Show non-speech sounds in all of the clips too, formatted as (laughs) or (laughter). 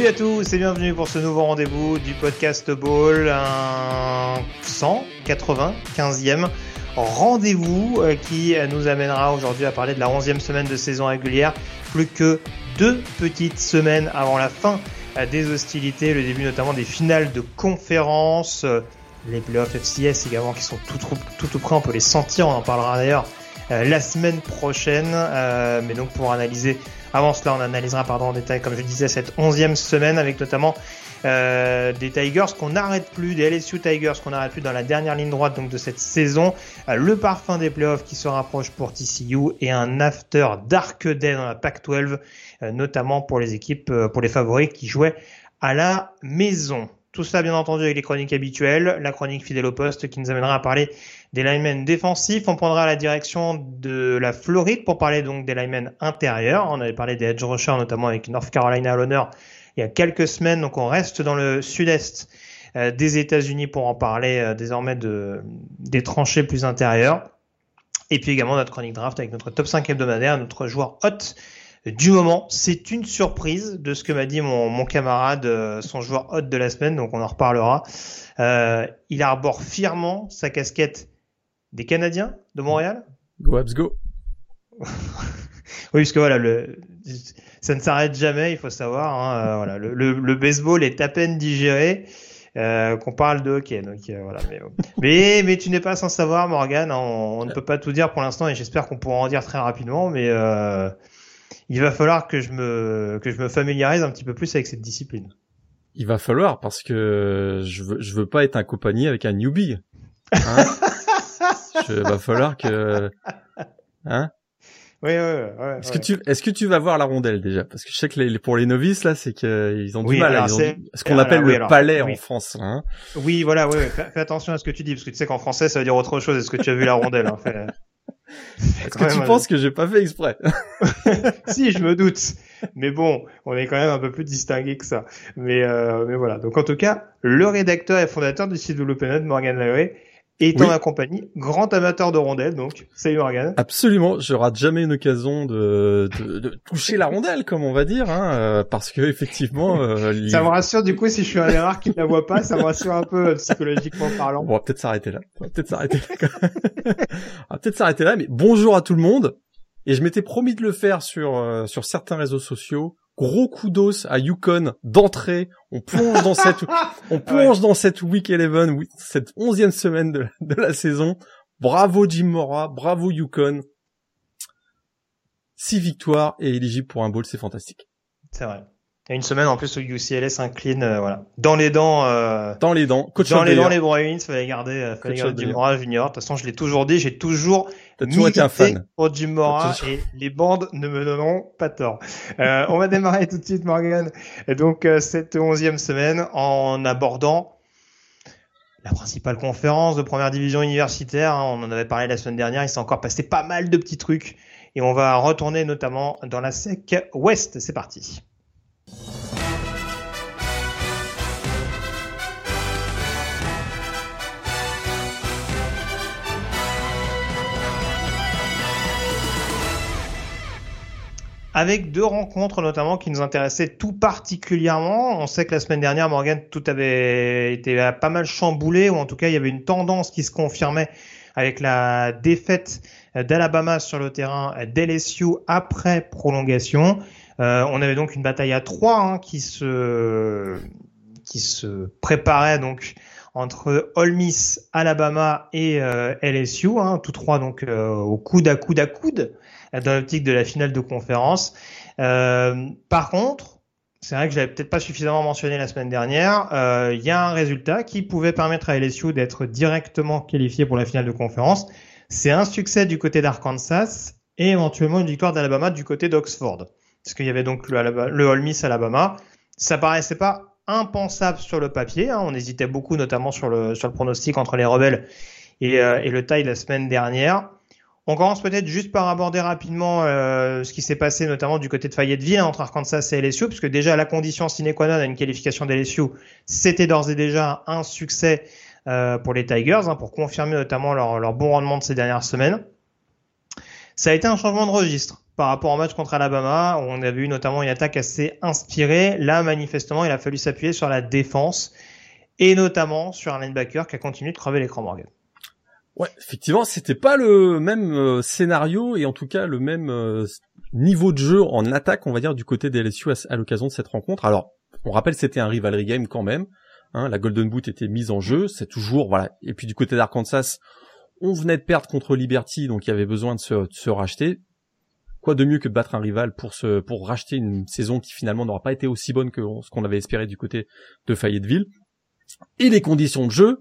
Salut à tous et bienvenue pour ce nouveau rendez-vous du podcast Ball, un 195e rendez-vous euh, qui nous amènera aujourd'hui à parler de la 11e semaine de saison régulière. Plus que deux petites semaines avant la fin euh, des hostilités, le début notamment des finales de conférence, euh, les playoffs FCS également qui sont tout, tout, tout, tout près, on peut les sentir, on en parlera d'ailleurs la semaine prochaine. mais donc pour analyser avant cela, on analysera pardon, en détail, comme je disais, cette onzième semaine avec notamment euh, des Tigers qu'on n'arrête plus, des LSU Tigers qu'on n'arrête plus dans la dernière ligne droite donc de cette saison, euh, le parfum des playoffs qui se rapproche pour TCU et un after Dark Day dans la Pac-12, euh, notamment pour les équipes, pour les favoris qui jouaient à la maison. Tout ça, bien entendu, avec les chroniques habituelles, la chronique fidèle au poste qui nous amènera à parler des linemen défensifs. On prendra la direction de la Floride pour parler donc des linemen intérieurs. On avait parlé des edge rushers, notamment avec North Carolina à l'honneur il y a quelques semaines. Donc on reste dans le sud-est euh, des États-Unis pour en parler euh, désormais de, des tranchées plus intérieures. Et puis également notre chronique draft avec notre top 5 hebdomadaire, notre joueur hot du moment. C'est une surprise de ce que m'a dit mon, mon camarade, euh, son joueur hot de la semaine, donc on en reparlera. Euh, il arbore fièrement sa casquette des Canadiens de Montréal. Go Abs go. (laughs) oui, parce que voilà, le, ça ne s'arrête jamais, il faut savoir. Hein, euh, voilà, le, le, le, baseball est à peine digéré. Euh, qu'on parle de hockey, donc euh, voilà. Mais, (laughs) mais, mais tu n'es pas sans savoir, Morgan. On, on ne peut pas tout dire pour l'instant, et j'espère qu'on pourra en dire très rapidement. Mais euh, il va falloir que je me que je me familiarise un petit peu plus avec cette discipline. Il va falloir parce que je veux je veux pas être accompagné avec un newbie. Hein (laughs) je, va falloir que hein oui, oui, oui. Est-ce que tu, est-ce que tu vas voir la rondelle déjà? Parce que je sais que les, pour les novices là, c'est qu'ils ont du mal. Alors, ils ont du, ce qu'on appelle le alors, palais oui. en France. Hein oui, voilà, oui, fais, fais, attention à ce que tu dis parce que tu sais qu'en français ça veut dire autre chose. Est-ce que tu as vu la rondelle en fait? Est-ce que tu penses que j'ai pas fait exprès? (laughs) Si, je me doute. Mais bon, on est quand même un peu plus distingué que ça. Mais, euh, mais voilà. Donc en tout cas, le rédacteur et fondateur du site WPNet, Morgan Laway, oui. ma compagnie, grand amateur de rondelles, donc salut Morgan. Absolument, je rate jamais une occasion de, de, de toucher la rondelle, comme on va dire, hein, euh, parce que effectivement. Euh, (laughs) ça me rassure du coup si je suis un des rares qui ne la voit pas, ça me rassure un peu euh, psychologiquement parlant. On va peut-être s'arrêter là. On va peut-être s'arrêter là. (laughs) on va peut-être s'arrêter là, mais bonjour à tout le monde. Et je m'étais promis de le faire sur euh, sur certains réseaux sociaux. Gros coup d'os à Yukon d'entrée. On plonge dans cette, (laughs) on plonge ouais. dans cette week 11, cette onzième semaine de, de, la saison. Bravo Jim Mora, bravo Yukon. Six victoires et éligible pour un bowl, c'est fantastique. C'est vrai. Il y a une semaine en plus où UCLA s'incline, euh, voilà, dans les dents. Euh, dans les dents. Coach dans les dents les Bruins, fallait garder, euh, fallait garder Jim Mora Junior. De toute façon, je l'ai toujours dit, j'ai toujours toujours été un fan pour Jim Mora et les bandes ne me donneront pas tort. Euh, on va démarrer tout de suite, Morgan. Et donc euh, cette onzième semaine en abordant la principale conférence de première division universitaire. Hein, on en avait parlé la semaine dernière. Il s'est encore passé pas mal de petits trucs et on va retourner notamment dans la SEC Ouest. C'est parti. Avec deux rencontres notamment qui nous intéressaient tout particulièrement. On sait que la semaine dernière, Morgan, tout avait été pas mal chamboulé, ou en tout cas, il y avait une tendance qui se confirmait avec la défaite d'Alabama sur le terrain d'LSU après prolongation. Euh, on avait donc une bataille à trois hein, qui se préparait donc entre Ole Miss, Alabama et euh, LSU, hein, tous trois donc euh, au coude à coude à coude dans l'optique de la finale de conférence. Par contre, c'est vrai que je l'avais peut-être pas suffisamment mentionné la semaine dernière, il y a un résultat qui pouvait permettre à LSU d'être directement qualifié pour la finale de conférence. C'est un succès du côté d'Arkansas et éventuellement une victoire d'Alabama du côté d'Oxford. Parce qu'il y avait donc le, le Ole Miss Alabama. Ça paraissait pas impensable sur le papier. Hein. On hésitait beaucoup, notamment sur le, sur le pronostic entre les rebelles et, et le taille la semaine dernière. On commence peut-être juste par aborder rapidement euh, ce qui s'est passé notamment du côté de Fayetteville entre Arkansas et LSU, puisque déjà la condition sine qua non à une qualification d'LSU, c'était d'ores et déjà un succès euh, pour les Tigers, hein, pour confirmer notamment leur, leur bon rendement de ces dernières semaines. Ça a été un changement de registre par rapport au match contre Alabama, on avait eu notamment une attaque assez inspirée. Là, manifestement, il a fallu s'appuyer sur la défense et notamment sur un linebacker qui a continué de crever l'écran Morgan. Ouais, effectivement, c'était pas le même euh, scénario et en tout cas le même euh, niveau de jeu en attaque, on va dire, du côté des LSU à, l'occasion de cette rencontre. Alors, on rappelle, c'était un rivalry game quand même. Hein, la Golden Boot était mise en jeu, c'est toujours voilà. Et puis du côté d'Arkansas, on venait de perdre contre Liberty, donc il y avait besoin de se racheter. Quoi de mieux que battre un rival pour se pour racheter une saison qui finalement n'aura pas été aussi bonne que ce qu'on avait espéré du côté de Fayetteville. Et les conditions de jeu,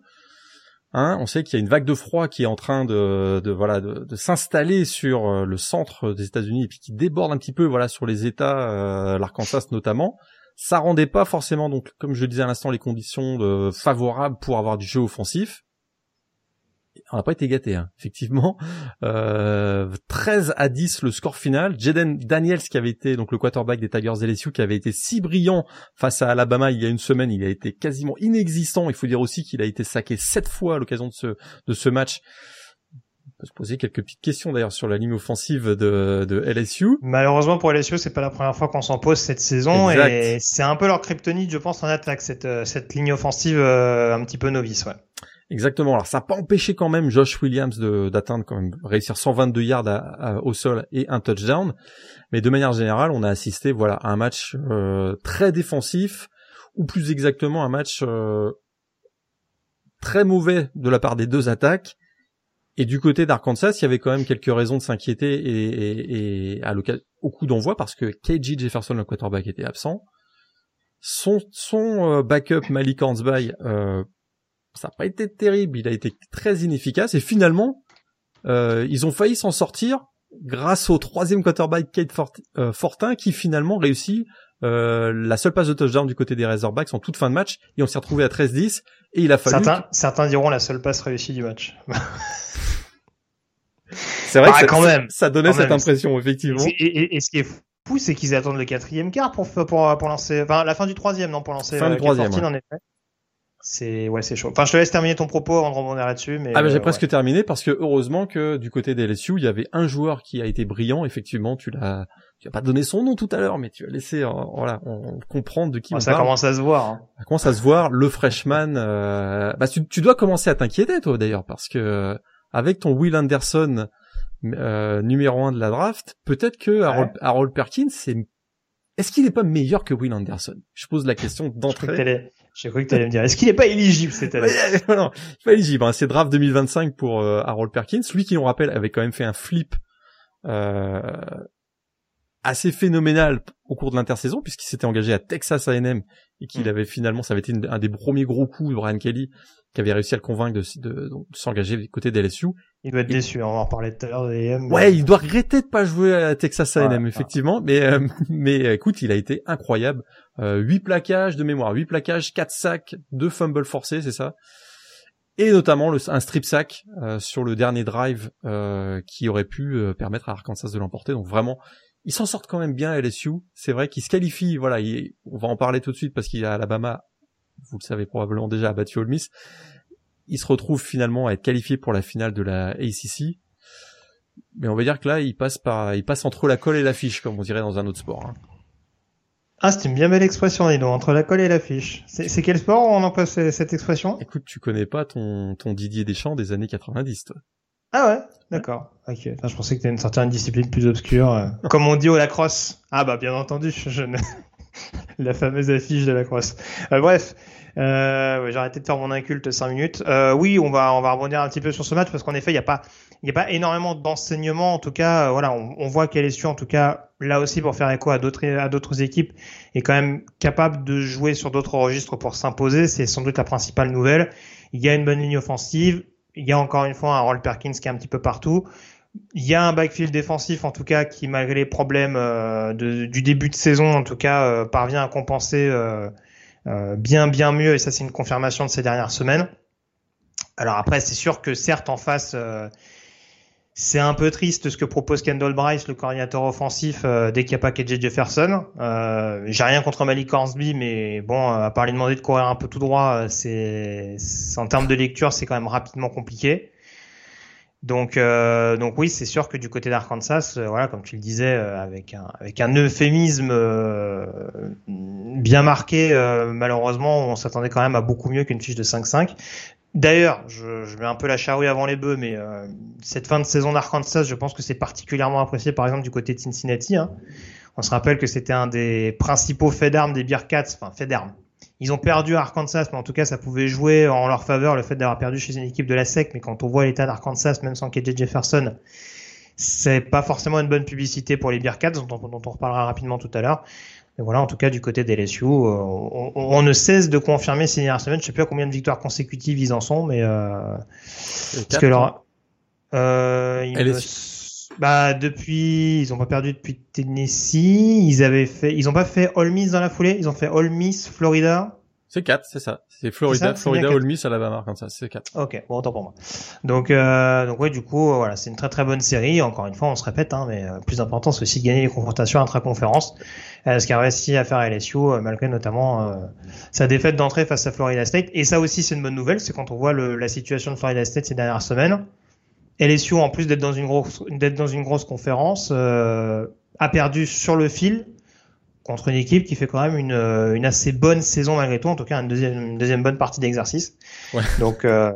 Hein, on sait qu'il y a une vague de froid qui est en train de, de voilà de, s'installer sur euh, le centre des États-Unis et puis qui déborde un petit peu voilà sur les États, euh, l'Arkansas notamment. Ça rendait pas forcément donc comme je le disais à l'instant les conditions de, favorables pour avoir du jeu offensif on n'a pas été gâté, hein. effectivement. (laughs) Euh, 13 à 10 le score final. Jaden Daniels qui avait été donc le quarterback des Tigers LSU qui avait été si brillant face à Alabama il y a une semaine, il a été quasiment inexistant. Il faut dire aussi qu'il a été saqué sept fois à l'occasion de ce de ce match. On peut se poser quelques petites questions d'ailleurs sur la ligne offensive de, de LSU. Malheureusement pour LSU, c'est pas la première fois qu'on s'en pose cette saison et c'est un peu leur kryptonite, je pense, en attaque cette cette ligne offensive euh, un petit peu novice, ouais. Exactement. Alors ça n'a pas empêché quand même Josh Williams d'atteindre quand même réussir 122 yards au sol et un touchdown. Mais de manière générale, on a assisté voilà à un match euh, très défensif ou plus exactement un match euh, très mauvais de la part des deux attaques. Et du côté d'Arkansas, il y avait quand même quelques raisons de s'inquiéter et, et, et à au coup d'envoi parce que KJ Jefferson, le quarterback, était absent. Son, son euh, backup Malik Hansby euh, ça n'a pas été terrible, il a été très inefficace et finalement euh, ils ont failli s'en sortir grâce au troisième quarterback Kate euh, Fortin qui finalement réussit euh, la seule passe de touchdown du côté des Razorbacks en toute fin de match et on s'est retrouvé à 13-10 et il a fallu certains, certains diront la seule passe réussie du match. (laughs) c'est vrai que bah, ça, même, ça donnait cette impression effectivement. Et, et, ce qui est fou, c'est qu'ils attendent le quatrième quart pour pour pour lancer, enfin la fin du troisième non pour lancer. Fin du troisième. en effet. C'est ouais, c'est chaud. Enfin, je te laisse terminer ton propos avant de rebondir là-dessus, mais ah ben j'ai euh, presque terminé parce que heureusement que du côté des LSU, il y avait un joueur qui a été brillant. Effectivement, tu l'as, tu as pas donné son nom tout à l'heure, mais tu as laissé, euh, voilà, on, comprendre de qui on ça parle. commence à se voir. Hein. Ça commence à se voir. Le freshman, euh... bah tu, tu, dois commencer à t'inquiéter toi d'ailleurs parce que avec ton Will Anderson euh, numéro un de la draft, peut-être que Harold, Harold Perkins c'est est-ce qu'il n'est pas meilleur que Will Anderson? Je pose la question d'entrée. J'ai cru que tu allais me dire, est-ce qu'il n'est pas éligible cette année? (laughs) Non, il n'est pas éligible. Hein. C'est draft 2025 pour euh, Harold Perkins. Lui qui, on rappelle, avait quand même fait un flip euh, assez phénoménal au cours de l'intersaison puisqu'il s'était engagé à Texas A&M et qu'il mm. avait finalement, ça avait été un des premiers gros coups de Brian Kelly qui avait réussi à le convaincre de, de, de, s'engager du côté des LSU. Il doit être déçu, hein, on va en reparler tout à l'heure de A&M. Ouais, il doit regretter de pas jouer à Texas A&M effectivement, mais euh, (laughs) mais écoute, il a été incroyable. Euh, 8 plaquages de mémoire, 8 plaquages, 4 sacs, 2 fumbles forcés, c'est ça et notamment le, un strip sack euh, sur le dernier drive euh, qui aurait pu euh, permettre à Arkansas de l'emporter. Donc vraiment, ils s'en sortent quand même bien LSU. C'est vrai qu'ils se qualifient. Voilà, on va en parler tout de suite parce qu'il y a Alabama, vous le savez probablement déjà, a battu Ole Miss. Ils se retrouvent finalement à être qualifiés pour la finale de la ACC. Mais on va dire que là, ils passent par, ils passent entre la colle et l'affiche, comme on dirait dans un autre sport. Hein. Ah, c'est une bien belle expression, dis entre la colle et l'affiche. C'est quel sport on emploie cette expression? Écoute, tu connais pas ton, ton Didier Deschamps des années 90, toi ah ouais, d'accord. Ok. je pensais que tu une certaine discipline plus obscure. Euh, comme on dit au lacrosse. Ah bah bien entendu, je, ne... (laughs) la fameuse affiche de la crosse. Euh, bref, euh, j'ai arrêté de faire mon inculte 5 minutes. Euh, oui, on va on va rebondir un petit peu sur ce match parce qu'en effet, il n'y a pas il y a pas énormément d'enseignements. En tout cas, euh, voilà, on, voit qu'LSU, en tout cas, là aussi pour faire écho à d'autres à d'autres équipes, est quand même capable de jouer sur d'autres registres pour s'imposer. C'est sans doute la principale nouvelle. Il y a une bonne ligne offensive. Il y a encore une fois un Roll Perkins qui est un petit peu partout. Il y a un backfield défensif en tout cas qui malgré les problèmes euh, du début de saison en tout cas euh, parvient à compenser euh, bien bien mieux et ça c'est une confirmation de ces dernières semaines. Alors après c'est sûr que certes en face c'est un peu triste ce que propose Kendall Bryce, le coordinateur offensif, dès qu'il n'y a pas KJ Jefferson. Euh, J'ai rien contre Malik Hornsby, mais bon, à part lui demander de courir un peu tout droit, c'est en termes de lecture, c'est quand même rapidement compliqué. Donc, euh, donc oui, c'est sûr que du côté d'Arkansas, euh, voilà, comme tu le disais, euh, avec un avec un euphémisme euh, bien marqué, malheureusement, on s'attendait quand même à beaucoup mieux qu'une fiche de 5-5. D'ailleurs, je, je, mets un peu la charrue avant les bœufs, mais cette fin de saison d'Arkansas, je pense que c'est particulièrement apprécié, par exemple, du côté de Cincinnati. Hein. On se rappelle que c'était un des principaux faits d'armes des Bearcats, enfin faits d'armes, ils ont perdu à Arkansas, mais en tout cas, ça pouvait jouer en leur faveur le fait d'avoir perdu chez une équipe de la SEC. Mais quand on voit l'état d'Arkansas, même sans KJ Jefferson, c'est pas forcément une bonne publicité pour les Bearcats, dont, dont on reparlera rapidement tout à l'heure. Mais voilà, en tout cas, du côté des LSU, euh, on, on, ne cesse de confirmer ces dernières semaines. Je sais plus à combien de victoires consécutives ils en sont, mais euh, parce que leur, euh, bah depuis, ils ont pas perdu depuis Tennessee. Ils avaient fait, ils ont pas fait Ole Miss dans la foulée. Ils ont fait Ole Miss, Florida. C'est 4, c'est ça. C'est Florida, Florida, Ole Miss, Alabama, comme ça. C'est 4. Ok, bon, autant pour moi. Donc, euh, donc ouais, du coup, voilà, c'est une très très bonne série. Encore une fois, on se répète, hein, mais euh, plus important, c'est aussi de gagner les confrontations intra-conférences. Euh, ce qu'a réussi à faire LSU, euh, malgré notamment euh, sa défaite d'entrée face à Florida State. Et ça aussi, c'est une bonne nouvelle, c'est quand on voit le, la situation de Florida State ces dernières semaines. LSU, en plus d'être dans une grosse, conférence, euh, a perdu sur le fil contre une équipe qui fait quand même une, euh, une assez bonne saison malgré tout, en tout cas une deuxième, une deuxième bonne partie d'exercice. Ouais. Donc euh,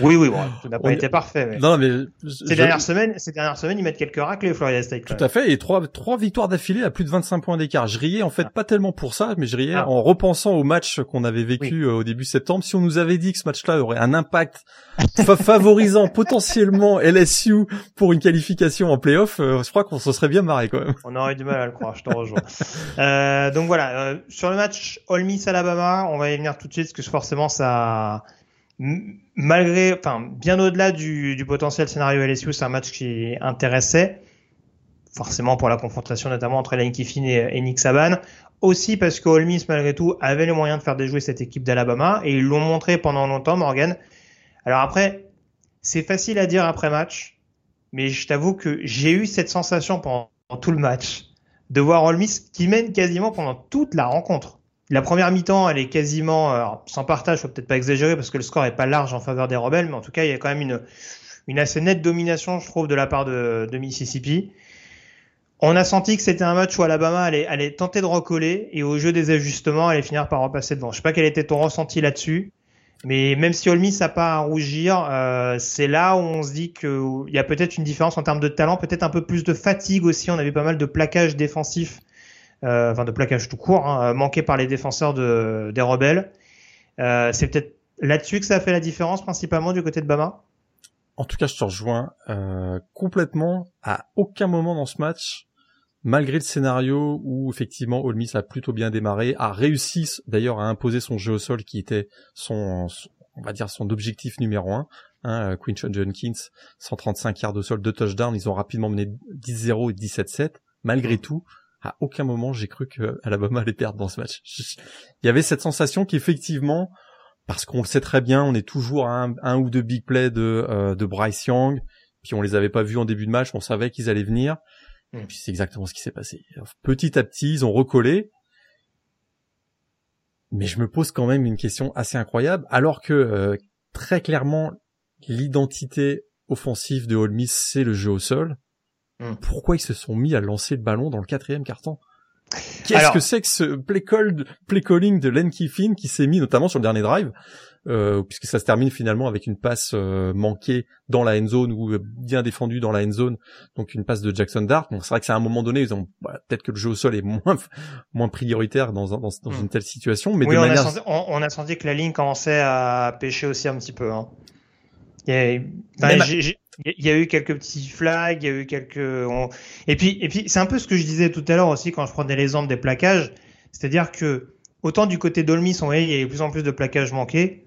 oui, oui, bon, tout n'a pas été parfait. Mais... Non, mais ces dernières semaines, ces dernières semaines, ils mettent quelques raclés Florida State. Tout à fait, et trois trois victoires d'affilée à plus de 25 points d'écart. Je riais en fait ah. pas tellement pour ça, mais je riais ah. en repensant au match qu'on avait vécu euh, au début septembre. Si on nous avait dit que ce match-là aurait un impact (laughs) favorisant potentiellement LSU pour une qualification en playoff, euh, je crois qu'on se serait bien marré quand même. On aurait du mal à le croire, je te rejoins. (laughs) Euh, donc voilà, euh, sur le match Ole Miss Alabama, on va y venir tout de suite parce que forcément ça, malgré, enfin bien au-delà du, du, potentiel scénario LSU, c'est un match qui intéressait forcément pour la confrontation notamment entre Lane Kiffin et, et, Nick Saban. Aussi parce que Ole Miss malgré tout avait les moyens de faire déjouer cette équipe d'Alabama et ils l'ont montré pendant longtemps, Morgan. Alors après, c'est facile à dire après match, mais je t'avoue que j'ai eu cette sensation pendant tout le match de voir Ole Miss qui mène quasiment pendant toute la rencontre. La première mi-temps, elle est quasiment alors, sans partage, faut peut-être pas exagérer parce que le score est pas large en faveur des rebelles, mais en tout cas, il y a quand même une, une assez nette domination, je trouve, de la part de, de Mississippi. On a senti que c'était un match où Alabama allait, allait tenter de recoller et au jeu des ajustements, allait finir par repasser devant. Je sais pas quel était ton ressenti là-dessus. Mais même si Olmis n'a pas à rougir, euh, c'est là où on se dit qu'il y a peut-être une différence en termes de talent, peut-être un peu plus de fatigue aussi. On avait pas mal de plaquages défensifs, euh, enfin de plaquages tout court, hein, manqués par les défenseurs de, des rebelles. Euh, c'est peut-être là-dessus que ça a fait la différence principalement du côté de Bama? En tout cas, je te rejoins euh, complètement. À aucun moment dans ce match, malgré le scénario où effectivement Olmis a plutôt bien démarré, a réussi d'ailleurs à imposer son jeu au sol qui était son, on va dire son objectif numéro un. Hein, Quinton Jenkins, 135 yards de sol, deux touchdowns, ils ont rapidement mené 10-0 et 17-7. Malgré tout, à aucun moment j'ai cru que (laughs) Alabama allait perdre dans ce match. Il y avait cette sensation qu'effectivement, parce qu'on le sait très bien, on est toujours à un, ou deux big plays de, euh, de Bryce Young, puis on les avait pas vus en début de match, on savait qu'ils allaient venir. Et hmm. puis c'est exactement ce qui s'est passé. Petit à petit, ils ont recollé. Mais je me pose quand même une question assez incroyable, alors que euh, très clairement l'identité offensive de Ole Miss c'est le jeu au sol. Hmm. Pourquoi ils se sont mis à lancer le ballon dans le quatrième carton? Qu'est-ce que c'est que ce play, call, play calling de Len Kiffin qui s'est mis notamment sur le dernier drive? Euh, puisque ça se termine finalement avec une passe euh, manquée dans la end zone ou euh, bien défendue dans la end zone, donc une passe de Jackson Dart. Donc c'est vrai que c'est à un moment donné, ils ont bah, peut-être que le jeu au sol est moins (laughs) moins prioritaire dans dans, dans hmm. une telle situation, mais oui, on, a senti, on, a senti que la ligne commençait à pêcher aussi un petit peu. Hein. Il, y a, il y a eu quelques petits flags, il y a eu quelques et puis et puis c'est un peu ce que je disais tout à l'heure aussi quand je prenais l'exemple des plaquages, c'est-à-dire que autant du côté d'Olmis on voyait il y a de plus en plus de plaquages manqués,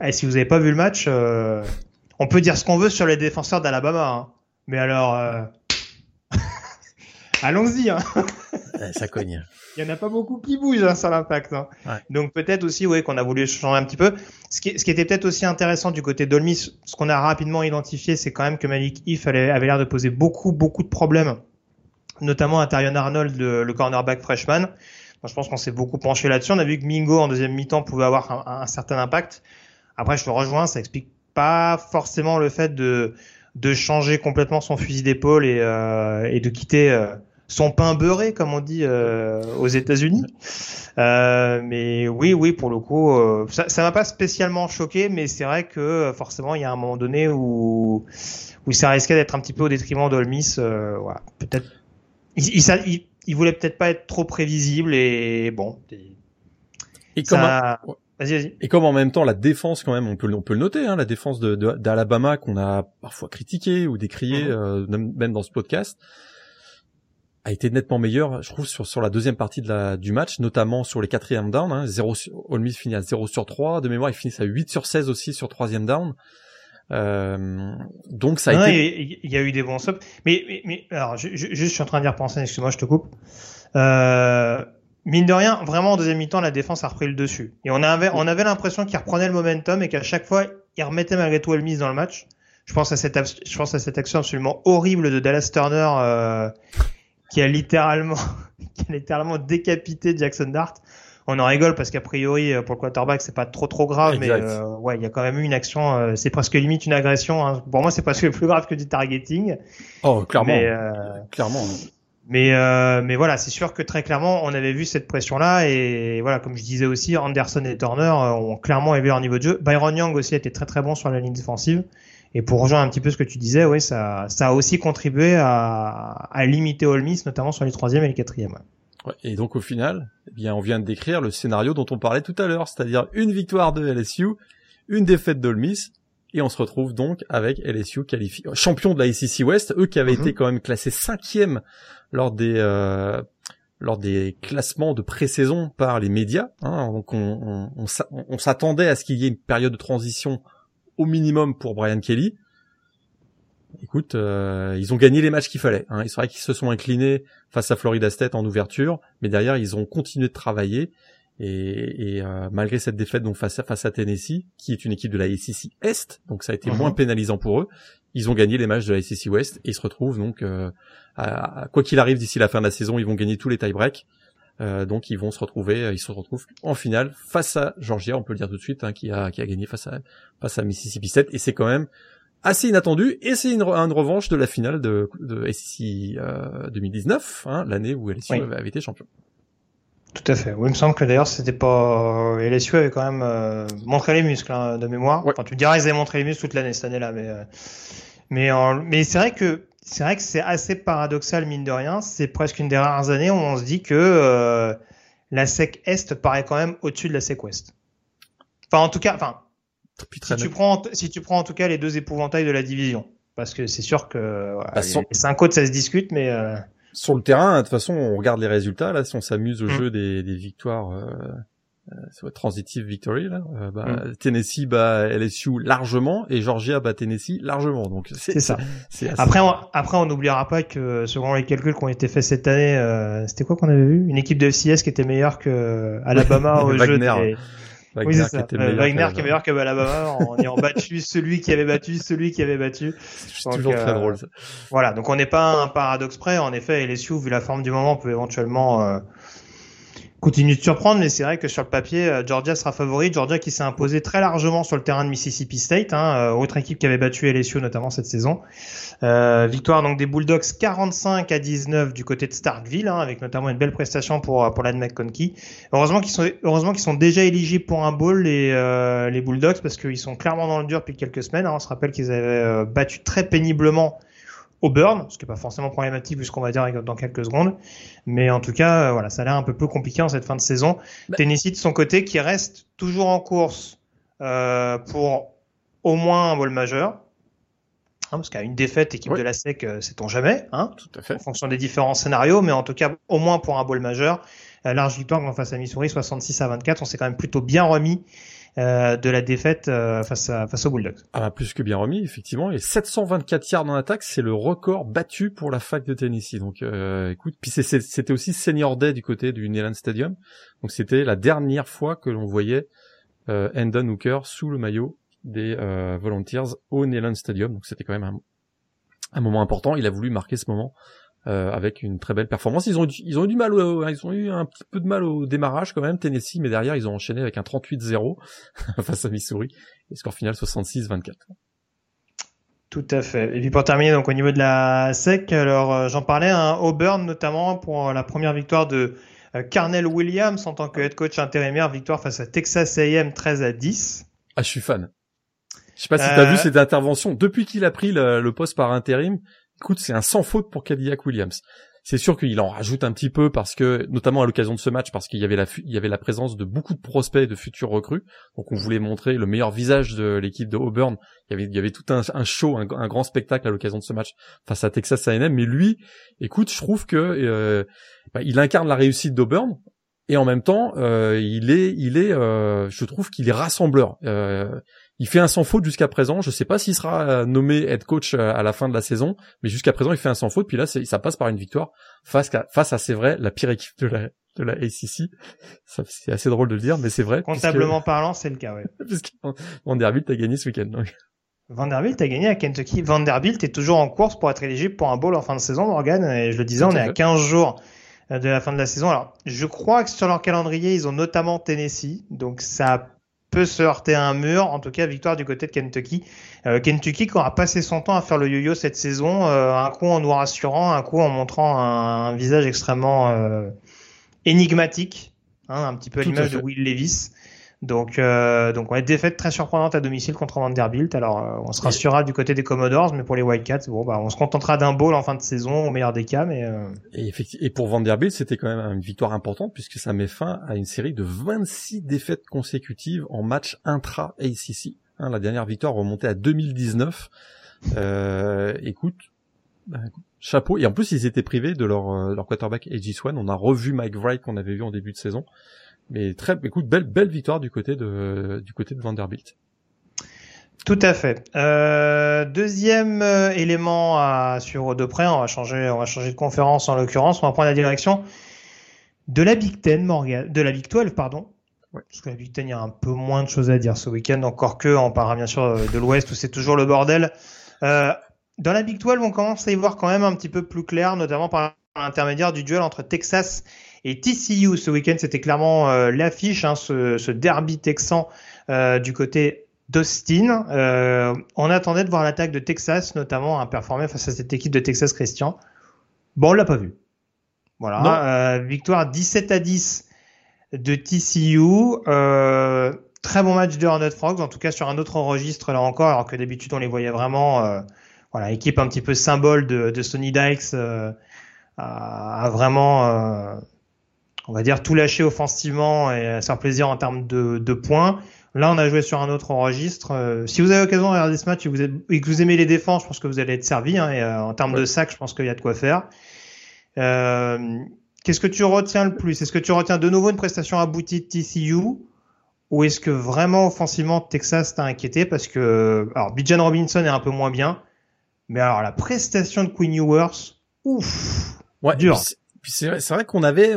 et eh, si vous n'avez pas vu le match, euh, on peut dire ce qu'on veut sur les défenseurs d'Alabama. Hein. Mais alors, euh... (laughs) allons-y. Hein. ça cogne. Il y en a pas beaucoup qui bougent hein, sur l'impact. Hein. Donc peut-être aussi, oui, qu'on a voulu changer un petit peu. Ce qui, ce qui était peut-être aussi intéressant du côté d'Olmis, ce qu'on a rapidement identifié, c'est quand même que Malik If avait l'air de poser beaucoup, beaucoup de problèmes, notamment à Tarion Arnold, le, le cornerback freshman. je pense qu'on s'est beaucoup penché là-dessus. On a vu que Mingo en deuxième mi-temps pouvait avoir un, un certain impact. Après, je te rejoins, ça explique pas forcément le fait de de changer complètement son fusil d'épaule et, euh, et de quitter euh, son pain beurré, comme on dit euh, aux États-Unis. Euh, mais oui, oui, pour le coup, euh, ça, ça m'a pas spécialement choqué, mais c'est vrai que forcément, il y a un moment donné où où ça risquait d'être un petit peu au détriment d'Olmis. voilà, peut-être. Il, il, il, voulait peut-être pas être trop prévisible et bon. Et, ça... Et comme en même temps la défense quand même, on peut on peut le noter, hein, la défense de d'Alabama qu'on a parfois critiqué ou décrié, mhm. euh, même dans ce podcast, a été nettement meilleure, je trouve, sur sur la deuxième partie de la du match, notamment sur les quatrièmes down. Hein, 0 Ole Miss finit à 0 sur 3, de mémoire ils finissent à 8 sur 16 aussi sur troisième down. Euh, donc ça a été. Il y, a eu des bons stops, mais, mais, mais alors je, je, je, suis en train d'y repenser. Excuse-moi, je te coupe. Euh, mine de rien, vraiment en deuxième mi-temps, la défense a repris le dessus. Et on avait, on avait l'impression qu'il reprenait le momentum et qu'à chaque fois, il remettait malgré tout mise dans le match. Je pense à cette, je pense à cette action absolument horrible de Dallas Turner euh, qui a littéralement, (laughs) qui a littéralement décapité Jackson Dart. On en rigole parce qu'a priori euh, pour le quarterback c'est pas trop trop grave, mais euh, ouais il y a quand même eu une action, euh, c'est presque limite une agression. Hein. Pour moi c'est presque (laughs) plus grave que du targeting. Oh clairement, mais, clairement. Hein. Mais euh, mais voilà, c'est sûr que très clairement, on avait vu cette pression-là et voilà, comme je disais aussi, Anderson et Turner euh, ont clairement élevé leur niveau de jeu. Byron Young aussi a été très très bon sur la ligne défensive. Et pour rejoindre un petit peu ce que tu disais, oui, ça a aussi contribué à, limiter Ole notamment sur les troisième et les quatrièmes. Ouais, et donc au final, eh bien, on vient de décrire le scénario dont on parlait tout à l'heure, c'est-à-dire une victoire de LSU, une défaite d'Ole et on se retrouve donc avec LSU qualifié champion de la ACC West, eux qui avaient mhm. été quand même classés cinquième lors des euh, lors des classements de pré-saison par les médias. Hein, donc on, on, on, s'attendait à ce qu'il y ait une période de transition au minimum pour Brian Kelly. Écoute, euh, ils ont gagné les matchs qu'il fallait. Hein. C'est vrai qu'ils se sont inclinés face à Florida State en ouverture, mais derrière ils ont continué de travailler. Et, et euh, malgré cette défaite donc face à, face à Tennessee, qui est une équipe de la SEC Est, donc ça a été mhm. moins pénalisant pour eux, ils ont gagné les matchs de la SEC West et ils se retrouvent donc euh, à, quoi qu'il arrive d'ici la fin de la saison, ils vont gagner tous les tie-breaks. Euh, donc ils vont se retrouver, ils se retrouvent en finale face à Georgia, on peut le dire tout de suite, hein, qui a qui a gagné face à face à Mississippi State et c'est quand même assez inattendu et c'est une, une, revanche de la finale de, de SEC 2019, hein, l'année où LSU avait été champion. Tout à fait. Oui, il me semble que d'ailleurs c'était pas LSU avait quand même euh, montré les muscles hein, de mémoire. Enfin, tu dirais ils avaient montré les muscles toute l'année cette année-là, mais euh, mais mais c'est vrai que c'est vrai que c'est assez paradoxal mine de rien. C'est presque une des rares années où on se dit que euh, la SEC Est paraît quand même au-dessus de la SEC Ouest. Enfin, en tout cas, enfin, si tu prends si tu prends en tout cas les deux épouvantails de la division, parce que c'est sûr que voilà, bah, les, cinq autres ça se discute, mais sur le terrain, de toute façon, on regarde les résultats. Là, si on s'amuse au mm. jeu des, des victoires, euh, euh, transitive victory, là, euh, bah, mm. Tennessee bat LSU largement et Georgia bat Tennessee largement. Donc c'est ça. Après, on, après, on n'oubliera pas que selon les calculs qui ont été faits cette année, euh, c'était quoi qu'on avait vu? Une équipe de FCS qui était meilleure que Alabama (laughs) au jeu des Wagner oui, Qui était euh, Wagner qui est meilleur que Alabama en ayant (laughs) battu celui qui avait battu celui qui avait battu. C'est toujours très euh, drôle ça. Voilà, donc on n'est pas un paradoxe près. En effet, LSU, vu la forme du moment, peut éventuellement euh, continue de surprendre, mais c'est vrai que sur le papier, euh, Georgia sera favori. Georgia qui s'est imposé très largement sur le terrain de Mississippi State, hein, euh, autre équipe qui avait battu LSU notamment cette saison. Euh, victoire donc des Bulldogs 45 à 19 du côté de Starkville, hein, avec notamment une belle prestation pour pour McConkey. Heureusement qu'ils sont heureusement qu'ils sont déjà éligibles pour un bowl les les Bulldogs parce qu'ils sont clairement dans le dur depuis quelques semaines. Hein. On se rappelle qu'ils avaient battu très péniblement Auburn, ce qui n'est pas forcément problématique vu ce qu'on va dire dans quelques secondes. Mais en tout cas, euh, voilà, ça a l'air un peu plus compliqué en cette fin de saison. Bah. Tennessee de son côté qui reste toujours en course euh, pour au moins un vol majeur. Hein, parce qu'à une défaite, équipe de la SEC, euh, c'est on jamais, hein, tout à fait. en fonction des différents scénarios, mais en tout cas au moins pour un bowl majeur. large victoire face à Missouri, 66 à 24, on s'est quand même plutôt bien remis euh, de la défaite euh, face à face aux Bulldogs. Ah bah plus que bien remis effectivement. Et 724 yards en attaque c'est le record battu pour la fac de Tennessee. Donc euh, écoute puis c'était aussi senior day du côté du Neyland Stadium. Donc c'était la dernière fois que l'on voyait euh, Endon Hooker sous le maillot des Volunteers au Neyland Stadium. Donc c'était quand même un, un moment important. Il a voulu marquer ce moment euh, avec une très belle performance. Ils ont ils ont eu du mal, ils ont eu un petit peu de mal au démarrage quand même Tennessee, mais derrière ils ont enchaîné avec un 38-0 (laughs) face à Missouri et score final 66-24. Tout à fait. Et puis pour terminer, donc au niveau de la SEC, alors euh, j'en parlais, hein, Auburn notamment pour la première victoire de euh, Carnell Williams en tant que head coach intérimaire, victoire face à Texas A&M 13 à 10. Ah, je suis fan. Je sais pas si tu as vu cette intervention. Depuis qu'il a pris le, le poste par intérim, écoute, c'est un sans faute pour Cadillac Williams. C'est sûr qu'il en rajoute un petit peu parce que, notamment à l'occasion de ce match, parce qu'il y avait la, il y avait la présence de beaucoup de prospects de futurs recrues. Donc on voulait montrer le meilleur visage de l'équipe de Auburn. Il y avait, il y avait tout un, show, un, grand spectacle à l'occasion de ce match face à Texas A&M. Mais lui, écoute, je trouve que euh, bah, il incarne la réussite d'Auburn et en même temps, euh, il est, il est, euh, je trouve qu'il est rassembleur. Euh, il fait un sans faute jusqu'à présent. Je sais pas s'il sera euh, nommé head coach euh, à la fin de la saison, mais jusqu'à présent, il fait un sans faute. Puis là, ça passe par une victoire face à, face à c'est vrai, la pire équipe de la, de la ACC. C'est assez drôle de le dire, mais c'est vrai. Comptablement parlant, c'est le cas, ouais. (laughs) Vanderbilt a gagné ce week-end. Donc. Vanderbilt a gagné à Kentucky. Vanderbilt est toujours en course pour être éligible pour un bowl en fin de saison, Morgan. Et je le disais, on est à 15 jours euh, de la fin de la saison. Alors, je crois que sur leur calendrier, ils ont notamment Tennessee. Donc, ça peut se heurter à un mur. En tout cas, victoire du côté de Kentucky. Euh, Kentucky qui aura passé son temps à faire le yo-yo cette saison, euh, un coup en nous rassurant, un coup en montrant un, visage extrêmement euh, énigmatique, hein, un petit peu à l'image de Will Levis. Donc, euh, donc ouais, défaite très surprenante à domicile contre Vanderbilt. Alors, euh, on se rassurera du côté des Commodores, mais pour les Wildcats, bon, bah, on se contentera d'un bowl en fin de saison, au meilleur des cas. Mais euh... et, et, pour Vanderbilt, c'était quand même une victoire importante puisque ça met fin à une série de 26 défaites consécutives en match intra ACC. Hein, la dernière victoire remontait à 2019. Euh, écoute, bah, chapeau. Et en plus, ils étaient privés de leur, euh, leur quarterback Edgy Swan. On a revu Mike Wright qu'on avait vu en début de saison. Mais très, écoute, belle, belle victoire du côté de, du côté de Vanderbilt. Tout à fait. Euh, deuxième euh, élément à suivre de près, on va changer, on va changer de conférence en l'occurrence, on va prendre la direction de la Big Ten, Morgan, de la Big 12, pardon. Ouais. Parce que la Big Ten, il y a un peu moins de choses à dire ce week-end, encore que, on parlera bien sûr de l'Ouest où c'est toujours le bordel. Euh, dans la Big 12, on commence à y voir quand même un petit peu plus clair, notamment par l'intermédiaire du duel entre Texas et TCU ce week-end, c'était clairement euh, l'affiche, hein, ce, ce, derby texan euh, du côté d'Austin. Euh, on attendait de voir l'attaque de Texas, notamment, à performer face à cette équipe de Texas Christian. Bon, on l'a pas vu. Voilà, euh, victoire 17 à 10 de TCU. Euh, très bon match de Hornet Frogs, en tout cas sur un autre registre là encore, alors que d'habitude on les voyait vraiment, euh, voilà, équipe un petit peu symbole de, de Sony Dykes, euh, a, vraiment on va dire tout lâcher offensivement et faire plaisir en termes de, de, points. Là, on a joué sur un autre registre. Euh, si vous avez l'occasion de regarder ce match et, vous êtes, et, que vous aimez les défenses, je pense que vous allez être servi. Hein, et, euh, en termes de sac, je pense qu'il y a de quoi faire. Euh, Qu'est-ce que tu retiens le plus? Est-ce que tu retiens de nouveau une prestation aboutie de TCU ou est-ce que vraiment offensivement Texas t'a inquiété? Parce que alors Bijan Robinson est un peu moins bien, mais alors la prestation de Queen Ewers, ouf, ouais, dur. C'est vrai, vrai qu'on avait,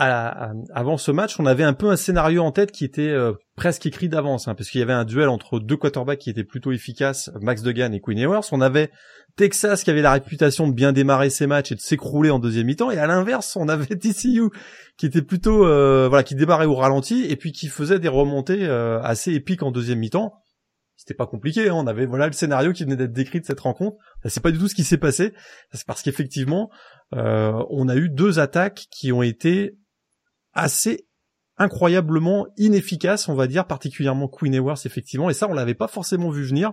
avant ce match, on avait un peu un scénario en tête qui était euh, presque écrit d'avance, hein, parce qu'il y avait un duel entre deux quarterbacks qui étaient plutôt efficaces, Max Degan et Quinn Ewers. On avait Texas qui avait la réputation de bien démarrer ses matchs et de s'écrouler en deuxième mi-temps, et à l'inverse, on avait (laughs) TCU qui était plutôt euh, voilà, qui démarrait au ralenti et puis qui faisait des remontées euh, assez épiques en deuxième mi-temps. C'était pas compliqué, hein. on avait voilà le scénario qui venait d'être décrit de cette rencontre. C'est pas du tout ce qui s'est passé. C'est parce qu'effectivement, euh, on a eu deux attaques qui ont été assez incroyablement inefficaces, on va dire, particulièrement Queen Ewers effectivement, et ça on l'avait pas forcément vu venir.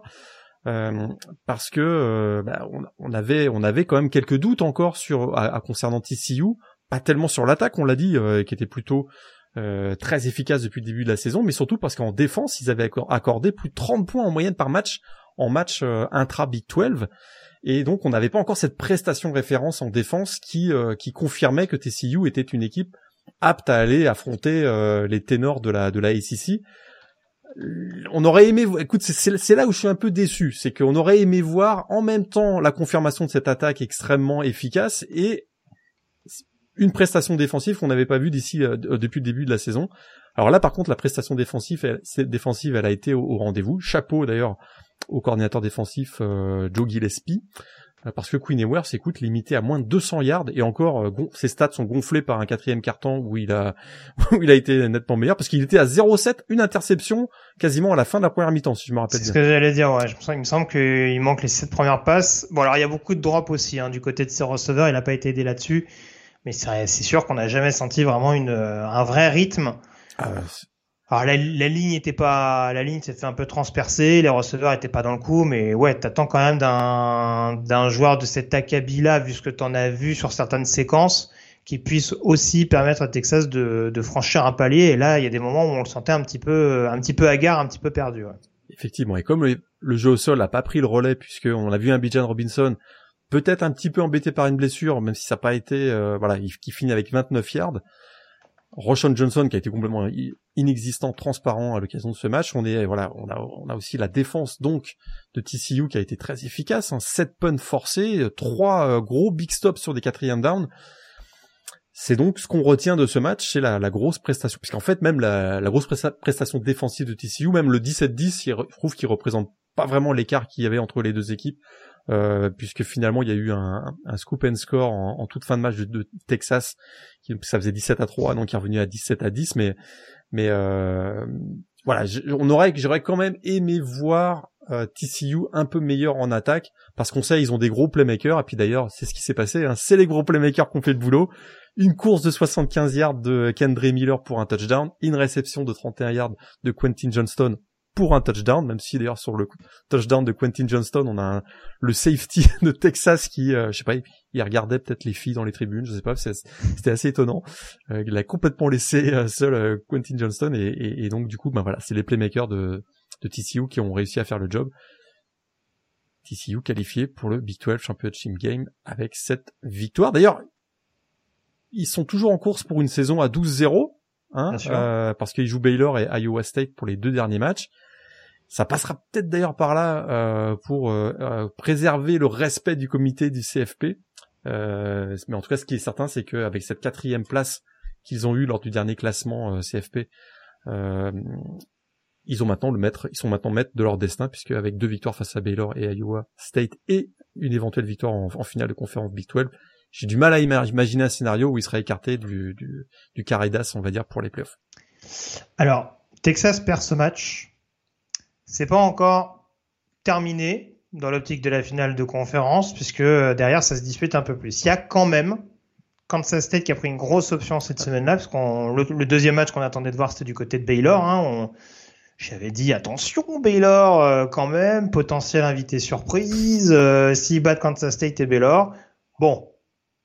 Euh, parce que euh, bah, on, avait on avait quand même quelques doutes encore sur à, concernant TCU, pas tellement sur l'attaque, on l'a dit, euh, qui était plutôt très efficace depuis le début de la saison, mais surtout parce qu'en défense ils avaient accordé plus de 30 points en moyenne par match en match intra Big 12. Et donc on n'avait pas encore cette prestation référence en défense qui qui confirmait que TCU était une équipe apte à aller affronter euh, les ténors de la de la ACC. On aurait aimé, écoute, c'est là où je suis un peu déçu, c'est qu'on aurait aimé voir en même temps la confirmation de cette attaque extrêmement efficace et une prestation défensive qu'on n'avait pas vue d'ici euh, depuis le début de la saison. Alors là, par contre, la prestation défensive, elle, défensive, elle a été au, rendez-vous. Chapeau d'ailleurs au coordinateur défensif euh, Joe Gillespie, parce que Queen Ewers écoute limité à moins de 200 yards et encore euh, ses stats sont gonflés par un quatrième carton où il a (laughs) où il a été nettement meilleur parce qu'il était à 0,7 une interception quasiment à la fin de la première mi-temps si je me rappelle bien. C'est ce que j'allais dire ouais, je il me semble qu'il manque les sept premières passes. Bon alors il y a beaucoup de drops aussi hein, du côté de ses receveurs, il n'a pas été aidé là-dessus mais c'est sûr qu'on n'a jamais senti vraiment une un vrai rythme. Ah, alors la, ligne était pas, la ligne s'est fait un peu transpercer, les receveurs étaient pas dans le coup, mais ouais, t'attends quand même d'un d'un joueur de cet acabit-là, vu ce que t'en as vu sur certaines séquences, qui puisse aussi permettre à Texas de, de franchir un palier. Et là, il y a des moments où on le sentait un petit peu, un petit peu hagard, un petit peu perdu. Effectivement, et comme le, jeu au sol n'a pas pris le relais, puisque on a vu un Bijan Robinson peut-être un petit peu embêté par une blessure, même si ça n'a pas été, euh, voilà, il, qui finit avec 29 yards. Roshan Johnson qui a été complètement inexistant, transparent à l'occasion de ce match. On est voilà, on a on a aussi la défense donc de TCU qui a été très efficace, hein, 7 punts forcés, trois euh, gros big stops sur des quatrièmes down. C'est donc ce qu'on retient de ce match, c'est la, la, grosse prestation. Puisqu'en fait, même la, la grosse prestation défensive de TCU, même le 17-10, je trouve qu'il représente pas vraiment l'écart qu'il y avait entre les deux équipes. Euh, puisque finalement il y a eu un, un scoop and score en, toute fin de match de, Texas, qui, ça faisait 17 à 3, donc il est revenu à 17 à 10, mais mais euh, voilà, on aurait, j'aurais quand même aimé voir euh, TCU un peu meilleur en attaque, parce qu'on sait ils ont des gros playmakers, et puis d'ailleurs c'est ce qui s'est passé, hein, c'est les gros playmakers qui ont fait le boulot. Une course de 75 yards de Kendra Miller pour un touchdown, une réception de 31 yards de Quentin Johnston pour un touchdown, même si d'ailleurs sur le touchdown de Quentin Johnston, on a le safety (laughs) de Texas qui, euh, je sais pas, il regardait peut-être les filles dans les tribunes, je sais pas, c'était assez étonnant. Euh, il a complètement laissé euh, seul Quentin Johnston et, donc du coup, ben voilà, c'est les playmakers de, de TCU qui ont réussi à faire le job. TCU qualifié pour le Big 12 Championship Game avec cette victoire. D'ailleurs, ils sont toujours en course pour une saison à 12-0, hein, parce qu'ils jouent Baylor et Iowa State pour les deux derniers matchs. Ça passera peut-être d'ailleurs par là euh, pour euh, euh, préserver le respect du comité du CFP. mais en tout cas, ce qui est certain, c'est qu'avec cette quatrième place qu'ils ont eue lors du dernier classement CFP, ils ont maintenant le maître, ils sont maintenant maîtres de leur destin, puisque avec deux victoires face à Baylor et Iowa State et une éventuelle victoire en, finale de conférence Big 12, j'ai du mal à imaginer un scénario où il serait écarté du, du, du carré d'as, on va dire, pour les playoffs. Alors, Texas perd ce match. C'est pas encore terminé dans l'optique de la finale de conférence, puisque euh, derrière ça se dispute un peu plus. Il y a quand même Kansas State qui a pris une grosse option cette semaine-là, parce qu'on le, deuxième match qu'on attendait de voir c'était du côté de Baylor. Hein, J'avais dit attention Baylor euh, quand même, potentiel invité surprise, euh, s'ils battent Kansas State et Baylor. Bon,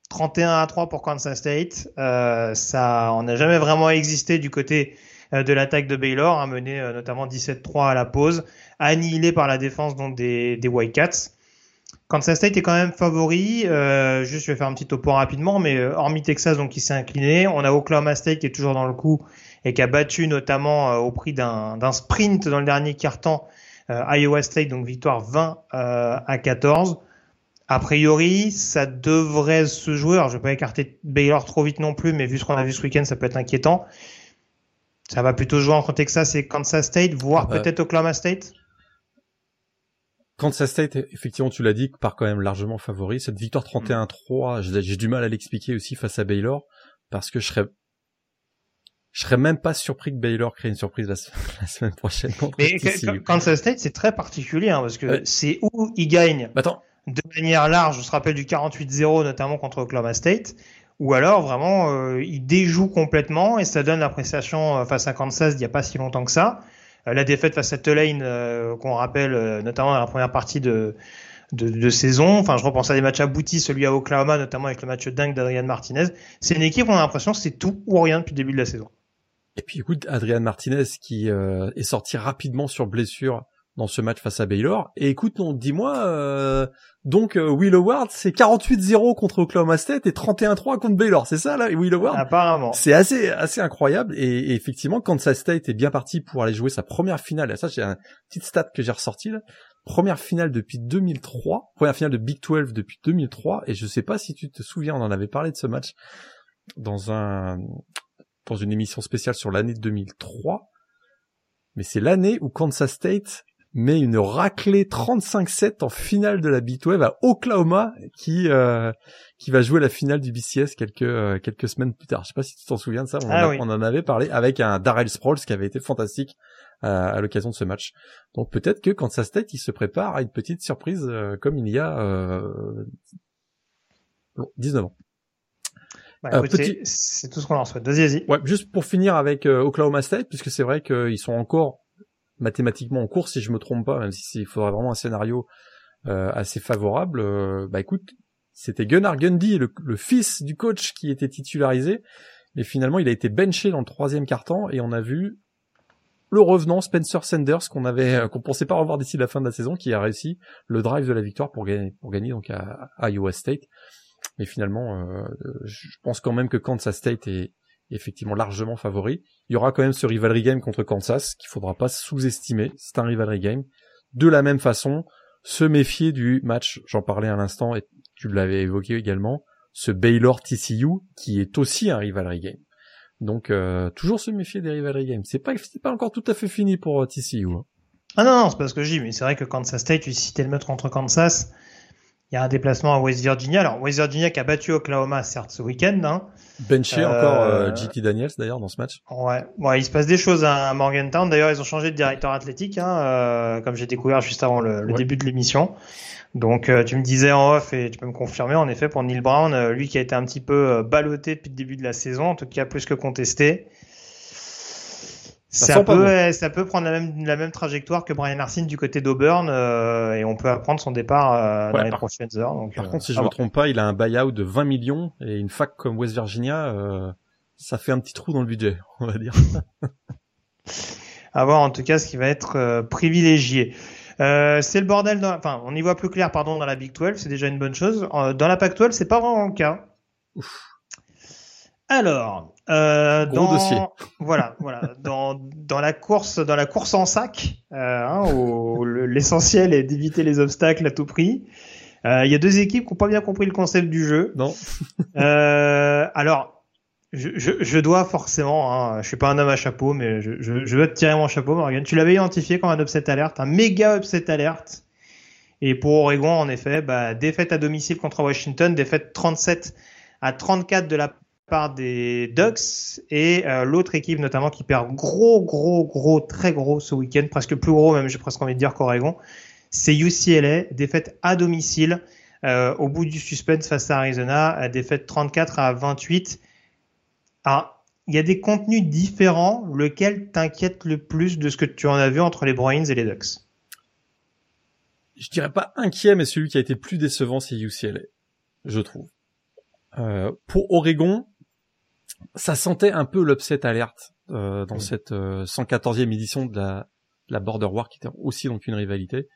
31 à 3 pour Kansas State, euh, ça on n'a jamais vraiment existé du côté de l'attaque de Baylor, hein, mené euh, notamment 17-3 à la pause, annihilé par la défense donc des, des Wildcats. Kansas State est quand même favori. Euh, juste, je vais faire un petit topo rapidement, mais euh, hormis Texas, donc qui s'est incliné, on a Oklahoma State qui est toujours dans le coup et qui a battu notamment au prix d'un sprint dans le dernier quart-temps Iowa State, donc victoire 20 à 14. A priori, ça devrait se jouer. Alors, je vais pas écarter Baylor trop vite non plus, mais vu ce qu'on a vu ce week-end, ça peut être inquiétant. Ça va plutôt jouer entre Texas et Kansas State, voire Ah bah. peut-être Oklahoma State? Kansas State, effectivement, tu l'as dit, part quand même largement favori. Cette victoire 31-3, j'ai du mal à l'expliquer aussi face à Baylor, parce que je serais, je serais même pas surpris que Baylor crée une surprise la, se- (laughs) la semaine prochaine contre Mais. Kansas State, c'est très particulier, hein, parce que Ouais. c'est où ils gagnent Bah, de manière large, on se rappelle du 48-0 notamment contre Oklahoma State, ou alors vraiment euh, ils déjouent complètement et ça donne la prestation euh, face à Kansas il n'y a pas si longtemps que ça. Euh, la défaite face à Tulane, euh, qu'on rappelle notamment dans la première partie de, saison. Enfin, je repense à des matchs aboutis, celui à Oklahoma notamment avec le match dingue d'Adrian Martinez. C'est une équipe, on a l'impression que c'est tout ou rien depuis le début de la saison. Et puis écoute, Adrian Martinez qui est sorti rapidement sur blessure dans ce match face à Baylor. Et écoute, non, dis-moi, donc euh, Will Howard, c'est 48-0 contre Oklahoma State et 31-3 contre Baylor, c'est ça là, Will Howard Apparemment. C'est assez assez incroyable et, et effectivement Kansas State est bien parti pour aller jouer sa première finale. Et ça, j'ai un petite stat que j'ai ressorti là. Première finale depuis 2003, première finale de Big 12 depuis 2003 et je sais pas si tu te souviens, on en avait parlé de ce match dans un dans une émission spéciale sur l'année 2003. Mais c'est l'année où Kansas State met une raclée 35-7 en finale de la Big 12 à Oklahoma qui euh, qui va jouer la finale du BCS quelques euh, quelques semaines plus tard. Je sais pas si tu t'en souviens de ça. On, Ah en, a- oui. on en avait parlé avec un Darrell Sproles qui avait été fantastique euh, à l'occasion de ce match. Donc peut-être que Kansas State il se prépare à une petite surprise euh, comme il y a euh, bon, 19 ans. Bah, Euh, petit- C'est tout ce qu'on leur souhaite. Vas-y, vas-y. Ouais, juste pour finir avec euh, Oklahoma State, puisque c'est vrai qu'ils sont encore mathématiquement en course, si je me trompe pas, même si il faudrait vraiment un scénario euh, assez favorable. euh, bah écoute, c'était Gunnar Gundy, le, le fils du coach, qui était titularisé, mais finalement il a été benché dans le troisième quart-temps et on a vu le revenant Spencer Sanders qu'on avait, euh, qu'on pensait pas revoir d'ici la fin de la saison, qui a réussi le drive de la victoire pour gagner, pour gagner donc à, à Iowa State. Mais finalement, euh, je pense quand même que Kansas State est effectivement largement favori. Il y aura quand même ce rivalry game contre Kansas qu'il faudra pas sous-estimer. C'est un rivalry game. De la même façon, se méfier du match, j'en parlais à l'instant et tu l'avais évoqué également, ce Baylor TCU qui est aussi un rivalry game. Donc euh, toujours se méfier des rivalry games. C'est pas c'est pas encore tout à fait fini pour euh, TCU. hein. Ah non, non, c'est pas ce que je dis, mais c'est vrai que Kansas State, tu citais le mettre contre Kansas. Il y a un déplacement à West Virginia. Alors, West Virginia qui a battu Oklahoma, certes, ce week-end. Hein. Benché Euh, encore euh, JT Daniels d'ailleurs dans ce match. Ouais. ouais, il se passe des choses à Morgantown. D'ailleurs, ils ont changé de directeur athlétique, hein, euh, comme j'ai découvert juste avant le, le Ouais. début de l'émission. Donc, euh, tu me disais en off, et tu peux me confirmer, en effet, pour Neil Brown, euh, lui qui a été un petit peu ballotté depuis le début de la saison, en tout cas plus que contesté. Ça peut, bon. ça peut prendre la même, la même trajectoire que Brian Arsene du côté d'Auburn, euh, et on peut apprendre son départ euh, dans les par- prochaines heures. Donc, Par euh, contre, si je me voir. trompe pas, il a un buyout de 20 millions et une fac comme West Virginia, euh, ça fait un petit trou dans le budget, (laughs) on va dire. à voir en tout cas ce qui va être euh, privilégié. Euh, c'est le bordel, dans, enfin on y voit plus clair pardon dans la Big 12, c'est déjà une bonne chose. Euh, dans la Pac 12, c'est pas vraiment le cas. Alors, euh, Gros dans, dossier. (laughs) voilà, voilà, dans dans la course, dans la course en sac, euh, hein, l'essentiel est d'éviter les obstacles à tout prix. euh, Il y a deux équipes qui n'ont pas bien compris le concept du jeu. Non (laughs) Euh, alors, je, je, je dois forcément, hein, je suis pas un homme à chapeau, mais je, je, te tirer mon chapeau, Morgan. Tu l'avais identifié comme un upset alerte, un méga upset alerte. Et pour Oregon, en effet, bah, défaite à domicile contre Washington, défaite 37 à 34 de la part des Ducks et euh, l'autre équipe notamment qui perd gros, gros, gros, très gros ce week-end, presque plus gros même, j'ai presque envie de dire qu'Oregon, c'est UCLA, défaite à domicile euh, au bout du suspense face à Arizona, euh, défaite 34 à 28. Alors, il y a des contenus différents. Lequel t'inquiète le plus de ce que tu en as vu entre les Bruins et les Ducks? Je dirais pas inquiet, mais celui qui a été plus décevant, c'est UCLA, je trouve. Pour Oregon, ça sentait un peu l'upset alerte euh, dans cette euh, 114e édition de la, de la Border War, qui était aussi donc une rivalité.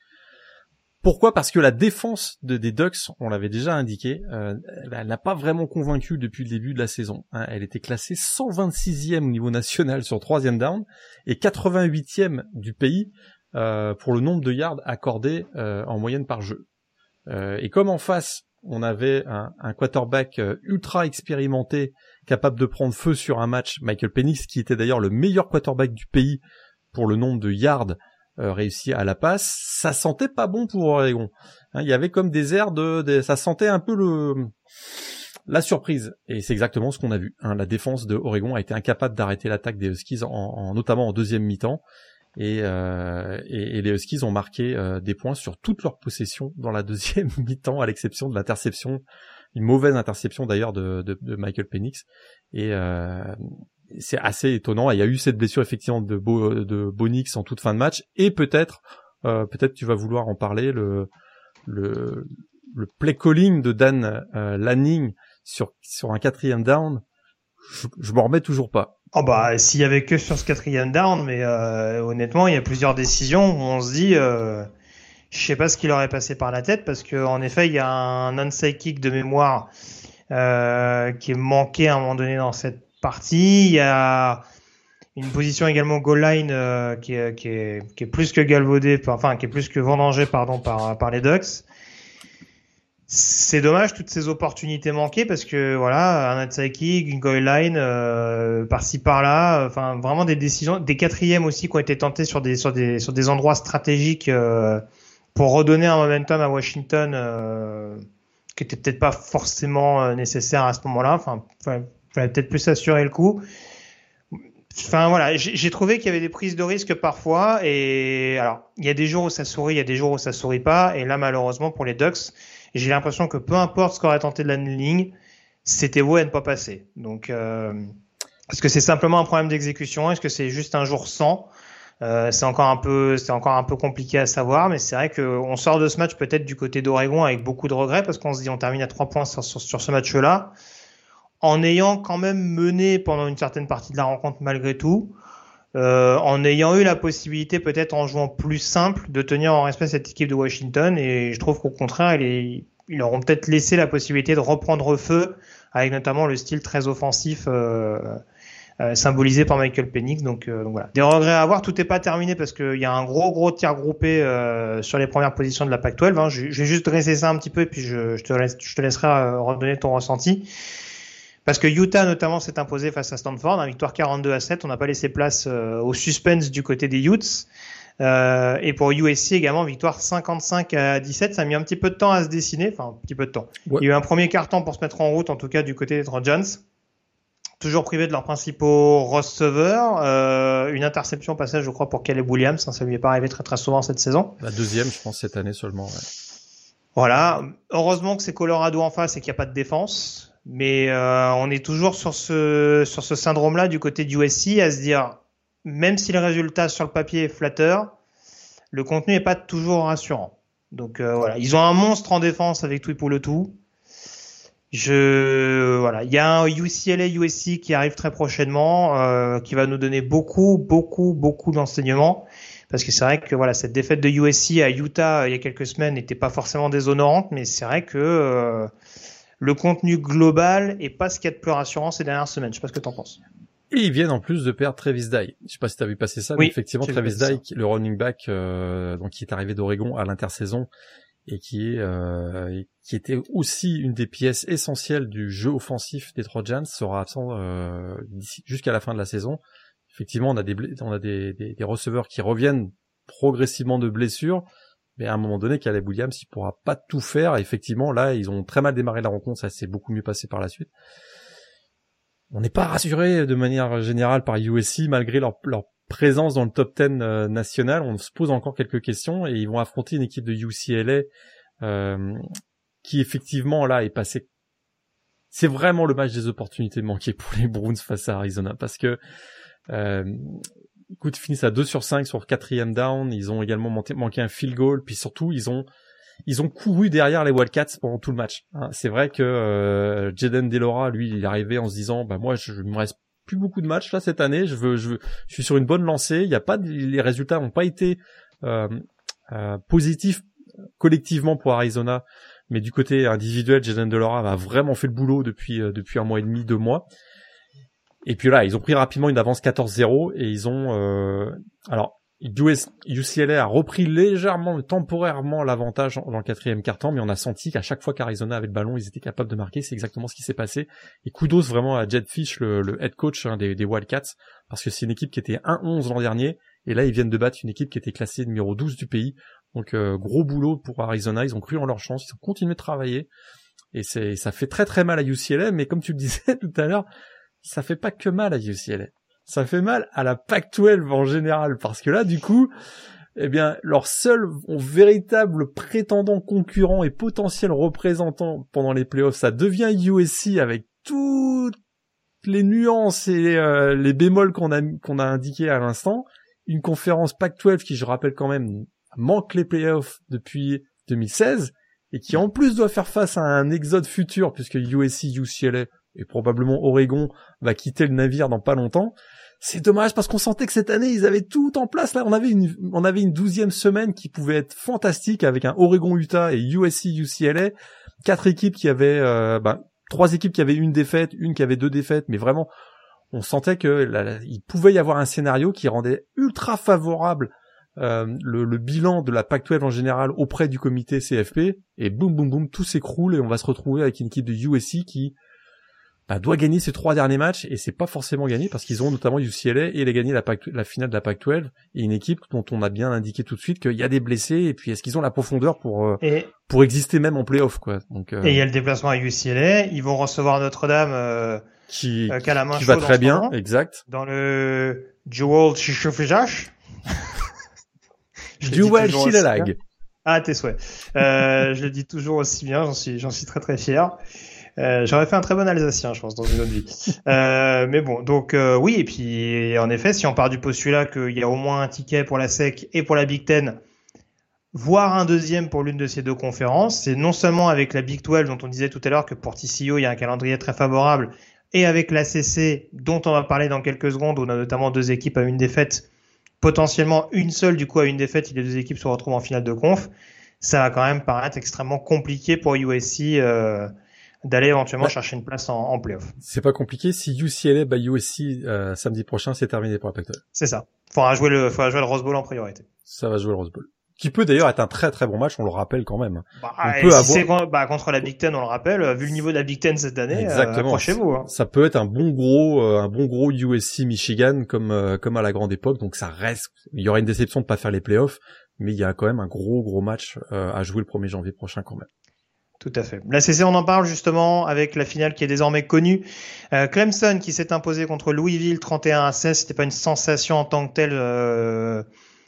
Pourquoi? Parce que la défense de, des Ducks, on l'avait déjà indiqué, euh, elle n'a pas vraiment convaincu depuis le début de la saison. hein. Elle était classée 126e au niveau national sur troisième down et 88e du pays euh, pour le nombre de yards accordés euh, en moyenne par jeu. Euh, et comme en face, on avait un, un quarterback ultra expérimenté capable de prendre feu sur un match. Michael Penix, qui était d'ailleurs le meilleur quarterback du pays pour le nombre de yards euh, réussis à la passe, ça sentait pas bon pour Oregon. Hein, il y avait comme des airs de, ça sentait un peu le la surprise. Et c'est exactement ce qu'on a vu. Hein. La défense de Oregon a été incapable d'arrêter l'attaque des Huskies, en, notamment en deuxième mi-temps. Et, euh, les Huskies ont marqué euh, des points sur toute leur possession dans la deuxième (laughs) mi-temps, à l'exception de l'interception, une mauvaise interception d'ailleurs de, de, de, Michael Penix. Et euh, c'est assez étonnant. il y a eu cette blessure effectivement de, Bo, de Bonix en toute fin de match. Et peut-être, euh, peut-être tu vas vouloir en parler, le, le, le play calling de Dan euh, Lanning sur, sur un quatrième down, je, je m'en remets toujours pas. Oh bah s'il y avait que sur ce quatrième down, mais euh, honnêtement il y a plusieurs décisions où on se dit, euh, je sais pas ce qui leur est passé par la tête parce que en effet il y a un onside kick de mémoire euh, qui est manqué à un moment donné dans cette partie. Il y a une position également goal line euh, qui, est, qui, est, qui est plus que galvaudée, enfin qui est plus que vendangée pardon par par les Ducks c'est dommage toutes ces opportunités manquées parce que voilà un outside kick, une goal line euh, par-ci par-là, enfin vraiment des décisions, des quatrièmes aussi qui ont été tentés sur des sur des sur des endroits stratégiques euh, pour redonner un momentum à Washington euh, qui était peut-être pas forcément euh, nécessaire à ce moment-là. Enfin, fallait peut-être plus assurer le coup. Enfin voilà, j'ai trouvé qu'il y avait des prises de risque parfois et alors il y a des jours où ça sourit, il y a des jours où ça sourit pas et là malheureusement pour les Ducks j'ai l'impression que peu importe ce qu'aurait tenté de la ligne, c'était beau à ne pas passer. Donc, euh, est-ce que c'est simplement un problème d'exécution? Est-ce que c'est juste un jour sans? Euh, c'est encore un peu, c'est encore un peu compliqué à savoir, mais c'est vrai qu'on sort de ce match peut-être du côté d'Oregon avec beaucoup de regrets parce qu'on se dit on termine à trois points sur, ce match-là, en ayant quand même mené pendant une certaine partie de la rencontre malgré tout. Euh, en ayant eu la possibilité peut-être en jouant plus simple de tenir en respect cette équipe de Washington et je trouve qu'au contraire ils, auront peut-être laissé la possibilité de reprendre feu avec notamment le style très offensif euh, symbolisé par Michael Penix donc, donc, voilà des regrets à avoir tout n'est pas terminé parce qu'il y a un gros gros tir groupé sur les premières positions de la PAC-12 hein. je, vais juste dresser ça un petit peu et puis je, je te, laisse, je te laisserai redonner ton ressenti parce que Utah notamment s'est imposé face à Stanford, hein, victoire 42 à 7. On n'a pas laissé place euh, au suspense du côté des Utes. Euh, et pour USC également, victoire 55 à 17. Ça a mis un petit peu de temps à se dessiner, enfin un petit peu de temps. Il y a eu un premier carton pour se mettre en route, en tout cas du côté des Trojans. Toujours privé de leurs principaux receveurs. Euh, une interception au passage, je crois, pour Caleb Williams. Ça, lui est pas arrivé très très souvent cette saison. La deuxième, je pense, cette année seulement. Ouais. Voilà. Heureusement que c'est Colorado en face et qu'il n'y a pas de défense. Mais euh, on est toujours sur ce, sur ce syndrome-là du côté du USC, à se dire, même si le résultat sur le papier est flatteur, le contenu n'est pas toujours rassurant. Donc euh, voilà, ils ont un monstre en défense avec tout pour le tout. Je voilà, il y a un UCLA USC qui arrive très prochainement, euh, qui va nous donner beaucoup, beaucoup, beaucoup d'enseignements. Parce que c'est vrai que voilà, cette défaite de USC à Utah il y a quelques semaines n'était pas forcément déshonorante, mais c'est vrai que le contenu global est pas ce qu'il y a de plus rassurant ces dernières semaines. Je sais pas ce que t'en penses. Et ils viennent en plus de perdre Travis Dye. Je sais pas si t'as vu passer ça, mais effectivement Travis Dye, le running back, euh, donc qui est arrivé d'Oregon à l'intersaison et qui euh, qui était aussi une des pièces essentielles du jeu offensif des Trojans sera absent euh, jusqu'à la fin de la saison. Effectivement, on a des on a des, des, des receveurs qui reviennent progressivement de blessures. Mais à un moment donné, Caleb Williams, il pourra pas tout faire. effectivement, là, ils ont très mal démarré la rencontre. Ça s'est beaucoup mieux passé par la suite. On n'est pas rassuré de manière générale par USC malgré leur, leur présence dans le top 10 euh, national. On se pose encore quelques questions et ils vont affronter une équipe de UCLA euh, qui effectivement là est passé. C'est vraiment le match des opportunités manquées pour les Bruins face à Arizona parce que euh, écoute, ils finissent à 2 sur 5 sur quatrième down. Ils ont également manqué un field goal. Puis surtout, ils ont ils ont couru derrière les Wildcats pendant tout le match. Hein. c'est vrai que euh, Jaden Delora, lui, il est arrivé en se disant, bah moi, je me reste plus beaucoup de matchs là cette année. Je veux, je, veux, je suis sur une bonne lancée. Il y a pas, les résultats n'ont pas été euh, euh, positifs collectivement pour Arizona, mais du côté individuel, Jaden Delora a vraiment fait le boulot depuis euh, depuis un mois et demi, deux mois. Et puis là, ils ont pris rapidement une avance 14-0 et ils ont... Alors, UCLA a repris légèrement, temporairement l'avantage dans le quatrième quart-temps, mais on a senti qu'à chaque fois qu'Arizona avait le ballon, ils étaient capables de marquer. C'est exactement ce qui s'est passé. Et kudos vraiment à Jetfish, le, le head coach hein, des, Wildcats, parce que c'est une équipe qui était 1-11 l'an dernier, et là ils viennent de battre une équipe qui était classée numéro 12 du pays. Donc euh, gros boulot pour Arizona, ils ont cru en leur chance, ils ont continué de travailler, et ça fait très très mal à UCLA, mais comme tu le disais (laughs) tout à l'heure, ça fait pas que mal à UCLA ça fait mal à la Pac-12 en général, parce que là, du coup, eh bien, leur seul véritable prétendant concurrent et potentiel représentant pendant les playoffs, ça devient USC avec toutes les nuances et euh, les bémols qu'on a qu'on a indiqué à l'instant. Une conférence Pac-12 qui, je rappelle quand même, manque les playoffs depuis 2016 et qui en plus doit faire face à un exode futur puisque USC, UCLA et probablement Oregon va quitter le navire dans pas longtemps. C'est dommage parce qu'on sentait que cette année ils avaient tout en place. Là. On avait une on avait une douzième semaine qui pouvait être fantastique avec un Oregon Utah et USC UCLA, quatre équipes qui avaient euh, ben, trois équipes qui avaient une défaite, une qui avait deux défaites, mais vraiment on sentait que il pouvait y avoir un scénario qui rendait ultra favorable euh, le, le, bilan de la Pac-12 en général auprès du comité CFP et boum boum boum tout s'écroule et on va se retrouver avec une équipe de USC qui bah, doit gagner ses trois derniers matchs et c'est pas forcément gagné parce qu'ils ont notamment UCLA et il a gagné la, la finale de la Pac-12 et une équipe dont on a bien indiqué tout de suite qu'il y a des blessés et puis est-ce qu'ils ont la profondeur pour euh, pour exister même en playoff quoi. Donc euh, et il y a le déplacement à UCLA, ils vont recevoir Notre-Dame euh, qui qui va très bien, exact. Dans le Jewel Chichofijach. Jewel Chilalag. Ah tes souhaits. je le dis toujours aussi bien, j'en suis j'en suis très très fier. Euh, j'aurais fait un très bon Alsacien, je pense, dans une autre vie. (laughs) Euh, mais bon, donc euh, oui, et puis en effet, si on part du postulat qu'il y a au moins un ticket pour la SEC et pour la Big Ten, voire un deuxième pour l'une de ces deux conférences, c'est non seulement avec la Big 12 dont on disait tout à l'heure que pour TCO il y a un calendrier très favorable, et avec la CC dont on va parler dans quelques secondes, où on a notamment deux équipes à une défaite, potentiellement une seule du coup à une défaite, si les deux équipes se retrouvent en finale de conf, ça va quand même paraître extrêmement compliqué pour USC. Euh, d'aller éventuellement chercher une place en, en playoff. C'est pas compliqué. Si UCLA bat USC euh, samedi prochain, c'est terminé pour la pac C'est ça. Faudra jouer le, faudra jouer le Rose Bowl en priorité. Ça va jouer le Rose Bowl. Qui peut d'ailleurs être un très très bon match, on le rappelle quand même. Bah, on peut si avoir... bah, contre la Big Ten, on le rappelle, euh, vu le niveau de la Big Ten cette année, euh, Exactement. vous Hein. Ça peut être un bon gros, euh, un bon gros USC Michigan comme comme à la grande époque. Donc ça reste, il y aura une déception de pas faire les playoffs, mais il y a quand même un gros gros match à jouer le 1er janvier prochain quand même. Tout à fait. La CC, on en parle justement avec la finale qui est désormais connue. Euh, Clemson qui s'est imposé contre Louisville 31 à 16. C'était pas une sensation en tant que telle. Euh,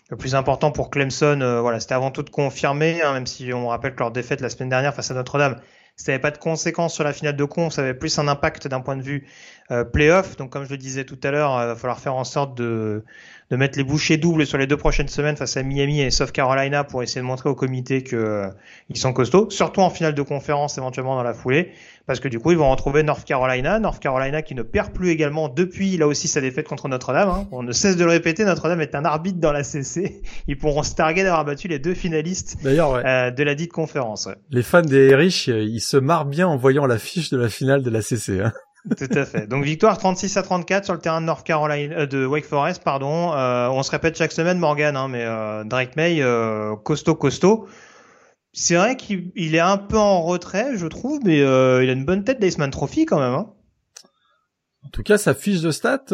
le plus important pour Clemson, euh, voilà, c'était avant tout de confirmer, hein, même si on rappelle que leur défaite la semaine dernière face à Notre-Dame, ça n'avait pas de conséquences sur la finale de con, ça avait plus un impact d'un point de vue euh, playoff. Donc comme je le disais tout à l'heure, il va falloir faire en sorte de de mettre les bouchées doubles sur les deux prochaines semaines face à Miami et South Carolina pour essayer de montrer au comité que euh, ils sont costauds, surtout en finale de conférence éventuellement dans la foulée, parce que du coup ils vont retrouver North Carolina, North Carolina qui ne perd plus également depuis là aussi sa défaite contre Notre-Dame. Hein. On ne cesse de le répéter, Notre-Dame est un arbitre dans la CC. Ils pourront se targuer d'avoir battu les deux finalistes euh, de la dite conférence. Les fans des riches, ils se marrent bien en voyant l'affiche de la finale de la CC. Hein. (laughs) Tout à fait. Donc victoire 36 à 34 sur le terrain de North Carolina, euh, de Wake Forest, pardon. Euh, on se répète chaque semaine, Morgan, hein, mais euh, Drake May, euh, costaud, costaud. C'est vrai qu'il est un peu en retrait, je trouve, mais il a une bonne tête d'Aceman Trophy quand même. Hein. En tout cas, sa fiche de stats,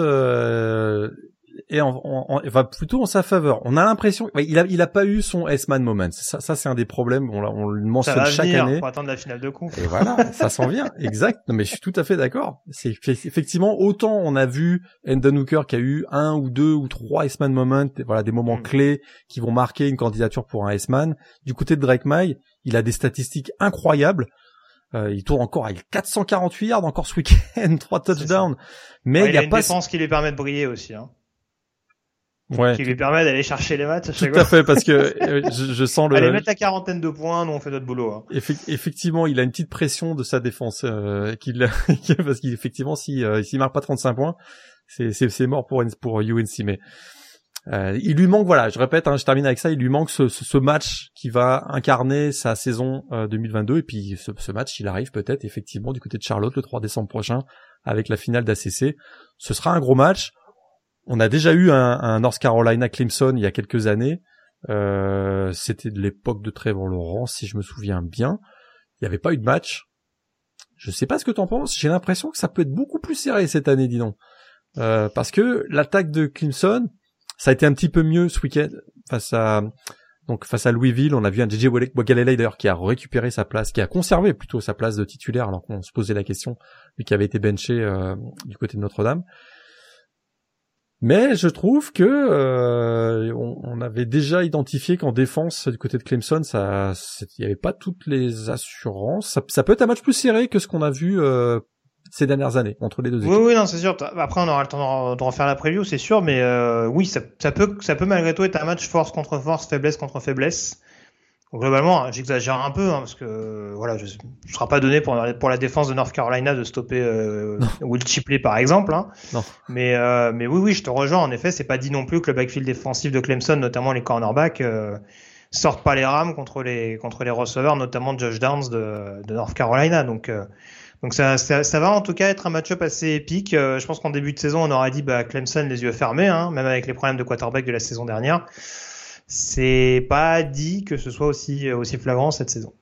et en, va plutôt en sa faveur. On a l'impression, il a, il a pas eu son S-man moment. Ça, ça c'est un des problèmes. On, on le mentionne chaque année. Pour attendre la finale de. Et voilà, ça s'en vient. (laughs) Exact. Non, mais je suis tout à fait d'accord. C'est effectivement autant on a vu Endon Hooker qui a eu un ou deux ou trois S-man moments, voilà des moments mm. clés qui vont marquer une candidature pour un S-man. Du côté de Drake May, il a des statistiques incroyables. Euh, il tourne encore avec 448 yards encore ce week-end, (laughs) trois touchdowns. Mais il, y a, une pas... défense qui lui permet de briller aussi. Hein ouais, qui lui permet d'aller chercher les matchs. Tout à fait, parce que (laughs) euh, je, je, sens le. Allez mettre la quarantaine de points, nous on fait notre boulot. Hein. effectivement, il a une petite pression de sa défense, euh, qu'il (laughs) parce qu'effectivement, si euh, s'il marque pas 35 points, c'est c'est mort pour pour UNC. Mais euh, il lui manque, voilà, je répète, hein, je termine avec ça, il lui manque ce, ce, match qui va incarner sa saison 2022 et puis ce, ce match, il arrive peut-être effectivement du côté de Charlotte le 3 décembre prochain avec la finale d'ACC. Ce sera un gros match on a déjà eu un, North Carolina Clemson il y a quelques années. Euh, C'était de l'époque de Trevor Lawrence, si je me souviens bien. Il n'y avait pas eu de match. Je sais pas ce que t'en penses. J'ai l'impression que ça peut être beaucoup plus serré cette année, dis donc. Euh, parce que l'attaque de Clemson, ça a été un petit peu mieux ce week-end face à donc face à Louisville, on a vu un JJ Wagalele qui a récupéré sa place, qui a conservé plutôt sa place de titulaire alors qu'on se posait la question, lui qui avait été benché euh, du côté de Notre-Dame. Mais je trouve que euh, on, avait déjà identifié qu'en défense du côté de Clemson, ça, il n'y avait pas toutes les assurances. Ça, ça, peut être un match plus serré que ce qu'on a vu euh, ces dernières années entre les deux équipes. Oui, oui, non, c'est sûr. Après, on aura le temps de refaire la preview, c'est sûr, mais euh, oui, ça, ça, peut, ça peut malgré tout être un match force contre force, faiblesse contre faiblesse. Globalement, j'exagère un peu hein, parce que voilà, je ne sera pas donné pour, pour la défense de North Carolina de stopper euh, (laughs) Will Chipley par exemple. Hein. Non. Mais euh, mais oui, oui, je te rejoins. En effet, c'est pas dit non plus que le backfield défensif de Clemson, notamment les cornerbacks. Euh, sortent pas les rames contre les contre les receveurs, notamment Josh Downs de, de North Carolina. Donc euh, donc ça, ça, ça, va en tout cas être un match-up assez épique. Euh, je pense qu'en début de saison, on aurait dit bah, Clemson les yeux fermés, hein, même avec les problèmes de quarterback de la saison dernière. C'est pas dit que ce soit aussi aussi flagrant cette saison.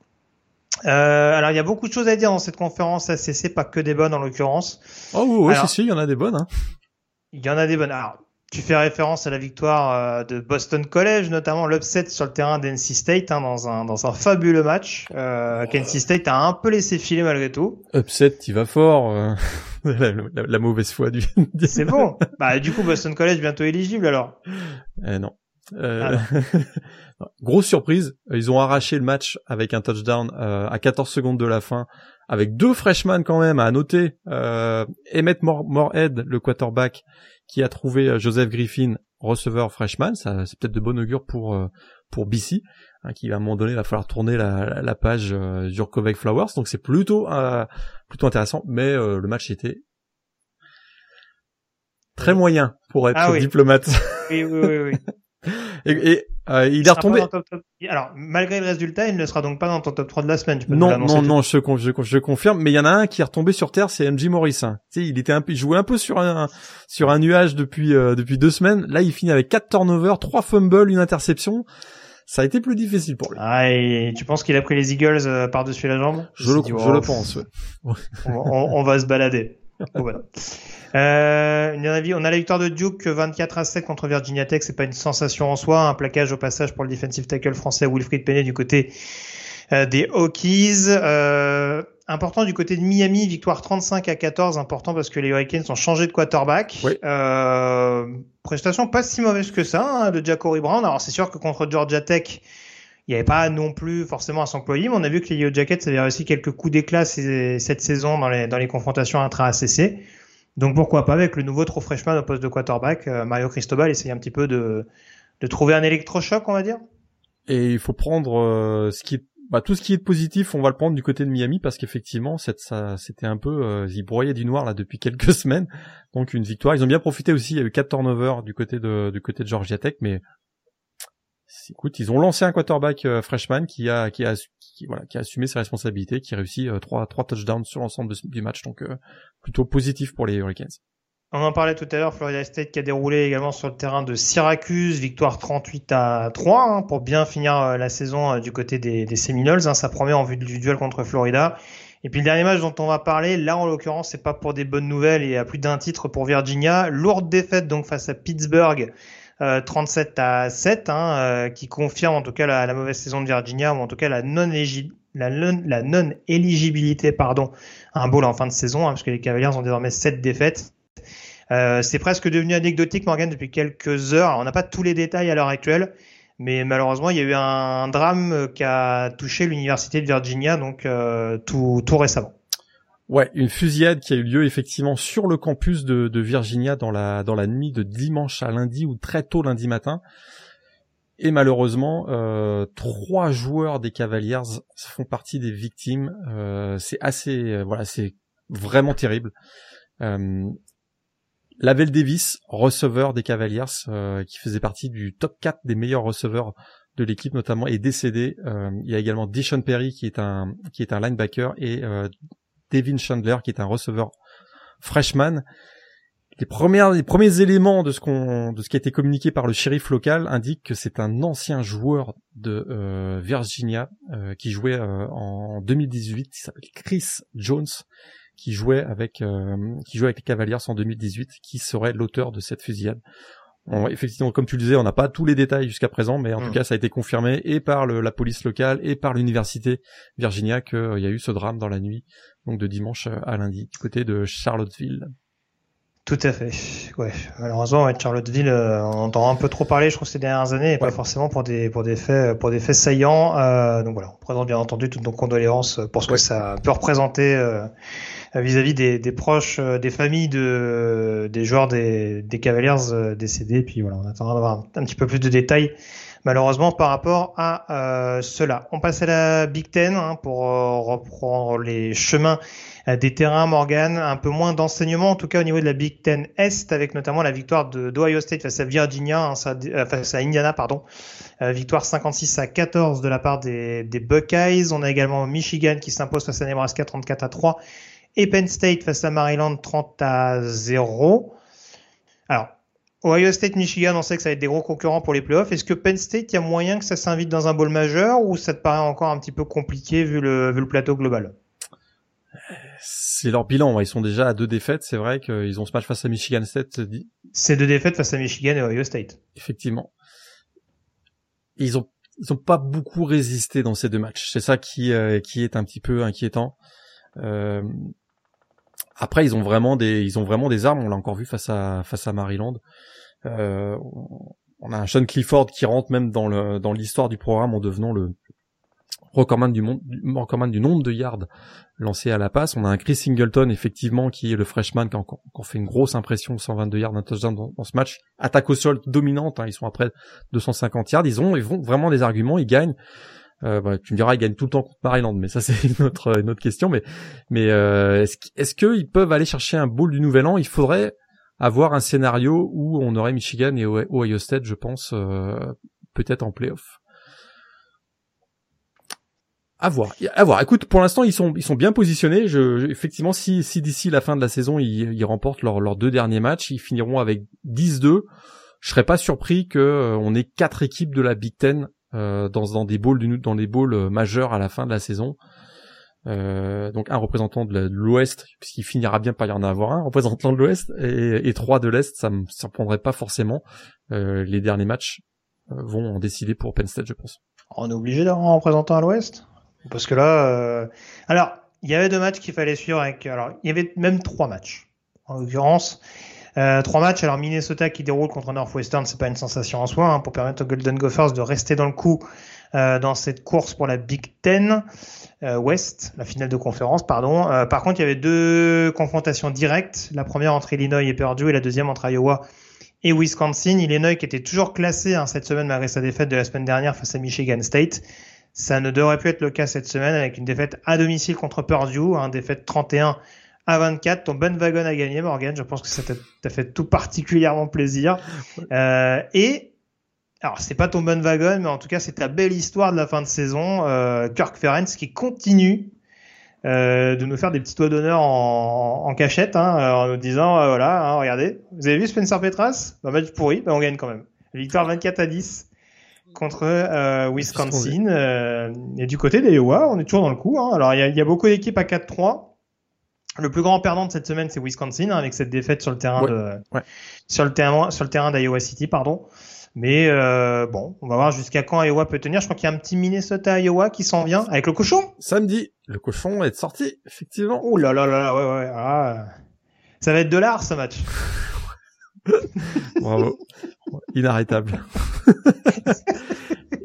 Euh, alors il y a beaucoup de choses à dire dans cette conférence ACC, pas que des bonnes en l'occurrence. Oh oui, oui si, si, il y en a des bonnes. Hein. Il y en a des bonnes. Alors tu fais référence à la victoire euh, de Boston College, notamment l'upset sur le terrain d'NC State hein, dans, un, dans un fabuleux match. Euh, qu'NC State a un peu laissé filer malgré tout. Upset, il va fort. Euh, (laughs) la, mauvaise foi du. C'est bon. Bah du coup Boston College bientôt éligible alors. Eh non. Euh... Ah (laughs) Grosse surprise, ils ont arraché le match avec un touchdown à 14 secondes de la fin, avec deux freshmen quand même à noter. Euh, Emmett Morehead, le quarterback, qui a trouvé euh, Joseph Griffin receveur freshman. Ça, c'est peut-être de bon augure pour euh, pour BC, hein, qui à un moment donné va falloir tourner la, la page euh, Jurkovec Flowers. Donc c'est plutôt euh, plutôt intéressant. Mais le match était très moyen pour être ah diplomate. Oui, oui, oui. oui. (laughs) et, et euh, il, est retombé. Alors, malgré le résultat, il ne sera donc pas dans ton top 3 de la semaine. non, non, non, je, je, je, confirme. Mais il y en a un qui est retombé sur terre, c'est MJ Morris. Hein. Tu sais, il était un peu, il jouait un peu sur un sur un nuage depuis euh, depuis deux semaines. Là, il finit avec quatre turnovers, trois fumbles, une interception. Ça a été plus difficile pour lui. Ah, et tu penses qu'il a pris les Eagles euh, par dessus la jambe? Je, le, je le pense. Ouais. on, on, va se balader. Voilà. Euh, on a la victoire de Duke 24 à 7 contre Virginia Tech. C'est pas une sensation en soi. Un plaquage au passage pour le defensive tackle français Wilfried Penney du côté euh, des Hokies. Euh, important du côté de Miami, victoire 35 à 14. Important parce que les Hurricanes ont changé de quarterback. Euh, prestation pas si mauvaise que ça hein, de Jacory Brown. Alors c'est sûr que contre Georgia Tech, il n'y avait pas non plus forcément à s'employer, mais on a vu que les Yellow Jackets avaient réussi quelques coups d'éclat cette saison dans les, dans les confrontations intra-ACC. Donc pourquoi pas avec le nouveau trop freshman au poste de quarterback, euh, Mario Cristobal essaye un petit peu de, trouver un électrochoc, on va dire. Et il faut prendre euh, bah, tout ce qui est positif, on va le prendre du côté de Miami parce qu'effectivement, c'était un peu, euh, ils broyaient du noir là depuis (laughs) quelques semaines. Donc une victoire. Ils ont bien profité aussi. Il y a eu quatre turnovers du côté de du côté de Georgia Tech, mais écoute, ils ont lancé un quarterback freshman qui a qui a qui voilà qui a assumé ses responsabilités, qui a réussi euh, trois trois touchdowns sur l'ensemble du match, donc euh, plutôt positif pour les Hurricanes. On en parlait tout à l'heure, Florida State qui a déroulé également sur le terrain de Syracuse, victoire 38 à 3 hein, pour bien finir euh, la saison du côté des, des Seminoles. Hein, ça promet en vue du duel contre Florida. Et puis le dernier match dont on va parler, là en l'occurrence, c'est pas pour des bonnes nouvelles et à plus d'un titre pour Virginia. Lourde défaite donc face à Pittsburgh 37 euh, à 7, hein, euh, qui confirme en tout cas la, mauvaise saison de Virginia, ou en tout cas la non la, la non éligibilité pardon à un bowl en fin de saison, hein, parce que les Cavaliers ont désormais 7 défaites. Euh, c'est presque devenu anecdotique, Morgan, depuis quelques heures. on n'a pas tous les détails à l'heure actuelle, mais malheureusement, il y a eu un, drame qui a touché l'université de Virginia, donc tout, tout récemment. Ouais, une fusillade qui a eu lieu effectivement sur le campus de, de, Virginia dans la dans la nuit de dimanche à lundi ou très tôt lundi matin. Et malheureusement, euh, trois joueurs des Cavaliers font partie des victimes. Euh, c'est assez, euh, voilà, c'est vraiment terrible. Lavelle Davis, receveur des Cavaliers, qui faisait partie du top 4 des meilleurs receveurs de l'équipe notamment, est décédé. Il y a également Dishon Perry qui est un qui est un linebacker et Devin Chandler, qui est un receveur freshman. les premières, les premiers éléments de ce qu'on, de ce qui a été communiqué par le shérif local indiquent que c'est un ancien joueur de euh, Virginia euh, qui jouait euh, en 2018, il s'appelle Chris Jones, qui jouait qui jouait avec les Cavaliers en 2018, qui serait l'auteur de cette fusillade. Effectivement, comme tu le disais, on n'a pas tous les détails jusqu'à présent, mais en tout hmm. cas, ça a été confirmé et par le, la police locale et par l'université Virginia qu'il y a eu ce drame dans la nuit, donc de dimanche à lundi, du côté de Charlottesville. Tout à fait. Ouais. Malheureusement, ouais, Charlottesville, euh, on entend un peu trop parler, je trouve, ces dernières années, et pas forcément pour des pour des faits pour des faits saillants. Euh, donc voilà, on présente bien entendu toutes nos condoléances pour ce que ça peut représenter euh, vis-à-vis des, des proches, euh, des familles de des joueurs des des Cavaliers décédés. Puis voilà, on attendra d'avoir un, petit peu plus de détails. Malheureusement, par rapport à cela, on passe à la Big Ten hein, pour reprendre les chemins euh, des terrains, Morgan, un peu moins d'enseignement, en tout cas au niveau de la Big Ten Est, avec notamment la victoire de d'Ohio State face à Virginia, hein, euh, face à Indiana, pardon. Euh, victoire 56 à 14 de la part des, des Buckeyes. On a également Michigan qui s'impose face à Nebraska 34 à 3 et Penn State face à Maryland 30 à 0. Alors, Ohio State, Michigan, on sait que ça va être des gros concurrents pour les playoffs. Est-ce que Penn State, il y a moyen que ça s'invite dans un bowl majeur ou ça te paraît encore un petit peu compliqué vu le, vu le plateau global? C'est leur bilan. Ils sont déjà à deux défaites. C'est vrai qu'ils ont ce match face à Michigan State. C'est deux défaites face à Michigan et Ohio State. Effectivement. Ils ont ils ont pas beaucoup résisté dans ces deux matchs. C'est ça qui euh, qui est un petit peu inquiétant. Euh, après, ils ont vraiment des ils ont vraiment des armes. On l'a encore vu face à face à Maryland. Euh, on a un Sean Clifford qui rentre même dans le dans l'histoire du programme en devenant le recordman du, monde, du nombre de yards lancés à la passe. On a un Chris Singleton, effectivement, qui est le freshman, qui a encore, fait une grosse impression, 122 yards, un touchdown dans, ce match. Attaque au sol dominante, hein, ils sont après 250 yards. Ils ont, ils vont vraiment des arguments, ils gagnent. Euh, bah, tu me diras, ils gagnent tout le temps contre Maryland, mais ça (laughs) c'est une autre, une autre question. Mais, mais euh, est-ce qu'ils peuvent aller chercher un bowl du Nouvel An? Il faudrait avoir un scénario où on aurait Michigan et Ohio State, je pense, euh, peut-être en playoff. À voir, à voir. Écoute, pour l'instant, ils sont ils sont bien positionnés. Je, effectivement, si si d'ici la fin de la saison, ils, ils remportent leurs deux derniers matchs, ils finiront avec 10-2. Je serais pas surpris que euh, on ait quatre équipes de la Big Ten dans dans des bowls dans des bowls euh, majeurs à la fin de la saison. Euh, donc un représentant de l'Ouest, puisqu'il finira bien par y en avoir un (laughs) représentant de l'Ouest et, et trois de l'Est, ça me surprendrait pas forcément. Euh, les derniers matchs vont en décider pour Penn State, je pense. On est obligé d'avoir un représentant à l'Ouest? Parce que là, euh... alors il y avait deux matchs qu'il fallait suivre avec. Alors il y avait même trois matchs en l'occurrence. Euh, trois matchs. Alors Minnesota qui déroule contre Northwestern, c'est pas une sensation en soi hein, pour permettre aux Golden Gophers de rester dans le coup euh, dans cette course pour la Big Ten euh, West, la finale de conférence, pardon. Euh, par contre, il y avait deux confrontations directes. La première entre Illinois et Purdue et la deuxième entre Iowa et Wisconsin. Illinois qui était toujours classé hein, cette semaine malgré sa défaite de la semaine dernière face à Michigan State. Ça ne devrait plus être le cas cette semaine avec une défaite à domicile contre Purdue, hein, défaite 31 à 24. Ton bon wagon a gagné, Morgan. Je pense que ça t'a fait tout particulièrement plaisir. (laughs) Euh, et alors c'est pas ton bon wagon, mais en tout cas c'est ta belle histoire de la fin de saison. Euh, Kirk Ferenc qui continue euh, de nous faire des petits doigts d'honneur en, en, cachette, hein, en nous disant euh, voilà, hein, regardez, vous avez vu Spencer Petras, bah, match pourri, bah, on gagne quand même. Victoire 24 à 10 contre euh, Wisconsin. Euh, et du côté des Iowa, on est toujours dans le coup. Hein. Alors il y a, y a, beaucoup d'équipes à 4-3. Le plus grand perdant de cette semaine, c'est Wisconsin, hein, avec cette défaite sur le terrain de sur le terrain sur le terrain d'Iowa City, pardon. Mais euh, bon, on va voir jusqu'à quand Iowa peut tenir. Je crois qu'il y a un petit Minnesota Iowa qui s'en vient avec le cochon. Samedi, le cochon est sorti, effectivement. Oh là là là, ouais ouais. Ah. Ça va être de l'art ce match. (laughs) Bravo. Inarrêtable. (laughs)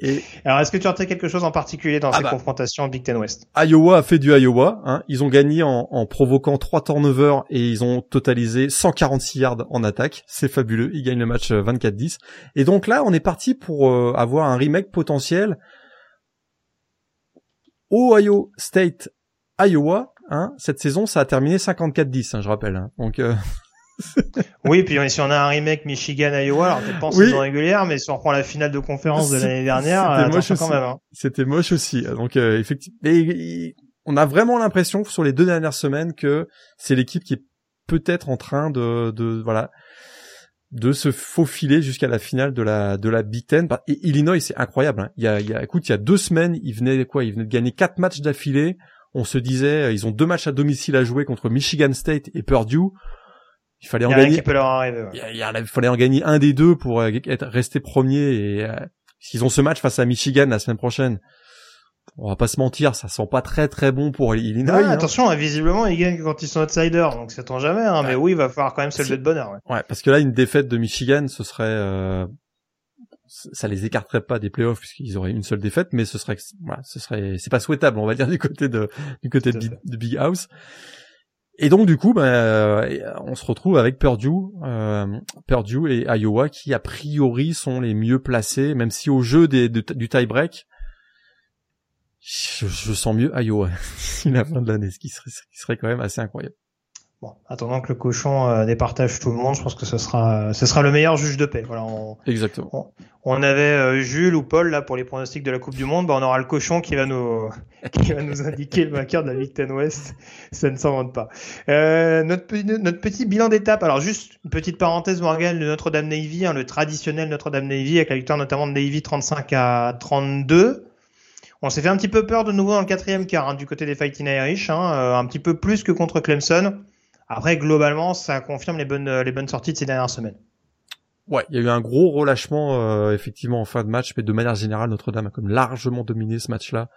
Et... Alors, est-ce que tu as quelque chose en particulier dans ah ces bah. confrontations Big Ten West? Iowa a fait du Iowa. Hein. Ils ont gagné en, en, provoquant trois turnovers et ils ont totalisé 146 yards en attaque. C'est fabuleux. Ils gagnent le match 24-10. Euh, et donc là, on est parti pour euh, avoir un remake potentiel. Ohio State, Iowa. Hein. Cette saison, ça a terminé 54-10, hein, je rappelle. Hein. Donc euh, oui, puis si on a un remake Michigan-Iowa, alors peut-être pas en saison régulière, mais si on reprend la finale de conférence de l'année dernière, c'était moche quand même. Hein. C'était moche aussi. Donc euh, effectivement, on a vraiment l'impression sur les deux dernières semaines que c'est l'équipe qui est peut-être en train de, de voilà de se faufiler jusqu'à la finale de la de la Big Ten. Et Illinois, c'est incroyable. Hein. Il y a, il y a, écoute, il y a deux semaines, ils venaient quoi Ils venaient de gagner quatre matchs d'affilée. On se disait, ils ont deux matchs à domicile à jouer contre Michigan State et Purdue. Il fallait en gagner. Il, fallait en gagner un des deux pour euh, être resté premier. Et euh, s'ils ont ce match face à Michigan la semaine prochaine, on va pas se mentir, ça sent pas très très bon pour Illinois. Ah, hein. Attention, visiblement ils gagnent quand ils sont outsiders, donc ça tend jamais. Hein, Mais oui, il va falloir quand même se lever de bonheur. Ouais. ouais. parce que là, une défaite de Michigan, ce serait, euh, ça les écarterait pas des playoffs puisqu'ils auraient une seule défaite, mais ce serait, voilà, ce serait, c'est pas souhaitable, on va dire du côté de du côté de, Big House. Et donc du coup, ben, on se retrouve avec Purdue, euh, Purdue et Iowa qui a priori sont les mieux placés, même si au jeu des, du tie-break, je, je, sens mieux Iowa (laughs) la fin de l'année, ce qui serait, ce qui serait quand même assez incroyable. Bon, attendant que le cochon euh, départage tout le monde, je pense que ce sera, ce sera le meilleur juge de paix. Voilà. On, Exactement. On, avait euh, Jules ou Paul là pour les pronostics de la Coupe du Monde. Bah, on aura le cochon qui va nous, (laughs) qui va nous indiquer le vainqueur de la Big Ten West. Ça ne s'invente pas. Euh, notre, notre petit bilan d'étape. Alors juste une petite parenthèse, Morgan, de Notre-Dame Navy, hein, le traditionnel Notre-Dame Navy avec la victoire notamment de Navy 35 à 32. On s'est fait un petit peu peur de nouveau dans le quatrième quart hein, du côté des Fighting Irish, hein, euh, un petit peu plus que contre Clemson. Après, globalement, ça confirme les bonnes, les bonnes sorties de ces dernières semaines. Ouais, il y a eu un gros relâchement euh, effectivement en fin de match, mais de manière générale, Notre-Dame a comme largement dominé ce match-là.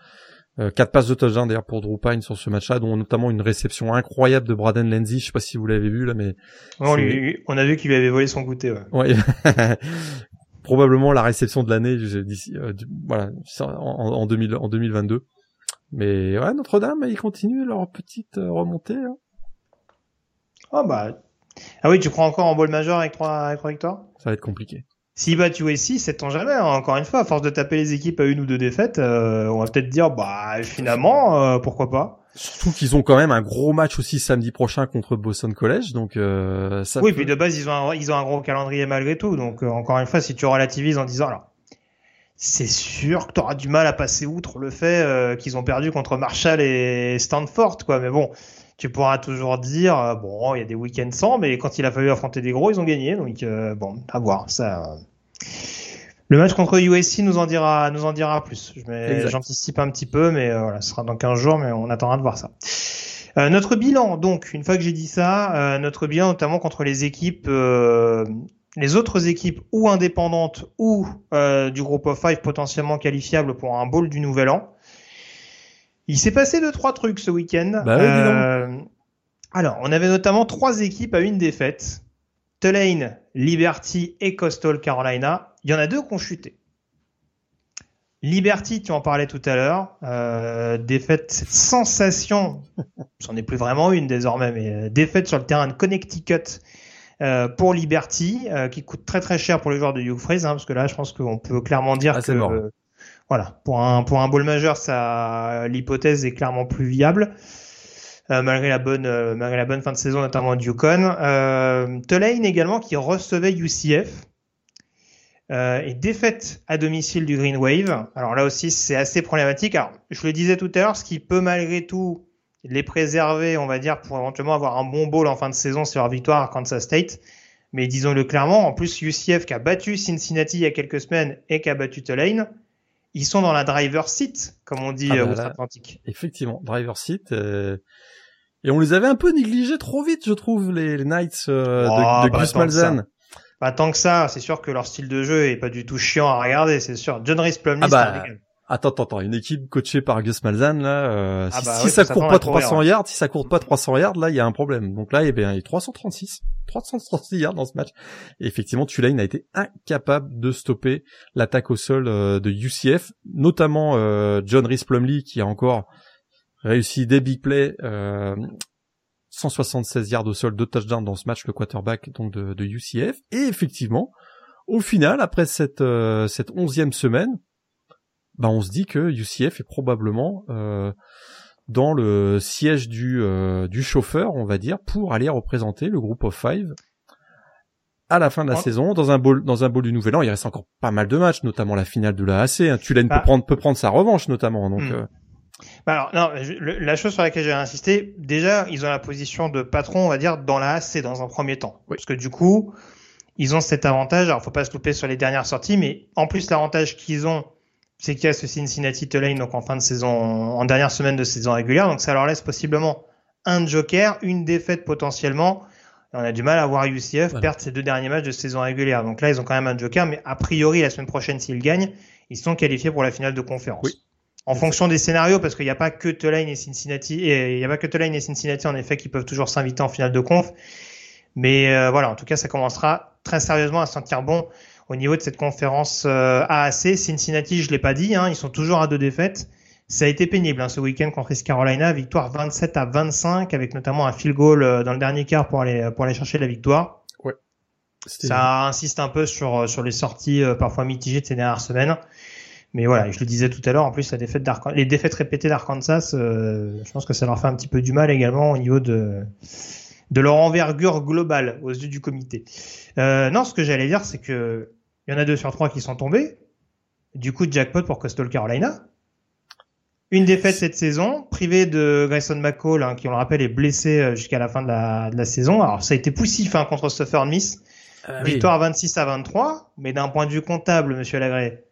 Euh, quatre passes de touchdown d'ailleurs pour Drew Pine sur ce match-là, dont notamment une réception incroyable de Braden Lenzy. Je sais pas si vous l'avez vu là, mais on, on a vu qu'il lui avait volé son goûter. Ouais. ouais. (laughs) probablement la réception de l'année d'ici euh, voilà en, en, 2000, en 2022 mais ouais Notre-Dame ils continuent leur petite euh, remontée hein. Ah bah ah oui tu crois encore en bol majeur avec trois avec trois victoires? Ça va être compliqué si bah tu USC, c'est tant jamais. Hein. Encore une fois, à force de taper les équipes à une ou deux défaites, euh, on va peut-être dire bah finalement pourquoi pas. Surtout qu'ils ont quand même un gros match aussi samedi prochain contre Boston College, donc euh, ça. Oui, puis de base ils ont un, ils ont un gros calendrier malgré tout, donc euh, encore une fois, si tu relativises en disant alors, c'est sûr que tu auras du mal à passer outre le fait euh, qu'ils ont perdu contre Marshall et Stanford, quoi. Mais bon, tu pourras toujours dire euh, bon, il y a des week-ends sans, mais quand il a fallu affronter des gros, ils ont gagné, donc bon, à voir ça. Le match contre USC nous en dira, nous en dira plus. J'anticipe un petit peu, mais euh, voilà, ce sera dans 15 jours, mais on attendra de voir ça. Euh, notre bilan, donc, une fois que j'ai dit ça, euh, notre bilan notamment contre les équipes, les autres équipes ou indépendantes ou du groupe of five potentiellement qualifiables pour un bowl du Nouvel An. Il s'est passé deux trois trucs ce week-end. Bah alors, on avait notamment trois équipes à une défaite. Tulane, Liberty et Coastal Carolina. Il y en a deux qui ont chuté. Liberty, tu en parlais tout à l'heure, euh, défaite, sensation, c'en est plus vraiment une désormais, mais euh, défaite sur le terrain de Connecticut euh, pour Liberty, euh, qui coûte très très cher pour les joueurs de Hugh Freeze, hein, parce que là, je pense qu'on peut clairement dire ah, que, voilà, pour un pour un bowl majeur, l'hypothèse est clairement plus viable. Euh, malgré la bonne euh, malgré la bonne fin de saison notamment du Yukon. Euh, Tulane également qui recevait UCF. et défaite à domicile du Green Wave. Alors là aussi, c'est assez problématique. Alors, je le disais tout à l'heure, ce qui peut malgré tout les préserver, on va dire, pour éventuellement avoir un bon bowl en fin de saison sur leur victoire à Kansas State. Mais disons-le clairement, en plus UCF qui a battu Cincinnati il y a quelques semaines et qui a battu Tulane, ils sont dans la driver seat, comme on dit ah bah atlantique Effectivement, driver seat. Et on les avait un peu négligés trop vite, je trouve, les, Knights euh, de, oh, de bah, Gus Malzahn. Pas tant que ça, c'est sûr que leur style de jeu est pas du tout chiant à regarder, c'est sûr. John Rhys Plumlee, ah bah, Attends, attends, attends, une équipe coachée par Gus Malzahn là, euh, ah si, bah ça court pas 300 yards, si ça court pas 300 yards, là il y a un problème. Donc là, eh bien, il y a 336, 336 yards dans ce match. Et effectivement, Tulane a été incapable de stopper l'attaque au sol euh, de UCF, notamment John Rhys Plumlee qui a encore réussi des big plays, euh, 176 yards au sol, deux touchdowns dans ce match, le quarterback donc de, de UCF. Et effectivement, au final, après cette euh, cette onzième semaine, bah on se dit que UCF est probablement euh, dans le siège du euh, du chauffeur, on va dire, pour aller représenter le groupe of five à la fin de la saison dans un bowl dans un bowl du Nouvel An. Il reste encore pas mal de matchs, notamment la finale de la AC. Hein. Tulane peut bah. prendre peut prendre sa revanche notamment. Donc hmm. Bah alors, non, la chose sur laquelle j'ai insisté, déjà, ils ont la position de patron, on va dire, dans la AC dans un premier temps. Parce que du coup, ils ont cet avantage. Alors, faut pas se louper sur les dernières sorties, mais en plus, l'avantage qu'ils ont, c'est qu'il y a ce Cincinnati Tulane, donc en fin de saison, en dernière semaine de saison régulière. Donc, ça leur laisse possiblement un joker, une défaite potentiellement. on a du mal à voir UCF perdre ses deux derniers matchs de saison régulière. Donc là, ils ont quand même un joker, mais a priori, la semaine prochaine, s'ils gagnent, ils sont qualifiés pour la finale de conférence. Oui. En fonction des scénarios, parce qu'il n'y a pas que Tulane et Cincinnati, et il n'y a pas que Tulane et Cincinnati en effet qui peuvent toujours s'inviter en finale de conf. Mais euh, voilà, en tout cas, ça commencera très sérieusement à sentir bon au niveau de cette conférence euh, AAC. Cincinnati, je l'ai pas dit, hein, ils sont toujours à deux défaites. Ça a été pénible hein, ce week-end contre East Carolina, victoire 27 à 25 avec notamment un field goal euh, dans le dernier quart pour aller pour aller chercher la victoire. Ouais. Ça insiste un peu sur sur les sorties parfois mitigées de ces dernières semaines. Mais voilà, je le disais tout à l'heure, en plus la défaite les défaites répétées d'Arkansas, euh, je pense que ça leur fait un petit peu du mal également au niveau de de leur envergure globale aux yeux du comité. Euh, non, ce que j'allais dire, c'est que il y en a deux sur trois qui sont tombés. Du coup, jackpot pour Coastal Carolina. Une défaite cette saison, privé de Grayson McCall, hein, qui on le rappelle est blessé euh, jusqu'à la fin de la, de la saison. Alors ça a été poussif hein, contre Southern Miss. Ah Victoire 26 à 23, mais d'un point de vue comptable, Monsieur Lagré,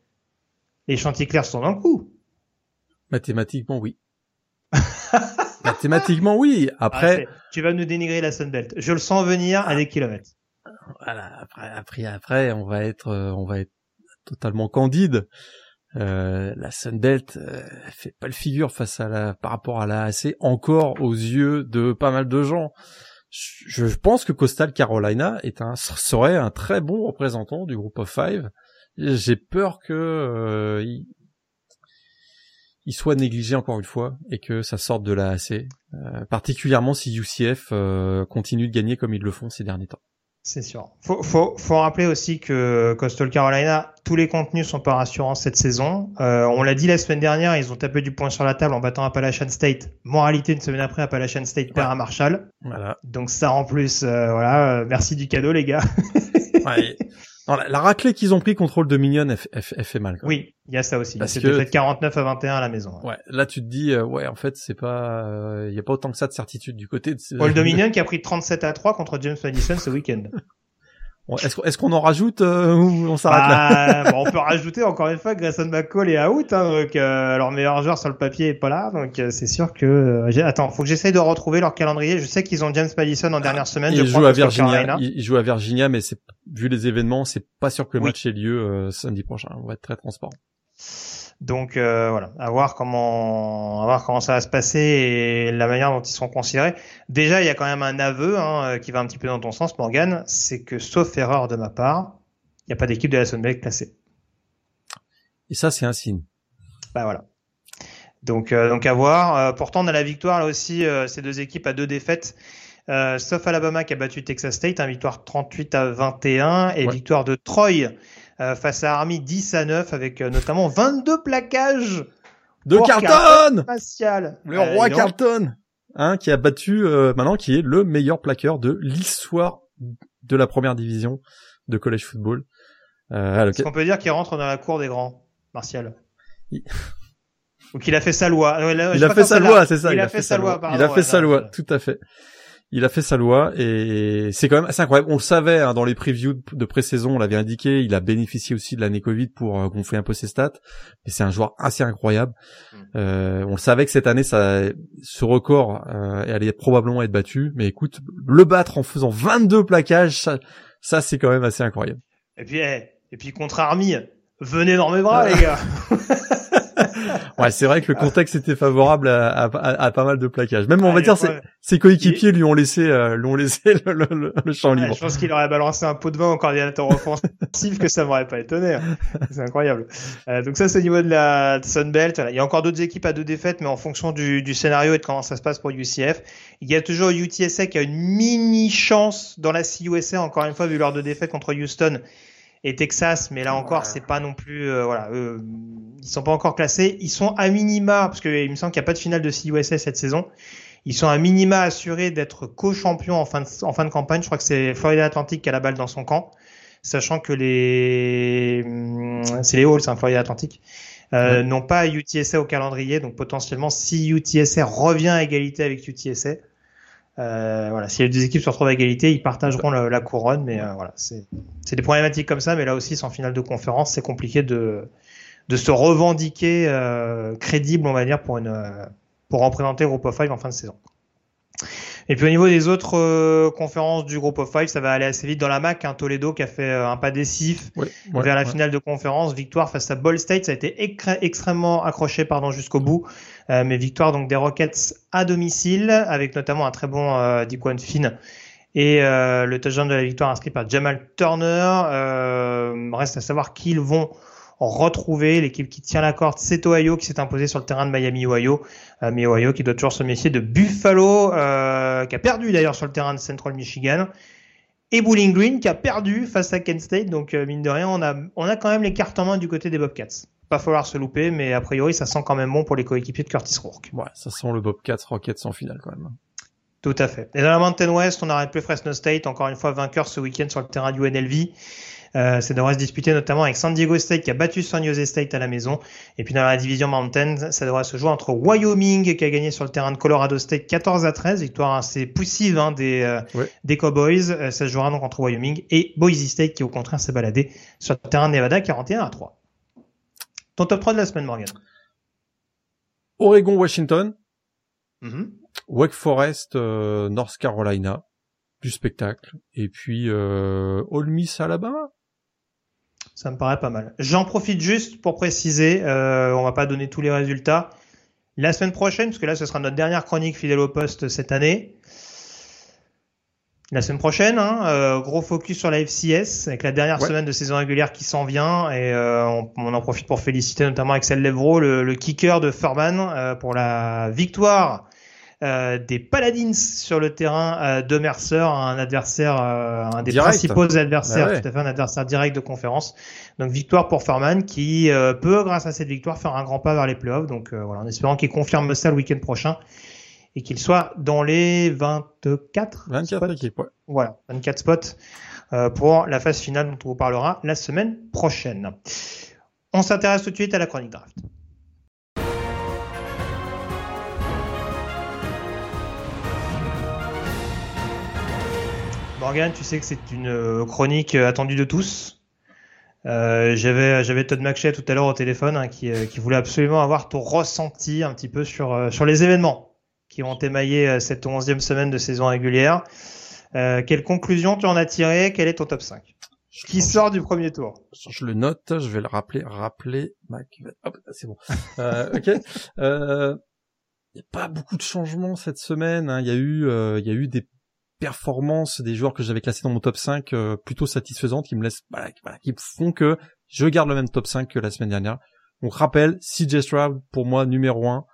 les Chanticleers sont dans le coup. Mathématiquement, oui. (laughs) Mathématiquement, oui. Après, ah, tu vas nous dénigrer la Sunbelt. Je le sens venir à des kilomètres. Après, après, on va être, euh, on va être totalement candide. Euh, la Sunbelt euh, fait pas le figure face à la, par rapport à la AC encore aux yeux de pas mal de gens. Je, pense que Coastal Carolina serait un très bon représentant du groupe of five j'ai peur que euh, il, soit négligé encore une fois et que ça sorte de la AC, euh, particulièrement si UCF continue de gagner comme ils le font ces derniers temps. C'est sûr. Faut, faut, faut rappeler aussi que Coastal Carolina, tous les contenus sont pas rassurants cette saison. on l'a dit la semaine dernière, ils ont tapé du poing sur la table en battant Appalachian State. Moralité, une semaine après, Appalachian State perd à Marshall. Voilà. Donc ça en plus, voilà, merci du cadeau les gars. ouais. (laughs) Non, la, raclée qu'ils ont pris contre le Dominion, elle, fait mal. Oui, il y a ça aussi. C'était fait 49 à 21 à la maison. Ouais, là tu te dis, euh, ouais, en fait, c'est pas, il euh, y a pas autant que ça de certitude du côté de. Paul (laughs) Dominion qui a pris 37 à 3 contre James Madison ce week-end. Est-ce qu'on en rajoute euh, ou on s'arrête là bah, (laughs) On peut rajouter encore une fois Grayson McCall est out, hein, donc euh, leur meilleur joueur sur le papier est pas là, donc euh, c'est sûr que. Euh, attends, faut que j'essaye de retrouver leur calendrier. Je sais qu'ils ont James Madison en dernière semaine. Il joue à Virginia. Il, joue à Virginia, mais vu les événements, c'est pas sûr que le match ait lieu samedi prochain. On va être très transparent. Donc euh, voilà, à voir comment, à voir comment ça va se passer et la manière dont ils seront considérés. Déjà, il y a quand même un aveu hein, qui va un petit peu dans ton sens, Morgan, c'est que sauf erreur de ma part, il n'y a pas d'équipe de la Sunbelt classée. Et ça, c'est un signe. Bah voilà. Donc, euh, donc à voir. Euh, pourtant, on a la victoire là aussi. ces deux équipes à deux défaites. sauf Alabama qui a battu Texas State, un victoire 38 à 21 et victoire de Troy euh, face à Army 10 à 9 avec euh, notamment 22 plaquages de Carlton Le euh, roi Carlton hein, qui a battu maintenant qui est le meilleur plaqueur de l'histoire de la première division de college football. Est-ce qu'on peut dire qu'il rentre dans la cour des grands, Martial? Ou qu'il a fait sa loi. il a fait sa loi, c'est ça. Il, a, fait, sa loi. il a fait sa loi, tout à fait il a fait sa loi et c'est quand même assez incroyable. On le savait hein, dans les previews de pré-saison, on l'avait indiqué. Il a bénéficié aussi de l'année Covid pour euh, gonfler un peu ses stats, mais c'est un joueur assez incroyable. Mm. Euh, on le savait que cette année, ça, ce record euh, allait probablement être battu, mais écoute, le battre en faisant 22 plaquages, ça, ça c'est quand même assez incroyable. Et puis, eh, et puis contre Army, venez dans mes bras, (laughs) les gars. (laughs) ouais, c'est vrai que le contexte était favorable à, à, à, pas mal de plaquages. Même, on va dire, ses, coéquipiers lui ont laissé, euh, lui ont laissé (laughs) le, le, champ libre. je pense qu'il aurait balancé un pot de vin au coordinateur offensif que ça m'aurait pas étonné. Hein. (laughs) C'est incroyable. Euh, donc ça, c'est au niveau de la Sunbelt. Il y a encore d'autres équipes à deux défaites, mais en fonction du, du scénario et de comment ça se passe pour UCF, il y a toujours UTSA qui a une mini chance dans la CUSA, encore une fois, vu leur deux défaites contre Houston et Texas, mais là encore, c'est pas non plus, euh, voilà, euh, ils sont pas encore classés. Ils sont à minima, parce qu'il me semble qu'il n'y a pas de finale de CUSA cette saison. Ils sont à minima assurés d'être co-champions en fin de, en fin de campagne. Je crois que c'est Florida Atlantic qui a la balle dans son camp, sachant que les, hum, c'est les Halls, hein, Florida Atlantic. euh, non pas UTSA au calendrier, donc potentiellement si UTSA revient à égalité avec UTSA, euh, voilà, si les deux équipes se retrouvent à égalité, ils partageront la, la couronne, mais euh, voilà, c'est des problématiques comme ça, mais là aussi, sans finale de conférence, c'est compliqué de de se revendiquer euh, crédible, on va dire, pour une pour représenter Group of Five en fin de saison. Et puis au niveau des autres euh, conférences du groupe of five, ça va aller assez vite dans la MAC. Hein, Toledo qui a fait euh, un pas décisif vers la finale de conférence, victoire face à Ball State, ça a été extrêmement accroché pardon jusqu'au bout, euh, mais victoire donc des Rockets à domicile avec notamment un très bon euh, Diquan Finn et le touchdown de la victoire inscrit par Jamal Turner. reste à savoir qui ils vont retrouver. L'équipe qui tient la corde, c'est Ohio qui s'est imposé sur le terrain de Miami Ohio. Euh, mais Ohio qui doit toujours se méfier de Buffalo, euh, qui a perdu d'ailleurs sur le terrain de Central Michigan. Et Bowling Green qui a perdu face à Kent State. Donc euh, mine de rien, on a, on a quand même les cartes en main du côté des Bobcats. Pas falloir se louper, mais a priori ça sent quand même bon pour les coéquipiers de Curtis Rourke. Ouais, ça sent le Bobcats Rockets en finale quand même. Tout à fait. Et dans la Mountain West, on arrête plus Fresno State, encore une fois vainqueur ce week-end sur le terrain du NLV. Euh, ça devrait se disputer notamment avec San Diego State qui a battu San Jose State à la maison. Et puis dans la division Mountain, ça devrait se jouer entre Wyoming qui a gagné sur le terrain de Colorado State 14 à 13, victoire assez poussive hein, des, euh, des Cowboys. Euh, ça se jouera donc entre Wyoming et Boise State qui au contraire s'est baladé sur le terrain de Nevada 41 à 3. Ton top 3 de la semaine, Morgan Oregon, Washington. Mm-hmm. Wake Forest, North Carolina, du spectacle. Et puis euh, Ole Miss, Alabama. Ça me paraît pas mal. J'en profite juste pour préciser, euh, on va pas donner tous les résultats. La semaine prochaine, parce que là ce sera notre dernière chronique fidèle au poste cette année. La semaine prochaine, hein, euh, gros focus sur la FCS avec la dernière semaine de saison régulière qui s'en vient et euh, on, en profite pour féliciter notamment Axel Levro, le, le kicker de Furman, euh, pour la victoire euh, des Paladins sur le terrain euh, de Mercer, un adversaire, euh, un des principaux adversaires, bah tout à fait un adversaire direct de conférence. Donc victoire pour Farman qui peut, grâce à cette victoire, faire un grand pas vers les playoffs. Donc voilà, en espérant qu'il confirme ça le week-end prochain et qu'il soit dans les 24 24 équipes, ouais. Voilà, 24 spots pour la phase finale dont on vous parlera la semaine prochaine. On s'intéresse tout de suite à la chronique draft. Morgan, tu sais que c'est une euh, chronique euh, attendue de tous. Euh, j'avais j'avais Todd McShay tout à l'heure au téléphone hein, qui, qui voulait absolument avoir ton ressenti un petit peu sur sur les événements qui ont émaillé cette onzième semaine de saison régulière. Euh, quelle conclusion tu en as tiré? Quel est ton top 5 Qui sort du premier tour? Je le note, je vais le rappeler. Rappeler, Mac. Hop, c'est bon. euh, ok. Euh, il n'y a pas beaucoup de changements cette semaine. Hein. Il y a eu, il y a eu des performances des joueurs que j'avais classés dans mon top 5 euh, plutôt satisfaisantes qui me laissent voilà, qui font que je garde le même top 5 que la semaine dernière. Donc rappel, CJ Stroud pour moi numéro 1.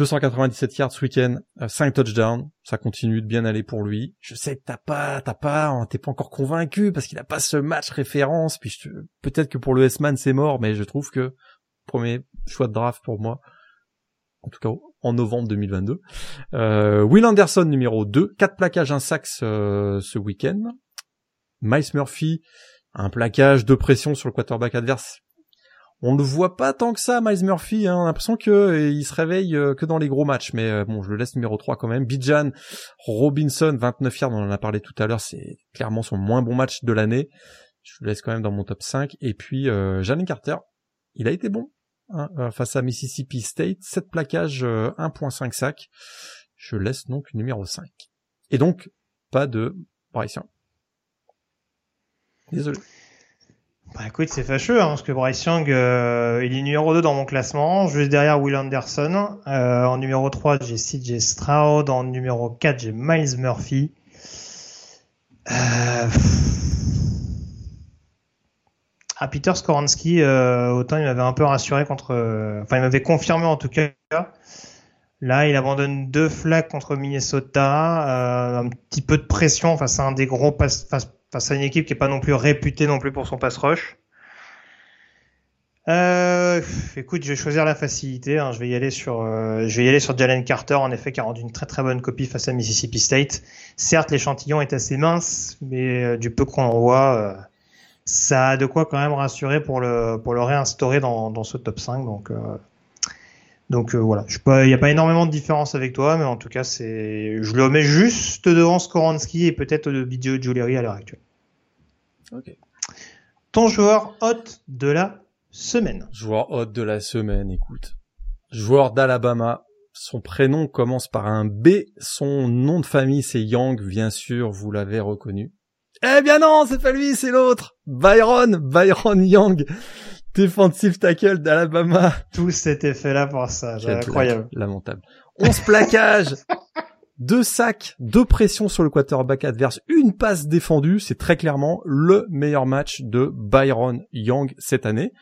297 yards ce week-end, 5 euh, touchdowns, ça continue de bien aller pour lui. Je sais que t'as pas, t'as pas, t'es pas encore convaincu parce qu'il a pas ce match référence. Puis peut-être que pour le S-man c'est mort, mais je trouve que premier choix de draft pour moi, en tout cas en novembre 2022. Euh, Will Anderson numéro 2, 4 plaquages, un sac euh, ce week-end. Miles Murphy, un plaquage de pression sur le quarterback adverse. On ne voit pas tant que ça, Miles Murphy. Hein. On a l'impression que euh, se réveille euh, que dans les gros matchs. Mais bon, je le laisse numéro 3 quand même. Bijan Robinson, 29 yards, on en a parlé tout à l'heure. C'est clairement son moins bon match de l'année. Je le laisse quand même dans mon top 5. Et puis, euh, Jalen Carter, il a été bon. Hein, euh, face à Mississippi State, 7 plaquages, 1.5 euh, sacs. Je laisse donc numéro 5. Et donc, pas de Bryce. Désolé. Bah écoute, c'est fâcheux, hein, parce que Bryce Young, euh, il est numéro 2 dans mon classement, juste derrière Will Anderson. en numéro 3, j'ai CJ Stroud. En numéro 4, j'ai Miles Murphy. Euh, à Peter Skoransky, euh, autant il m'avait un peu rassuré contre, euh, enfin il m'avait confirmé en tout cas. Là, il abandonne deux flags contre Minnesota, euh, un petit peu de pression face à un des gros pass, à une équipe qui est pas non plus réputée non plus pour son pass rush. Euh, écoute, je vais choisir la facilité. Hein. Je vais y aller sur, euh, je vais y aller sur Jalen Carter, en effet, qui a rendu une très très bonne copie face à Mississippi State. Certes, l'échantillon est assez mince, mais du peu qu'on en voit, ça a de quoi quand même rassurer pour le pour le réinstaurer dans, dans ce top 5. Donc donc voilà, il n'y a pas énormément de différence avec toi, mais en tout cas c'est je le mets juste devant Skoransky et peut-être de Video Jewelry à l'heure actuelle. Ok. Ton joueur hot de la semaine. Joueur hot de la semaine, écoute. Joueur d'Alabama, son prénom commence par un B, son nom de famille c'est Young, bien sûr, vous l'avez reconnu. Eh bien non, c'est pas lui, c'est l'autre. Byron, Byron Young, defensive tackle d'Alabama. Tout cet effet-là pour ça, incroyable. lamentable. 11 plaquages, (laughs) deux sacs, deux pressions sur le quarterback adverse, une passe défendue, c'est très clairement le meilleur match de Byron Young cette année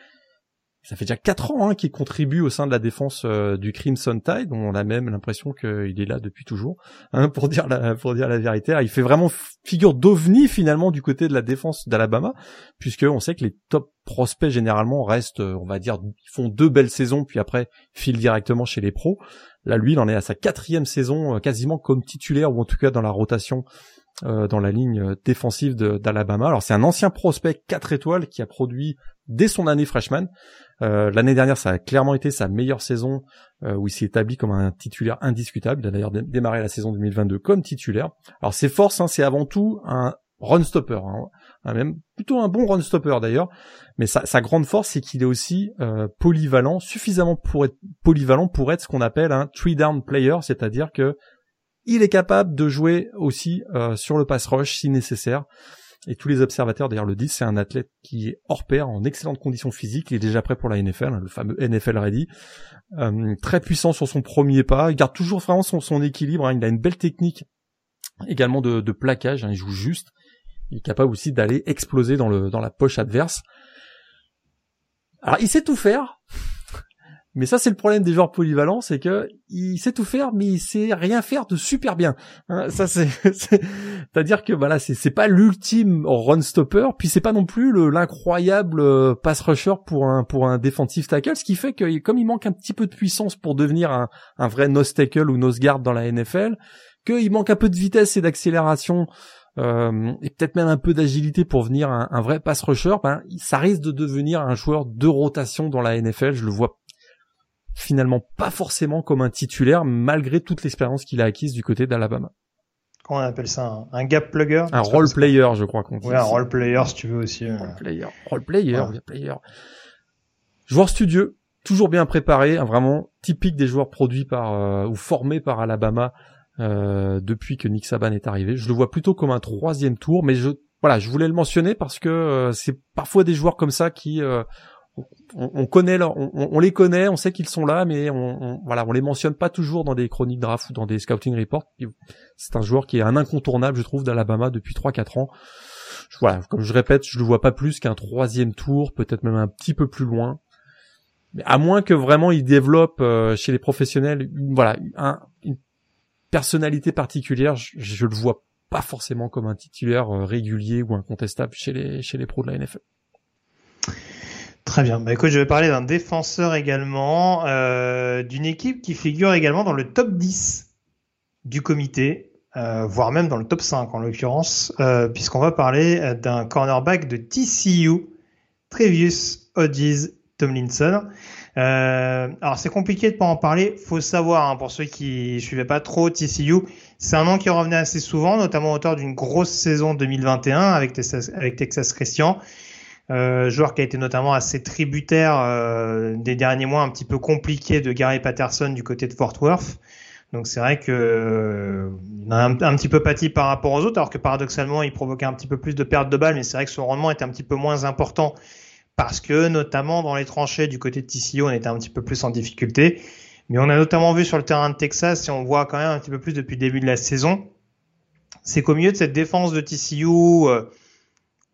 ça fait déjà quatre ans hein, qu'il contribue au sein de la défense euh, du Crimson Tide. On a même l'impression qu'il est là depuis toujours, hein, pour dire la pour dire la vérité. il fait vraiment figure d'ovni finalement du côté de la défense d'Alabama, puisque on sait que les top prospects généralement restent, euh, on va dire, ils font deux belles saisons puis après filent directement chez les pros. Là, lui, il en est à sa quatrième saison, euh, quasiment comme titulaire ou en tout cas dans la rotation dans la ligne défensive d'Alabama. Alors c'est un ancien prospect 4 étoiles qui a produit dès son année freshman. Euh, l'année dernière, ça a clairement été sa meilleure saison euh, où il s'est établi comme un titulaire indiscutable. Il a d'ailleurs démarré la saison 2022 comme titulaire. Alors ses forces, hein, c'est avant tout un run stopper, hein, même plutôt un bon run stopper d'ailleurs. Mais sa, grande force, c'est qu'il est aussi euh, polyvalent, suffisamment pour être polyvalent pour être ce qu'on appelle un three down player, c'est-à-dire que il est capable de jouer aussi sur le pass rush si nécessaire et tous les observateurs d'ailleurs le disent, c'est un athlète qui est hors pair, en excellente condition physique, il est déjà prêt pour la NFL, hein, le fameux NFL ready, euh, très puissant sur son premier pas, il garde toujours vraiment son, équilibre, hein. il a une belle technique également de, plaquage, hein. il joue juste, il est capable aussi d'aller exploser dans, le, dans la poche adverse. Alors il sait tout faire, mais ça, c'est le problème des joueurs polyvalents, c'est que il sait tout faire, mais il sait rien faire de super bien. Hein, ça, c'est, (laughs) c'est-à-dire que voilà, c'est, c'est pas l'ultime run stopper, puis c'est pas non plus l'incroyable euh, pass rusher pour un pour un defensive tackle, ce qui fait que comme il manque un petit peu de puissance pour devenir un, un vrai nose tackle ou nose guard dans la NFL, qu'il manque un peu de vitesse et d'accélération. Euh, et peut-être même un peu d'agilité pour venir un, un vrai pass rusher, ben, ça risque de devenir un joueur de rotation dans la NFL. Je le vois finalement pas forcément comme un titulaire malgré toute l'expérience qu'il a acquise du côté d'Alabama. Comment on appelle ça un, gap plugger? Un role player, je crois qu'on dit. Ouais, un role player si tu veux aussi. Role player, role player, player. Joueur studieux, toujours bien préparé, vraiment typique des joueurs produits par euh, ou formés par Alabama euh, depuis que Nick Saban est arrivé. Je le vois plutôt comme un troisième tour, mais je voilà, je voulais le mentionner parce que euh, c'est parfois des joueurs comme ça qui on, connaît, on, les connaît, on sait qu'ils sont là, mais on, voilà, on les mentionne pas toujours dans des chroniques draft ou dans des scouting reports. C'est un joueur qui est un incontournable, je trouve, d'Alabama depuis 3-4 ans. Voilà, comme je répète, je le vois pas plus qu'un troisième tour, peut-être même un petit peu plus loin. Mais à moins que vraiment il développe euh, chez les professionnels, une, voilà, une personnalité particulière, je, je, le vois pas forcément comme un titulaire euh, régulier ou incontestable chez les chez les pros de la NFL. Très bien. Bah, écoute, je vais parler d'un défenseur également, euh, d'une équipe qui figure également dans le top 10 du comité, euh, voire même dans le top 5 en l'occurrence, euh, puisqu'on va parler d'un cornerback de TCU, Trevius Hodges Tomlinson. alors c'est compliqué de pas en parler. Faut savoir, hein, pour ceux qui suivaient pas trop TCU, c'est un nom qui revenait assez souvent, notamment autour d'une grosse saison 2021 avec Texas, avec Texas Christian. Euh, joueur qui a été notamment assez tributaire euh, des derniers mois un petit peu compliqués de Gary Patterson du côté de Fort Worth. Donc c'est vrai que euh, a un, petit peu pâti par rapport aux autres, alors que paradoxalement il provoquait un petit peu plus de perte de balles, mais c'est vrai que son rendement était un petit peu moins important parce que notamment dans les tranchées du côté de TCU on était un petit peu plus en difficulté. Mais on a notamment vu sur le terrain de Texas et on voit quand même un petit peu plus depuis le début de la saison, c'est qu'au milieu de cette défense de TCU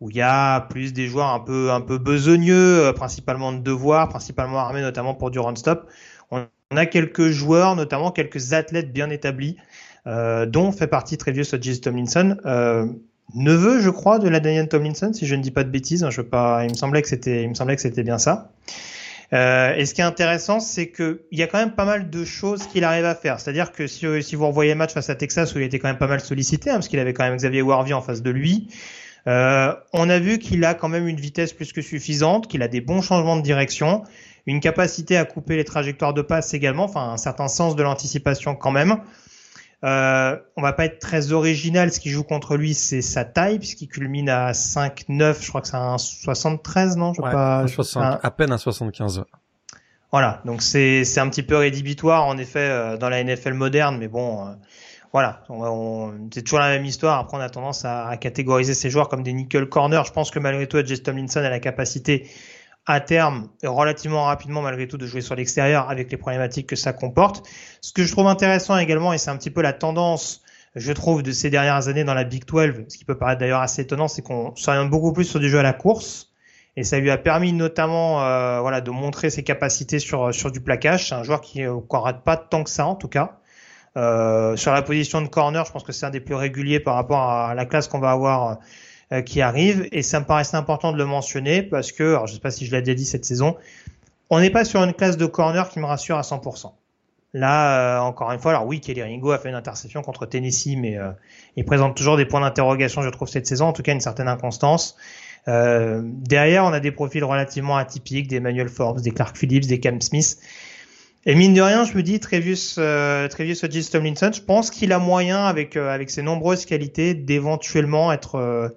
où il y a plus des joueurs un peu un peu besogneux, euh, principalement de devoirs, principalement armés notamment pour du run stop. On, a quelques joueurs, notamment quelques athlètes bien établis, euh, dont fait partie Trevius Hodges Tomlinson, euh, neveu, je crois, de la Daniel Tomlinson, si je ne dis pas de bêtises. Hein, je veux pas, il me semblait que c'était, il me semblait que c'était bien ça. Euh, et ce qui est intéressant, c'est qu'il y a quand même pas mal de choses qu'il arrive à faire. C'est-à-dire que si, si vous revoyez le match face à Texas, où il était quand même pas mal sollicité, hein, parce qu'il avait quand même Xavier Warvie en face de lui, Euh, on a vu qu'il a quand même une vitesse plus que suffisante, qu'il a des bons changements de direction, une capacité à couper les trajectoires de passe également, enfin un certain sens de l'anticipation quand même. Euh, on va pas être très original. Ce qui joue contre lui, c'est sa taille, puisqu'il culmine à 5,9. Je crois que c'est un 73, non je ouais, pas, 60, à peine un 75. Voilà, donc c'est c'est un petit peu rédhibitoire en effet euh, dans la NFL moderne, mais bon, euh, voilà, c'est toujours la même histoire. Après, on a tendance à, catégoriser ces joueurs comme des nickel corner. Je pense que malgré tout, Jess Tomlinson a la capacité à terme, relativement rapidement malgré tout, de jouer sur l'extérieur avec les problématiques que ça comporte. Ce que je trouve intéressant également, et c'est un petit peu la tendance, je trouve, de ces dernières années dans la Big 12, ce qui peut paraître d'ailleurs assez étonnant, c'est qu'on s'oriente beaucoup plus sur du jeu à la course. Et ça lui a permis notamment euh, voilà, de montrer ses capacités sur, sur du plaquage. C'est un joueur qui ne euh, rate pas tant que ça en tout cas. Euh, sur la position de corner, je pense que c'est un des plus réguliers par rapport à la classe qu'on va avoir euh, qui arrive. Et ça me paraissait important de le mentionner parce que, alors je sais pas si je l'ai déjà dit cette saison, on n'est pas sur une classe de corner qui me rassure à 100%. Là, euh, encore une fois, alors oui, Kelly Ringo a fait une interception contre Tennessee, mais euh, il présente toujours des points d'interrogation, je trouve, cette saison, en tout cas une certaine inconstance. Euh, derrière, on a des profils relativement atypiques, des Manuel Forbes, des Clark Phillips, des Cam Smith. Et mine de rien, je me dis, Trevius, euh, Trevius Tomlinson, je pense qu'il a moyen, avec, avec ses nombreuses qualités, d'éventuellement être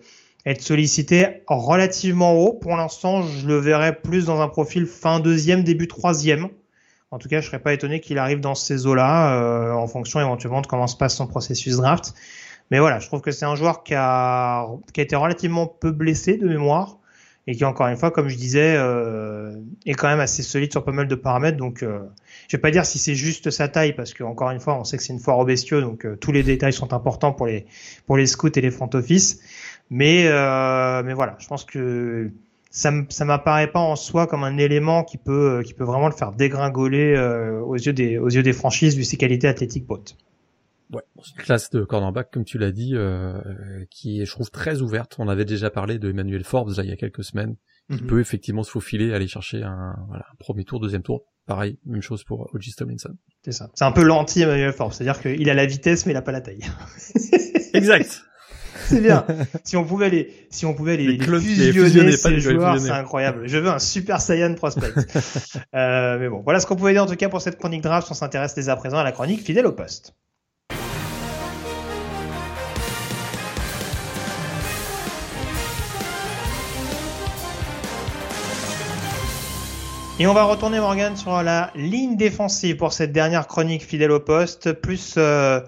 être sollicité relativement haut. Pour l'instant, je le verrais plus dans un profil fin deuxième, début troisième. En tout cas, je serais pas étonné qu'il arrive dans ces eaux-là, euh, en fonction éventuellement de comment se passe son processus draft. Mais voilà, je trouve que c'est un joueur qui a, qui a été relativement peu blessé de mémoire et qui, encore une fois, comme je disais, euh, est quand même assez solide sur pas mal de paramètres. Donc, euh, je vais pas dire si c'est juste sa taille, parce que encore une fois, on sait que c'est une foire aux bestiaux, donc euh, tous les détails sont importants pour les pour les scouts et les front office. Mais, euh, mais voilà, je pense que ça ça m'apparaît pas en soi comme un élément qui peut, qui peut vraiment le faire dégringoler euh, aux yeux des, aux yeux des franchises vu ses qualités athlétiques brutes. Ouais, une classe de cornerback, comme tu l'as dit, euh, qui est, je trouve, très ouverte. On avait déjà parlé de Emmanuel Forbes là il y a quelques semaines, qui mm-hmm. peut effectivement se faufiler, aller chercher un, voilà, un premier tour, deuxième tour. Pareil, même chose pour O.J. Tomlinson. C'est ça. C'est un peu l'anti Emmanuel Forbes, c'est-à-dire qu'il a la vitesse mais il a pas la taille. (laughs) exact. (laughs) c'est bien. Si on pouvait les, si on pouvait les, les, fusionner, ces joueurs, c'est incroyable. Je veux un Super Saiyan prospect. (laughs) euh, mais bon, voilà ce qu'on pouvait dire en tout cas pour cette chronique draft. On s'intéresse dès à présent à la chronique fidèle au poste. Et on va retourner Morgan sur la ligne défensive pour cette dernière chronique fidèle au poste, plus euh,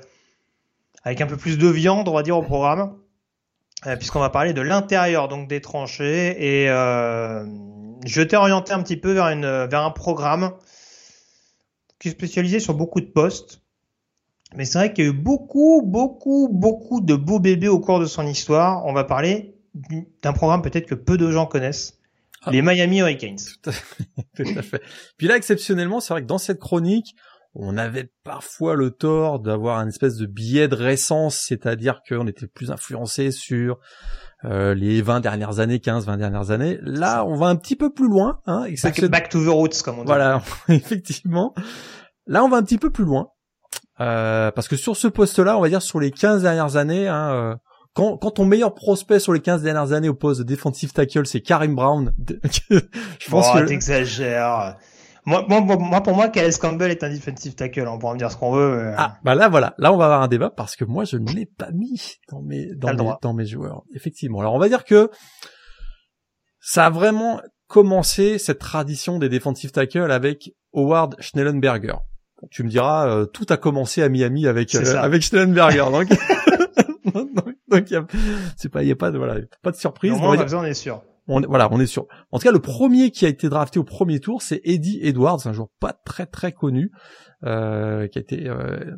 avec un peu plus de viande, on va dire au programme. Euh, puisqu'on va parler de l'intérieur donc des tranchées et euh, je t'ai orienté un petit peu vers une vers un programme qui est spécialisé sur beaucoup de postes. Mais c'est vrai qu'il y a eu beaucoup, beaucoup, beaucoup de beaux bébés au cours de son histoire. On va parler d'un programme peut-être que peu de gens connaissent. Ah. Les Miami Hurricanes. (laughs) Tout à fait. Puis là, exceptionnellement, c'est vrai que dans cette chronique, on avait parfois le tort d'avoir un espèce de biais de récence, c'est-à-dire qu'on était plus influencé sur euh, les 20 dernières années, 15, 20 dernières années. Là, on va un petit peu plus loin. Hein, back, back, to the roots, comme on dit. Voilà, (laughs) effectivement. Là, on va un petit peu plus loin. Euh, parce que sur ce poste-là, on va dire sur les 15 dernières années, hein, euh, quand, quand ton meilleur prospect sur les 15 dernières années au poste de defensive tackle, c'est Karim Brown, (laughs) je pense oh, que... t'exagères. Moi, moi, moi, pour moi, Calais Campbell est un defensive tackle. On pourra me dire ce qu'on veut. Ah, bah là, voilà. Là, on va avoir un débat parce que moi, je ne l'ai pas mis dans mes, dans mes, dans mes joueurs. Effectivement. Alors, on va dire que ça a vraiment commencé cette tradition des defensive tackles avec Howard Schnellenberger. Tu me diras, euh, tout a commencé à Miami avec euh, avec Schnellenberger. donc, (laughs) (laughs) (laughs) donc, c'est pas, il y a pas de voilà, pas de surprise. on, on est sûr on, voilà, on est sûr. En tout cas, le premier qui a été drafté au premier tour, c'est Eddie Edwards, un joueur pas très très connu, euh, qui a été euh,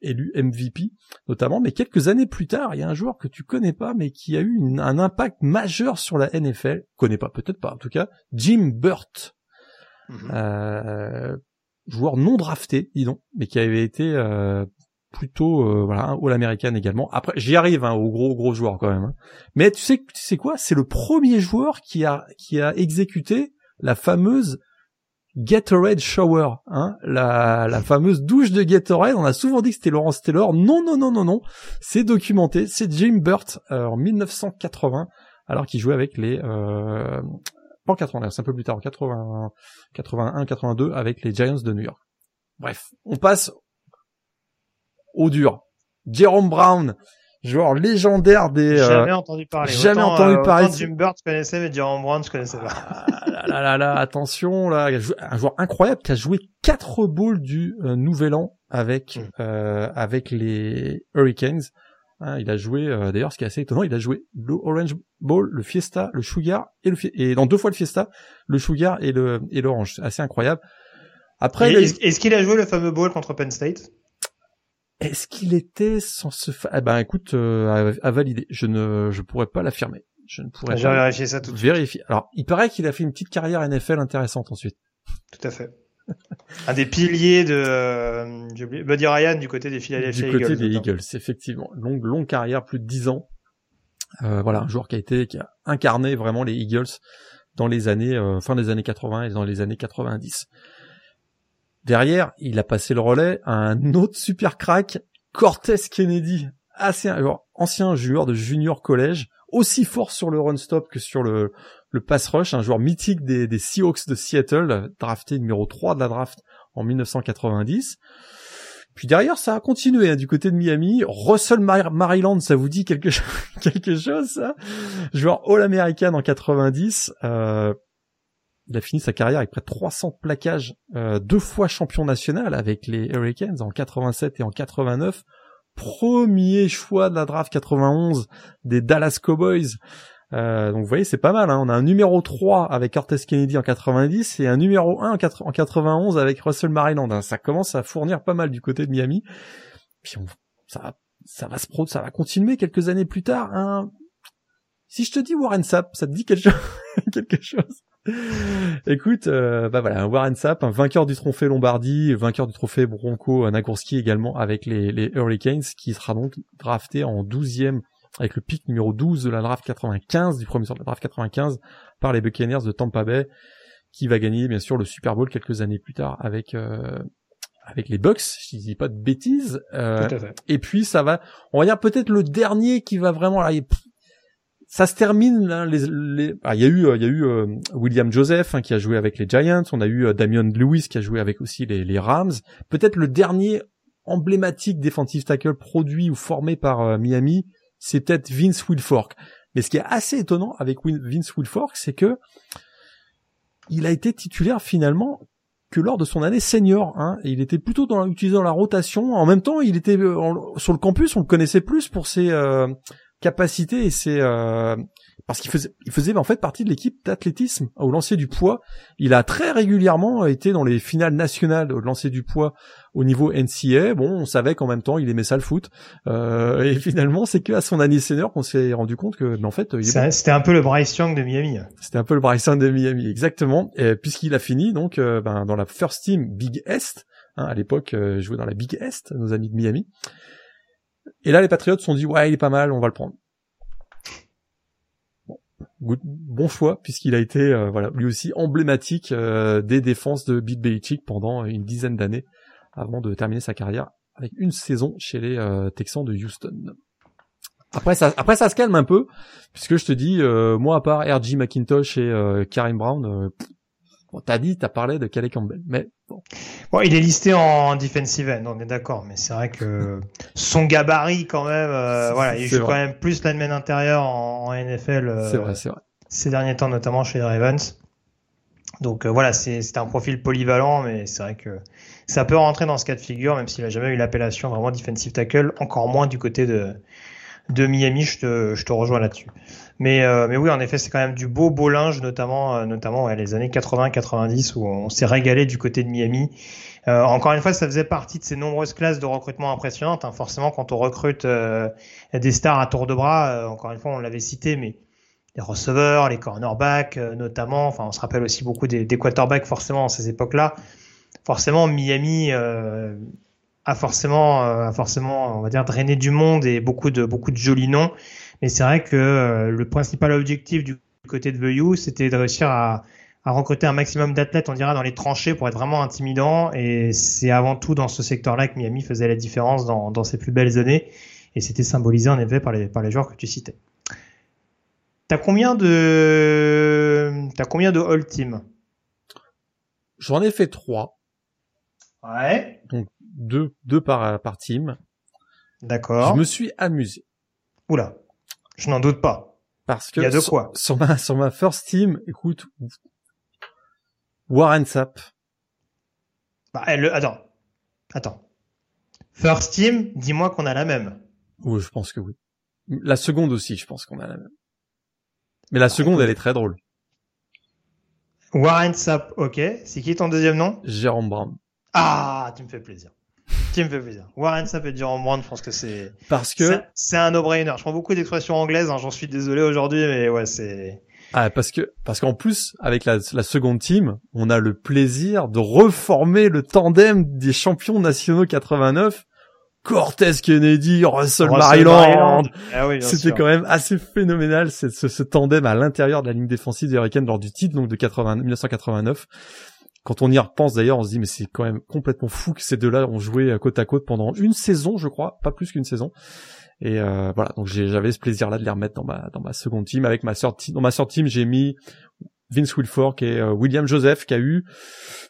élu MVP notamment. Mais quelques années plus tard, il y a un joueur que tu connais pas, mais qui a eu un impact majeur sur la NFL. Connais pas, peut-être pas. En tout cas, Jim Burt. Mm-hmm. euh, joueur non drafté, dis donc, mais qui avait été euh, plutôt euh, voilà all américain également. Après, j'y arrive hein, aux gros gros joueurs quand même. Hein. Mais tu sais, tu sais quoi? C'est le premier joueur qui a qui a exécuté la fameuse Gatorade Shower, hein, la, la fameuse douche de Gatorade. On a souvent dit que c'était Laurence Taylor. Non, non, non, non, non. C'est documenté. C'est Jim Burt euh, en 1980, alors qu'il jouait avec les euh, en 80, c'est un peu plus tard, en 80, 81, 82, avec les Giants de New York. Bref, on passe au dur. Jerome Brown, joueur légendaire des. Euh, jamais entendu parler. Jamais entendu euh, parler. Jim Burt je connaissais, mais Jerome Brown je connaissais pas. Ah, là, là, là, là, attention là, un joueur incroyable qui a joué quatre bowls du euh, Nouvel An avec mm. avec les Hurricanes. Hein, il a joué, d'ailleurs, ce qui est assez étonnant, il a joué le Orange Bowl, le Fiesta, le Sugar et le et dans deux fois le Fiesta, le Sugar et le et l'Orange. Assez incroyable. Après, est-ce qu'il a joué le fameux bowl contre Penn State? Est-ce qu'il était sans se fa... Eh ben écoute, euh, à, valider. Je ne, je pourrais pas l'affirmer. Je ne pourrais pas. vérifier ça tout de suite. Vérifier. Alors, il paraît qu'il a fait une petite carrière NFL intéressante ensuite. Tout à fait. Un des piliers de euh, Buddy Ryan du côté des Philadelphia Eagles. Du côté des Eagles, effectivement. Longue, longue carrière, plus de 10 ans. Euh, voilà, un joueur qui a été, qui a incarné vraiment les Eagles dans les années, euh, fin des années 80 et dans les années 90. Derrière, il a passé le relais à un autre super crack, Cortez Kennedy, assez ancien joueur de junior collège, aussi fort sur le run stop que sur le, le pass rush, un joueur mythique des, Seahawks de Seattle, drafté numéro 3 de la draft en 1990. Puis derrière, ça a continué hein, du côté de Miami. Russell Maryland, ça vous dit quelque, (laughs) chose, quelque Joueur All-American en 90. Euh, il a fini sa carrière avec près de 300 plaquages, euh, deux fois champion national avec les Hurricanes en 87 et en 89. Premier choix de la draft 91 des Dallas Cowboys. Euh, donc vous voyez, c'est pas mal. Hein. On a un numéro 3 avec Cortez Kennedy en 90 et un numéro 1 en, 91 avec Russell Maryland. Hein. Ça commence à fournir pas mal du côté de Miami. Puis ça, ça va se pro, ça va continuer quelques années plus tard. Hein. Si je te dis Warren Sapp, ça te dit quelque chose? (laughs) (laughs) Écoute, euh, bah voilà, Warren Sapp, un vainqueur du trophée Lombardie, vainqueur du trophée Bronco Nagurski également avec les, les Hurricanes, qui sera donc drafté en 12e avec le pic numéro 12 de la draft 95, du premier sort de la draft 95, par les Buccaneers de Tampa Bay, qui va gagner bien sûr le Super Bowl quelques années plus tard avec euh, avec les Bucks, si je dis pas de bêtises. Euh, et puis ça va, on va dire peut-être le dernier qui va vraiment là, ça se termine les... Ah, il y a eu euh, William Joseph hein, qui a joué avec les Giants, on a eu euh, Damian Lewis qui a joué avec aussi les, Rams. Peut-être le dernier emblématique defensive tackle produit ou formé par euh, Miami, c'est peut-être Vince Wilfork. Mais ce qui est assez étonnant avec Vince Wilfork, c'est que il a été titulaire finalement que lors de son année senior. Hein, il était plutôt dans, utilisé dans la rotation. En même temps, il était sur le campus, on le connaissait plus pour ses capacité et c'est euh, parce qu'il faisait, il faisait en fait partie de l'équipe d'athlétisme au lancer du poids. Il a très régulièrement été dans les finales nationales au lancer du poids au niveau NCA. Bon, on savait qu'en même temps il aimait ça le foot. Euh, et finalement, c'est que à son année senior qu'on s'est rendu compte que, en fait, c'était un peu le Bryce Young de Miami. C'était un peu le Bryce Young de Miami, exactement. Puisqu'il a fini donc euh, ben, dans la first team Big Est. Hein, à l'époque, euh, jouait dans la Big Est, nos amis de Miami. Et là, les Patriots se sont dit, ouais, il est pas mal, on va le prendre. Bon, choix, puisqu'il a été, euh, voilà, lui aussi emblématique euh, des défenses de Bill Belichick pendant une dizaine d'années, avant de terminer sa carrière avec une saison chez les euh, Texans de Houston. Après ça, après ça se calme un peu, puisque je te dis, moi à part R.J. McIntosh et Karim Brown, t'as dit, t'as parlé de Calais Campbell, mais bon. Bon, il est listé en defensive end, on est d'accord, mais c'est vrai que (laughs) son gabarit quand même, euh, voilà, il joue quand même plus l'admin intérieur en, NFL. Euh, c'est vrai, c'est vrai. Ces derniers temps, notamment chez les Ravens. Donc euh, voilà, c'est un profil polyvalent, mais c'est vrai que ça peut rentrer dans ce cas de figure, même s'il a jamais eu l'appellation vraiment defensive tackle, encore moins du côté de de Miami. Je te, je te rejoins là-dessus. Mais, euh, mais oui, en effet, c'est quand même du beau beau linge, notamment, euh, notamment ouais, les années 80-90 où on s'est régalé du côté de Miami. Euh, encore une fois, ça faisait partie de ces nombreuses classes de recrutement impressionnantes. Hein. Forcément, quand on recrute des stars à tour de bras, encore une fois, on l'avait cité, mais les receveurs, les cornerbacks, notamment. Enfin, on se rappelle aussi beaucoup des, des quarterbacks, forcément, à ces époques-là. Forcément, Miami a forcément, a forcément, on va dire, drainé du monde et beaucoup de beaucoup de jolis noms. Mais c'est vrai que euh, le principal objectif du côté de The You, c'était de réussir à, à recruter un maximum d'athlètes, on dira, dans les tranchées pour être vraiment intimidant. Et c'est avant tout dans ce secteur-là que Miami faisait la différence dans, dans ses plus belles années. Et c'était symbolisé en effet par les, par les joueurs que tu citais. T'as combien de t'as combien de All Team? J'en ai fait trois. Ouais. Donc deux deux par par team. D'accord. Je me suis amusé. Oula, je n'en doute pas. Parce que Il y a de sur, quoi. sur ma sur ma first team, écoute, Warren Sapp. Bah, elle, attends, attends. First Team, dis-moi qu'on a la même. Oui, je pense que oui. La seconde aussi, je pense qu'on a la même. Mais la seconde, écoute. elle est très drôle. Warren Sapp, ok. C'est qui ton deuxième nom? Jérôme Brown. Ah, tu me fais plaisir. Tu me fais plaisir. Warren Sapp et je pense que c'est Parce que c'est- un no-brainer. Je prends beaucoup d'expressions anglaises, hein, j'en suis désolé aujourd'hui, mais ouais, c'est ah, parce que parce qu'en plus avec la, la seconde team, on a le plaisir de reformer le tandem des champions nationaux 89, Cortez Kennedy, Russell, Russell Maryland. Ah oui, C'était quand même assez phénoménal ce, ce, ce tandem à l'intérieur de la ligne défensive des Hurricanes lors du titre donc de 80, 1989. Quand on y repense d'ailleurs, on se dit mais c'est quand même complètement fou que ces deux-là ont joué côte à côte pendant une saison, je crois, pas plus qu'une saison. Et euh, voilà, donc j'avais ce plaisir-là de les remettre dans ma dans ma seconde team. Avec ma sœur, dans ma sœur team, j'ai mis Vince Wilfork et euh, William Joseph qui a eu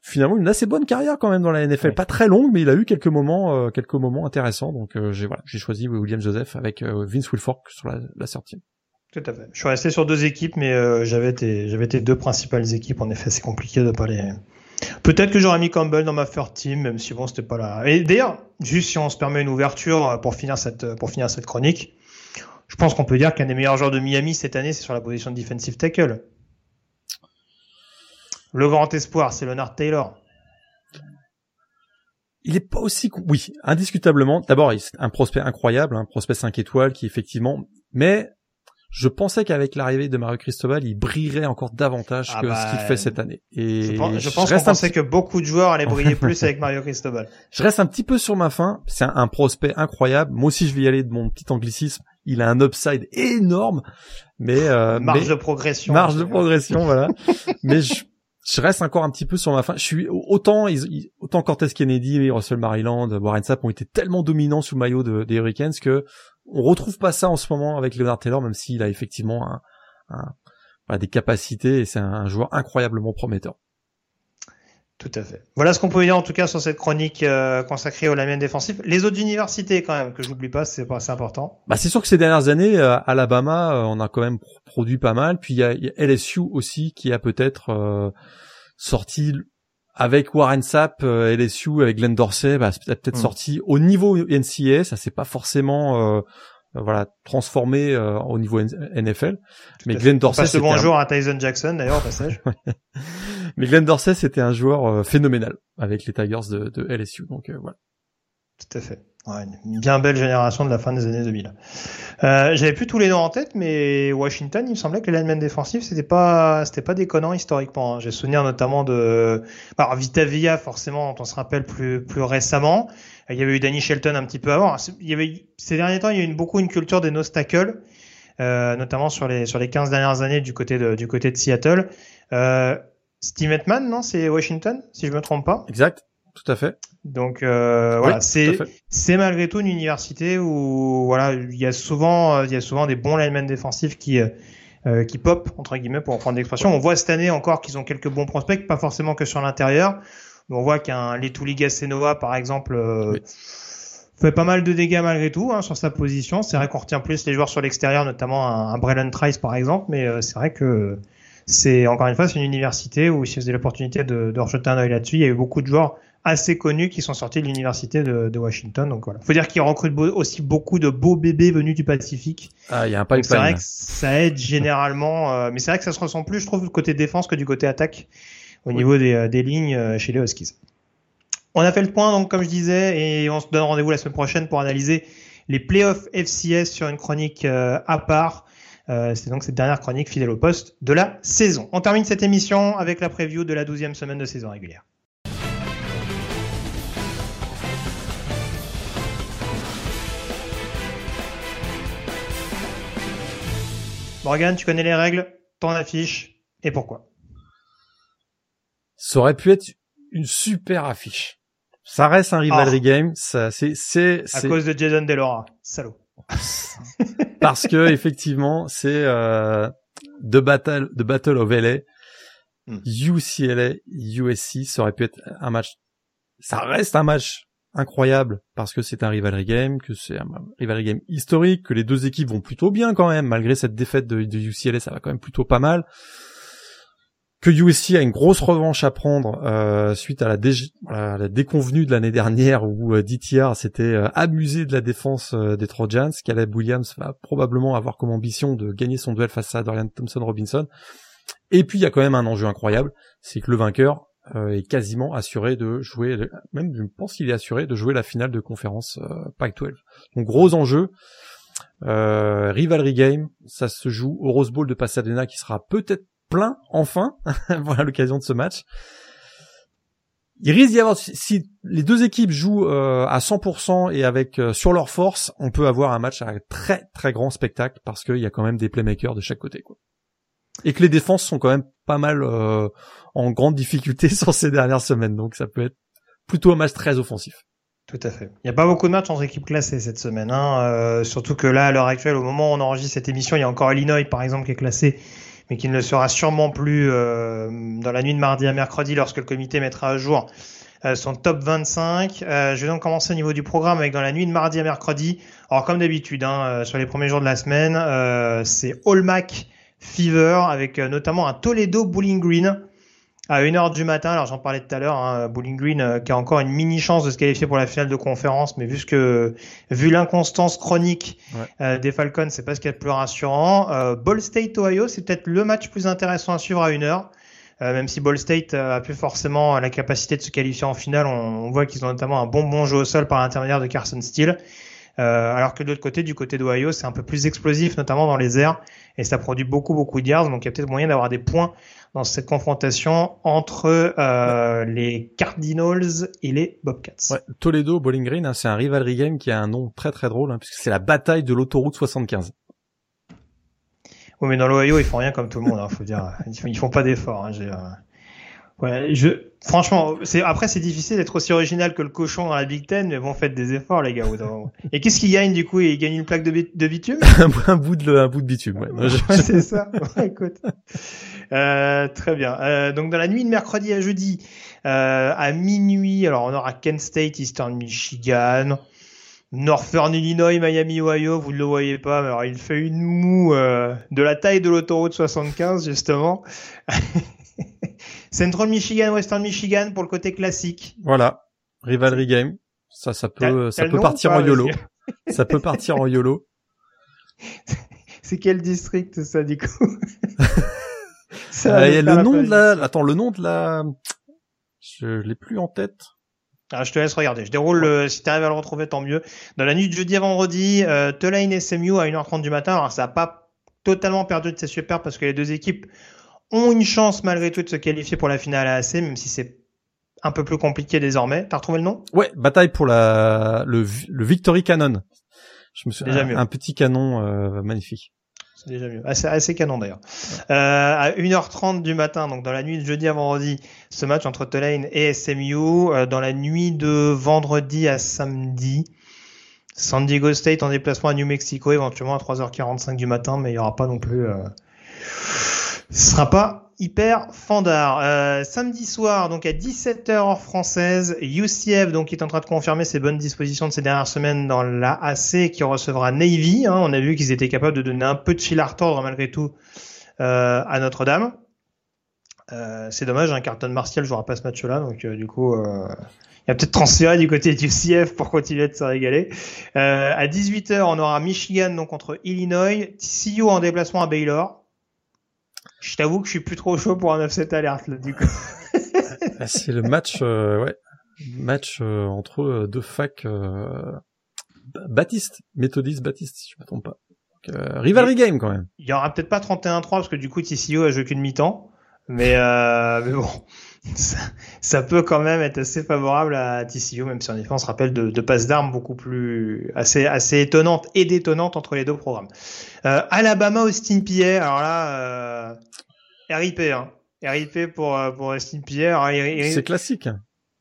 finalement une assez bonne carrière quand même dans la NFL, Ouais. pas très longue, mais il a eu quelques moments euh, quelques moments intéressants. Donc euh, j'ai voilà, j'ai choisi William Joseph avec euh, Vince Wilfork sur la, la team. Tout à fait. Je suis resté sur deux équipes, mais euh, j'avais tes, j'avais tes deux principales équipes. En effet, c'est compliqué de pas les. Peut-être que j'aurais mis Campbell dans ma third team, même si bon, c'était pas là. Et d'ailleurs, juste si on se permet une ouverture euh, pour finir cette, pour finir cette chronique, je pense qu'on peut dire qu'un des meilleurs joueurs de Miami cette année, c'est sur la position de defensive tackle. Le grand espoir, c'est Leonard Taylor. il est pas aussi oui indiscutablement d'abord un prospect incroyable un prospect 5 étoiles qui effectivement mais je pensais qu'avec l'arrivée de Mario Cristobal il brillerait encore davantage Ah que bah, ce qu'il fait cette année et Je pense, je pense qu'on pensait que beaucoup de joueurs allaient briller (laughs) plus avec Mario Cristobal. je reste un petit peu sur ma fin c'est un, un prospect incroyable moi aussi je vais y aller de mon petit anglicisme il a un upside énorme mais euh, (laughs) Marge mais- de progression. marge de progression voilà (laughs) mais je je reste encore un petit peu sur ma fin. Je suis autant ils, autant Cortez Kennedy, Russell Maryland, Warren Sapp ont été tellement dominants sous le maillot de- des Hurricanes que on retrouve pas ça en ce moment avec Leonard Taylor, même s'il a effectivement un, un- voilà, des capacités et c'est un, joueur incroyablement prometteur. Tout à fait. Voilà ce qu'on peut dire en tout cas sur cette chronique euh, consacrée au lineman défensif. Les autres universités quand même, que j'oublie pas, c'est pas assez important. Bah c'est sûr que ces dernières années, euh, Alabama, euh, on a quand même pro- produit pas mal. Puis il y a, il y a LSU aussi qui a peut-être sorti avec Warren Sapp, euh, LSU avec Glenn Dorsey, bah, c'est peut-être Mm. sorti au niveau NCAA. Ça s'est pas forcément euh, voilà transformé euh, au niveau NFL. Mais Tout Glenn Dorsey, passe le c'était un- bonjour à Tyson Jackson d'ailleurs au passage. (laughs) mais Glenn Dorsey, c'était un joueur euh, phénoménal avec les Tigers de, de LSU. Donc euh, voilà. Tout à fait. Ouais, une bien belle génération de la fin des années 2000. Euh, J'avais plus tous les noms en tête, mais Washington, il me semblait que les linemen défensifs, c'était pas, c'était pas déconnant historiquement. hein. J'ai souvenir notamment de, alors Vita Villa, forcément, on se rappelle plus, plus récemment. Il y avait eu Danny Shelton un petit peu avant. Il y avait, ces derniers temps, il y a eu beaucoup une culture des nose tackles, euh, notamment sur les, sur les 15 dernières années du côté de, du côté de Seattle. Euh, Steve Hetman, non, c'est Washington, si je me trompe pas? Exact, tout à fait. Donc euh, voilà, c'est c'est malgré tout une université où voilà il y a souvent il y a souvent des bons linemen défensifs qui euh, euh, qui pop entre guillemets pour reprendre l'expression. On voit cette année encore qu'ils ont quelques bons prospects, pas forcément que sur l'intérieur. On voit qu'un Letuliga Senova par exemple euh, Oui. fait pas mal de dégâts malgré tout hein, sur sa position. C'est vrai qu'on retient plus les joueurs sur l'extérieur, notamment un, un Braylon Trice par exemple, mais euh, c'est vrai que c'est encore une fois c'est une université où si vous avez l'opportunité de, de rejeter un œil là-dessus, il y a eu beaucoup de joueurs assez connus qui sont sortis de l'université de, de Washington. Donc voilà. Faut dire qu'ils recrutent beau- aussi beaucoup de beaux bébés venus du Pacifique. Ah, il y a un Donc c'est vrai pipeline. que ça aide généralement, euh, mais c'est vrai que ça se ressent plus, je trouve, du côté défense que du côté attaque au Oui. niveau des, euh, des lignes euh, chez les Huskies. On a fait le point, donc comme je disais, et on se donne rendez-vous la semaine prochaine pour analyser les playoffs FCS sur une chronique euh, à part. Euh, c'est donc cette dernière chronique fidèle au poste de la saison. On termine cette émission avec la preview de la douzième semaine de saison régulière. Morgan, tu connais les règles, ton affiche et pourquoi? Ça aurait pu être une super affiche. Ça reste un rivalry game. Ça, c'est, c'est, À cause de Jason Delora, salaud. (laughs) parce que effectivement, c'est euh, The Battle, The Battle of LA, Hmm. UCLA, USC. Ça aurait pu être un match. Ça reste un match incroyable parce que c'est un rivalry game, que c'est un rivalry game historique, que les deux équipes vont plutôt bien quand même, malgré cette défaite de, UCLA, ça va quand même plutôt pas mal. Que USC a une grosse revanche à prendre euh, suite à la, déconvenue de l'année dernière où euh, DTR s'était euh, amusé de la défense euh, des Trojans. Caleb Williams va probablement avoir comme ambition de gagner son duel face à Dorian Thompson-Robinson. Et puis il y a quand même un enjeu incroyable, c'est que le vainqueur est quasiment assuré de jouer, même je pense qu'il est assuré de jouer la finale de conférence euh, Pac-12. Donc gros enjeu, euh, rivalry game, ça se joue au Rose Bowl de Pasadena qui sera peut-être plein enfin, (laughs) voilà l'occasion de ce match. Il risque d'y avoir, si, si les deux équipes jouent euh, à 100% et avec euh, sur leur force, on peut avoir un match à très très grand spectacle parce qu'il y a quand même des playmakers de chaque côté. Quoi. Et que les défenses sont quand même pas mal euh, en grande difficulté (laughs) sur ces dernières semaines, donc ça peut être plutôt un match très offensif. Tout à fait. Il n'y a pas beaucoup de matchs entre équipes classées cette semaine, hein, euh, surtout que là, à l'heure actuelle, au moment où on enregistre cette émission, il y a encore Illinois, par exemple, qui est classé, mais qui ne le sera sûrement plus euh, dans la nuit de mardi à mercredi lorsque le comité mettra à jour son top 25. Euh, je vais donc commencer au niveau du programme avec dans la nuit de mardi à mercredi. Alors comme d'habitude, hein, sur les premiers jours de la semaine, c'est All Mac Fever avec euh, notamment un Toledo Bowling Green à 1h du matin. Alors j'en parlais tout à l'heure, hein, Bowling Green euh, qui a encore une mini chance de se qualifier pour la finale de conférence, mais vu ce que vu l'inconstance chronique Ouais. euh, des Falcons, c'est pas ce qu'il y a de plus rassurant. Euh, Ball State Ohio, c'est peut-être le match plus intéressant à suivre à 1h. Euh, même si Ball State euh, a plus forcément la capacité de se qualifier en finale, on, on voit qu'ils ont notamment un bon bon jeu au sol par l'intermédiaire de Carson Steele. Euh, alors que de l'autre côté, du côté d'Ohio, c'est un peu plus explosif, notamment dans les airs, et ça produit beaucoup beaucoup de yards. Donc il y a peut-être moyen d'avoir des points dans cette confrontation entre euh, les Cardinals et les Bobcats. Ouais, Toledo Bowling Green, hein, c'est un rivalry game qui a un nom très très drôle, hein, puisque c'est la bataille de l'autoroute 75. Oui, mais dans l'Ohio, ils font rien comme tout le monde, hein, faut dire. Ils font, ils font pas d'efforts. Hein, j'ai, euh, ouais, je, franchement, c'est après c'est difficile d'être aussi original que le cochon dans la Big Ten, mais bon, faites des efforts, les gars. Et qu'est-ce qu'ils gagnent du coup? Ils gagnent une plaque de, de bitume? (laughs) Un bout de un bout de bitume. Ouais. C'est ça. Ouais, écoute. Euh, très bien. Euh, donc dans la nuit de mercredi à jeudi, euh, à minuit, alors on aura Kent State, Eastern Michigan, Northern Illinois, Miami, Ohio. Vous ne le voyez pas, mais alors il fait une moue euh, de la taille de l'autoroute 75 justement. (laughs) Central Michigan, Western Michigan pour le côté classique. Voilà, rivalry game. Ça, peut, ça partir en YOLO. (laughs) ça peut partir en YOLO. (laughs) C'est quel district ça du coup (laughs) Ça va Euh, me il y a faire le nom de la, attends, le nom de la, je l'ai plus en tête. Ah, je te laisse regarder. Je déroule, le... si tu arrives à le retrouver, tant mieux. Dans la nuit de jeudi à vendredi, euh, Tulane SMU à 1h30 du matin. Alors, ça n'a pas totalement perdu de ses super parce que les deux équipes ont une chance malgré tout de se qualifier pour la finale AAC, même si c'est un peu plus compliqué désormais. T'as retrouvé le nom? Ouais, bataille pour la, le, le Victory Cannon. Je me suis, Déjà un, mieux. un petit canon euh, magnifique. C'est déjà mieux. Assez, assez canon d'ailleurs. Euh, à 1h30 du matin, donc dans la nuit de jeudi à vendredi, ce match entre Tulane et SMU. Euh, dans la nuit de vendredi à samedi, San Diego State en déplacement à New Mexico, éventuellement à 3h45 du matin, mais il y aura pas non plus. Ce sera pas hyper fandard. Euh, samedi soir, donc à 17h heure française, UCF donc est en train de confirmer ses bonnes dispositions de ces dernières semaines dans la AC qui recevra Navy. Hein. On a vu qu'ils étaient capables de donner un peu de fil à retordre malgré tout euh, à Notre-Dame. Euh, c'est dommage, un Carton Martial jouera pas ce match-là, donc du coup, il y a peut-être transféré du côté du CF pour continuer de se régaler. À 18h, on aura Michigan donc contre Illinois, TCU en déplacement à Baylor. Je t'avoue que je suis plus trop chaud pour un 9-7 alerte là, du coup. (laughs) Ah, C'est le match, euh, ouais, match euh, entre euh, deux facs euh, Baptiste, méthodiste Baptiste, si je me trompe pas. Donc, rivalry game quand même. Il y aura peut-être pas 31-3 parce que du coup TCU a joué qu'une mi-temps. Mais, mais bon, ça, ça peut quand même être assez favorable à TCU, même si en effet on se rappelle de, de passes d'armes beaucoup plus assez assez étonnantes et détonnantes entre les deux programmes. Euh, Alabama Austin Peay, alors là, euh, RIP, hein. RIP pour, euh, pour Austin Pierre. C'est classique.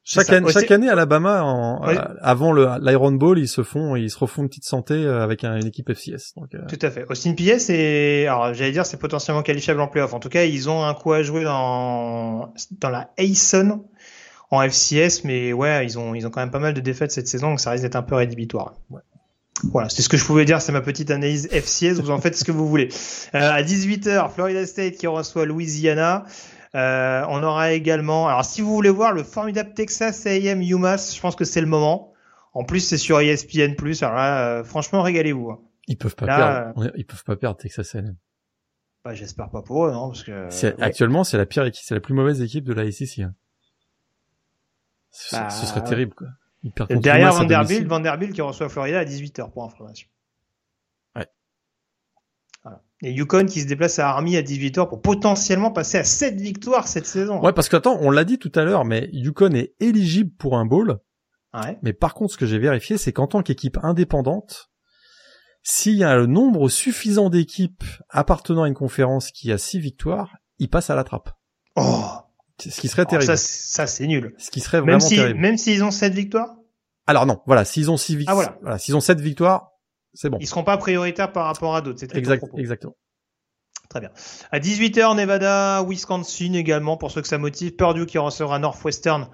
Chaque, année, chaque année, Alabama, en, euh, avant le l'Iron Bowl, ils se font, ils se refont une petite santé euh, avec une équipe FCS. Donc, Tout à fait. Austin Pierre, c'est, alors j'allais dire, c'est potentiellement qualifiable en playoff. En tout cas, ils ont un coup à jouer dans dans la ASUN en FCS, mais ouais, ils ont ils ont quand même pas mal de défaites cette saison, donc ça risque d'être un peu rédhibitoire. Ouais. Voilà, c'est ce que je pouvais dire, c'est ma petite analyse FCS, vous en faites ce que vous voulez. Euh, à 18h, Florida State qui reçoit Louisiana. Euh, on aura également, alors si vous voulez voir le formidable Texas A&M UMass, je pense que c'est le moment. En plus, c'est sur ESPN+. Alors là, euh, franchement, régalez-vous. Hein. Ils peuvent pas perdre. Ils peuvent pas perdre Texas A&M. Bah, j'espère pas pour eux, non, parce que. Actuellement, c'est la pire équipe, c'est la plus mauvaise équipe de la SEC. Hein. Ce, bah, ce serait terrible, quoi. Derrière Vanderbilt, Vanderbilt qui reçoit Florida à 18h pour information. Voilà. Et Yukon qui se déplace à Army à 18h pour potentiellement passer à 7 victoires cette saison. Ouais, parce que attends, on l'a dit tout à l'heure, mais Yukon est éligible pour un bowl. Ouais. Mais par contre, ce que j'ai vérifié, c'est qu'en tant qu'équipe indépendante, s'il y a le nombre suffisant d'équipes appartenant à une conférence qui a 6 victoires, il passe à la trappe. Oh ce qui serait terrible. ça, ça c'est nul. Ce qui serait vraiment même si, terrible. Même s'ils ont 7 victoires? Alors non, voilà, s'ils ont 6 victoires, ah, voilà. s'ils ont 7 victoires, c'est bon. Ils seront pas prioritaires par rapport à d'autres, c'est exact, Exactement. Très bien. À 18h, Nevada, Wisconsin également, pour ceux que ça motive. Purdue qui recevra Northwestern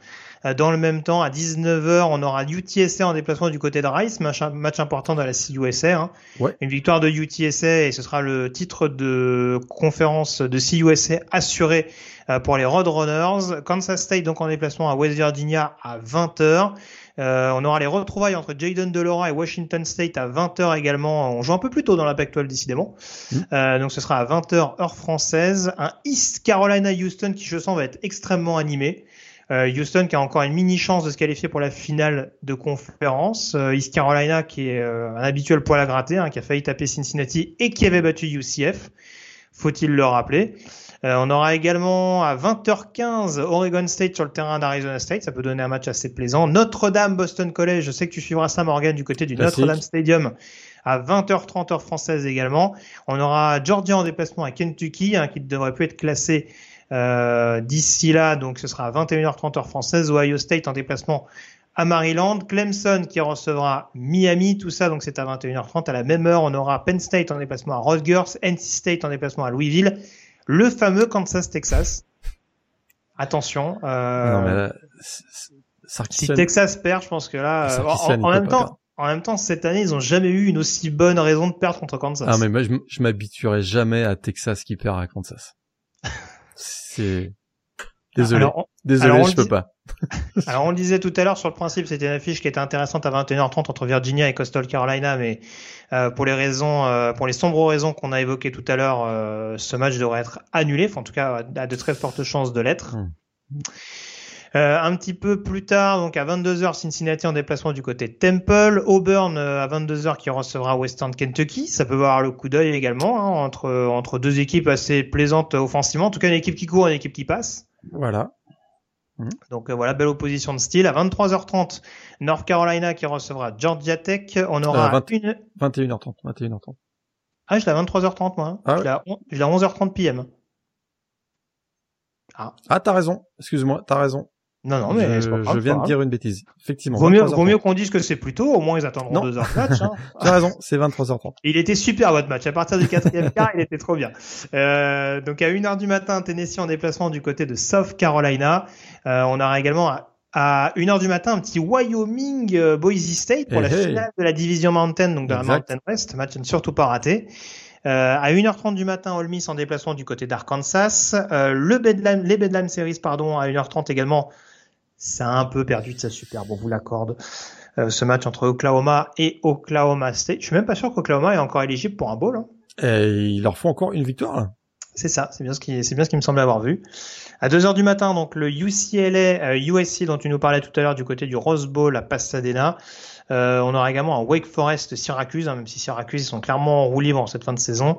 euh, dans le même temps. À 19h, on aura UTSA en déplacement du côté de Rice, match, match important de la CUSA. Hein. Ouais. Une victoire de UTSA et ce sera le titre de conférence de CUSA assuré euh, pour les Roadrunners. Kansas State donc en déplacement à West Virginia à 20h. Euh, on aura les retrouvailles entre Jaden Delora et Washington State à 20h également. On joue un peu plus tôt dans la Pac-12 décidément. Mm. Euh, donc ce sera à 20h heure française. Un East Carolina Houston qui je sens va être extrêmement animé. Euh, Houston qui a encore une mini chance de se qualifier pour la finale de conférence. Euh, East Carolina qui est un habituel poil à gratter, hein, qui a failli taper Cincinnati et qui avait battu UCF. Faut-il le rappeler? Euh, on aura également à 20h15 Oregon State sur le terrain d'Arizona State. Ça peut donner un match assez plaisant. Notre-Dame Boston College. Je sais que tu suivras ça, Morgan, du côté du Notre-Dame Stadium à 20h30 heure française également. On aura Georgia en déplacement à Kentucky, hein, qui ne devrait plus être classé euh, d'ici là. Donc ce sera à 21h30 heure française. Ohio State en déplacement à Maryland, Clemson qui recevra Miami, tout ça donc c'est à 21h30 à la même heure, on aura Penn State en déplacement à Rutgers, NC State en déplacement à Louisville le fameux Kansas-Texas. Attention. Euh, non, mais là, si Texas perd, je pense que là, euh, en, même temps, en même temps, cette année, ils ont jamais eu une aussi bonne raison de perdre contre Kansas. Ah mais moi, je, m'habituerai jamais à Texas qui perd à Kansas. C'est désolé, désolé, je peux pas. (laughs) Alors on le disait tout à l'heure sur le principe, c'était une affiche qui était intéressante à 21h30 entre Virginia et Coastal Carolina, mais pour les raisons, euh, pour les sombres raisons qu'on a évoquées tout à l'heure, euh, ce match devrait être annulé. Enfin, en tout cas, a de très fortes chances de l'être. Hmm. un petit peu plus tard, donc à 22h, Cincinnati en déplacement du côté Temple, Auburn à 22h qui recevra Western Kentucky. Ça peut avoir le coup d'œil également hein, entre entre deux équipes assez plaisantes offensivement. En tout cas, une équipe qui court, une équipe qui passe. Voilà. Mhm. Donc euh, voilà, belle opposition de style. À 23h30, North Carolina qui recevra Georgia Tech. On aura euh, une... 21h30, 21h30. Ah, je l'ai à 23h30 moi. Hein. Ah je l'ai à 11h30 PM. Ah, ah t'as raison. Excuse-moi, t'as raison. Non, non, mais je, je viens de dire une bêtise. Effectivement. Vaut mieux, vaut mieux qu'on dise que c'est plus tôt. Au moins, ils attendront deux heures de match. Hein. (laughs) tu as raison, c'est 23h30. Il était super votre match. À partir du quatrième quart, il était trop bien. Euh, donc à 1h du matin, Tennessee en déplacement du côté de South Carolina. Euh, on aura également à, à 1h du matin un petit Wyoming euh, Boise State pour la finale de la division Mountain, donc de la Mountain West. Match ne surtout pas raté. Euh, à 1h30 du matin, Ole Miss en déplacement du côté d'Arkansas. Euh, le Bedlam, les Bedlam Series, pardon, à 1h30 également c'est un peu perdu de sa super, bon, vous l'accorde. Euh, ce match entre Oklahoma et Oklahoma State. Je suis même pas sûr qu'Oklahoma est encore éligible pour un bowl. Hein. Et il leur faut encore une victoire. C'est ça, c'est bien ce qui, c'est bien ce qui me semblait avoir vu. À 2 heures du matin, donc le UCLA, USC euh, dont tu nous parlais tout à l'heure du côté du Rose Bowl à Pasadena. Euh, on aura également un Wake Forest Syracuse, hein, même si Syracuse ils sont clairement en roue libre en cette fin de saison.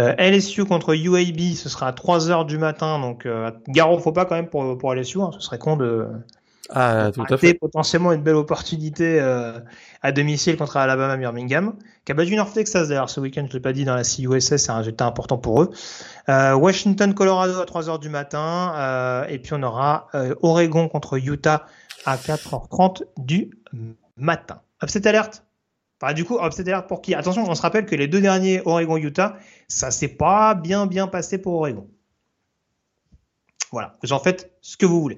Euh, LSU contre UAB, ce sera à 3 heures du matin, donc euh, gare faut pas quand même pour, pour LSU, hein, ce serait con de Ah, tout à fait. potentiellement une belle opportunité euh, à domicile contre Alabama Birmingham, qui a battu North Texas d'ailleurs ce week-end, je l'ai pas dit dans la CUSS, c'est un résultat important pour eux. Euh, Washington, Colorado à 3h du matin, euh, et puis on aura Oregon contre Utah à 4h30 du matin. Upset alerte du coup, upset alert pour qui? Attention, on se rappelle que les deux derniers Oregon-Utah, ça s'est pas bien bien passé pour Oregon. Voilà, j'en faites ce que vous voulez.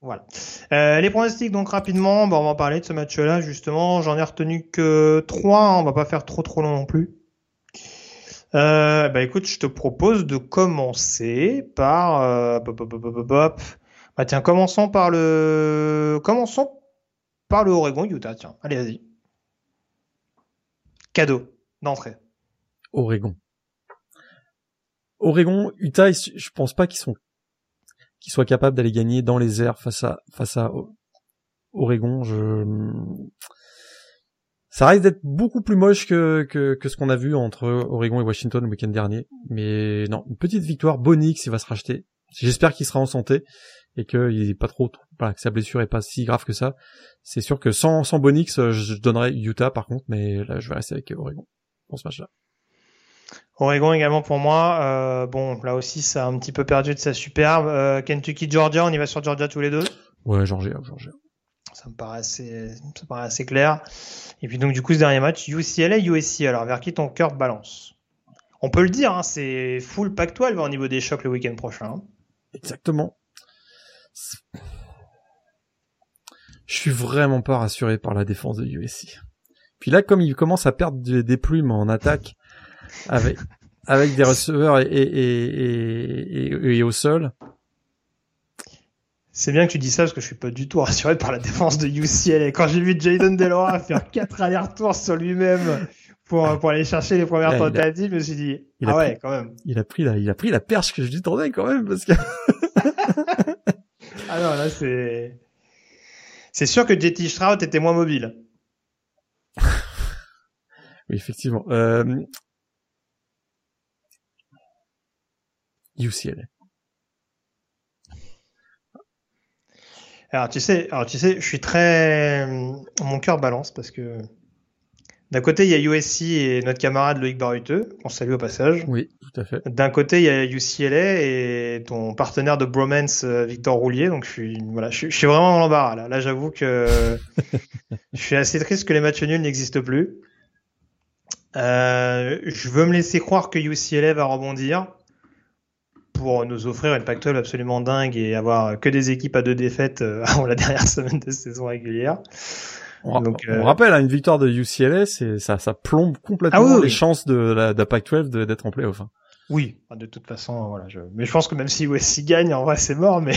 Voilà. Euh, les pronostics, donc rapidement, bah, on va parler de ce match-là, justement. J'en ai retenu que trois, hein, on va pas faire trop trop long non plus. Euh, bah écoute, je te propose de commencer par... Euh, bah tiens, commençons par le... Commençons par le Oregon Utah, tiens. Allez, vas-y. Cadeau d'entrée. Oregon. Oregon, Utah, je pense pas qu'ils sont qu'ils soient capables d'aller gagner dans les airs face à face à Oregon. Ça risque d'être beaucoup plus moche que, que, ce qu'on a vu entre Oregon et Washington le week-end dernier. Mais non, une petite victoire. Bonix, il va se racheter. J'espère qu'il sera en santé et qu'il est pas trop, voilà, que sa blessure est pas si grave que ça. C'est sûr que sans, sans Bonix, je donnerais Utah par contre, mais là, je vais rester avec Oregon pour ce match-là. Oregon également pour moi. Euh, bon, là aussi, ça a un petit peu perdu de sa superbe. Euh, Kentucky, Georgia, on y va sur Georgia tous les deux. Ouais, Georgia, Georgia. Ça me paraît assez, ça me paraît assez clair. Et puis donc du coup, ce dernier match, UCLA, USC. Alors vers qui ton cœur balance? On peut le dire, hein, c'est full Pac-12 au niveau des chocs le week-end prochain. Hein. Exactement. Je suis vraiment pas rassuré par la défense de USC. Puis là, comme il commence à perdre des plumes en attaque, avec, avec des receveurs et, et, et, et, au sol. C'est bien que tu dis ça parce que je suis pas du tout rassuré par la défense de UCLA. Quand j'ai vu Jaden Delora faire quatre allers-retours sur lui-même pour, pour aller chercher les premières tentatives, je me suis dit, ah ouais, quand même. Il a pris la, il a pris la perche que je lui tendais quand même parce que. (laughs) ah non, là c'est, c'est sûr que JT Stroud était moins mobile. oui, effectivement. Euh, UCLA. Alors tu sais, alors tu sais, je suis très, mon cœur balance parce que d'un côté il y a USC et notre camarade Loïc Baruteux, qu'on salue au passage. Oui, tout à fait. D'un côté il y a UCLA et ton partenaire de bromance euh, Victor Roulier, donc je suis, voilà, je, suis vraiment dans l'embarras là. Là j'avoue que (laughs) je suis assez triste que les matchs nuls n'existent plus. Euh, je veux me laisser croire que UCLA va rebondir pour nous offrir une Pac-12 absolument dingue et avoir que des équipes à deux défaites euh, (laughs) avant la dernière semaine de saison régulière. On, Donc, on euh, rappelle, hein, une victoire de UCLA, c'est ça, ça plombe complètement ah les chances de la, de Pac-12 d'être en playoff. Hein. Oui, de toute façon, voilà. Je... Mais je pense que même si USC gagne, en vrai, c'est mort, mais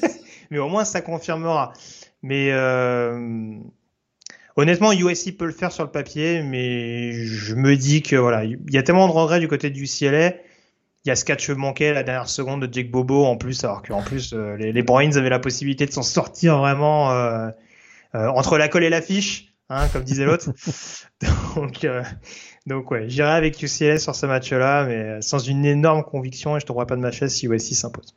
(laughs) mais au moins ça confirmera. Mais euh... honnêtement, USC peut le faire sur le papier, mais je me dis que voilà, il y a tellement de regrets du côté du UCLA il y a ce catch manqué la dernière seconde de Jake Bobo en plus, alors qu'en plus euh, les, les Bruins avaient la possibilité de s'en sortir vraiment euh, euh, entre la colle et l'affiche, hein, comme disait l'autre. (laughs) donc, donc ouais, j'irai avec UCLA sur ce match-là, mais sans une énorme conviction et je vois pas de ma chaise si USC s'impose.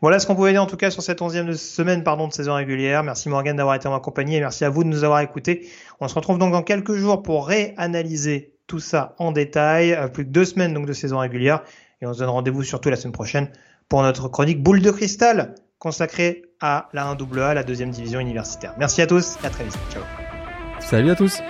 Voilà ce qu'on pouvait dire en tout cas sur cette onzième semaine pardon, de saison régulière. Merci Morgan d'avoir été en ma compagnie et merci à vous de nous avoir écoutés. On se retrouve donc dans quelques jours pour réanalyser tout ça en détail. Euh, plus que deux semaines donc de saison régulière. Et on se donne rendez-vous surtout la semaine prochaine pour notre chronique Boule de cristal consacrée à la 1AA, la deuxième division universitaire. Merci à tous et à très vite. Ciao. Salut à tous.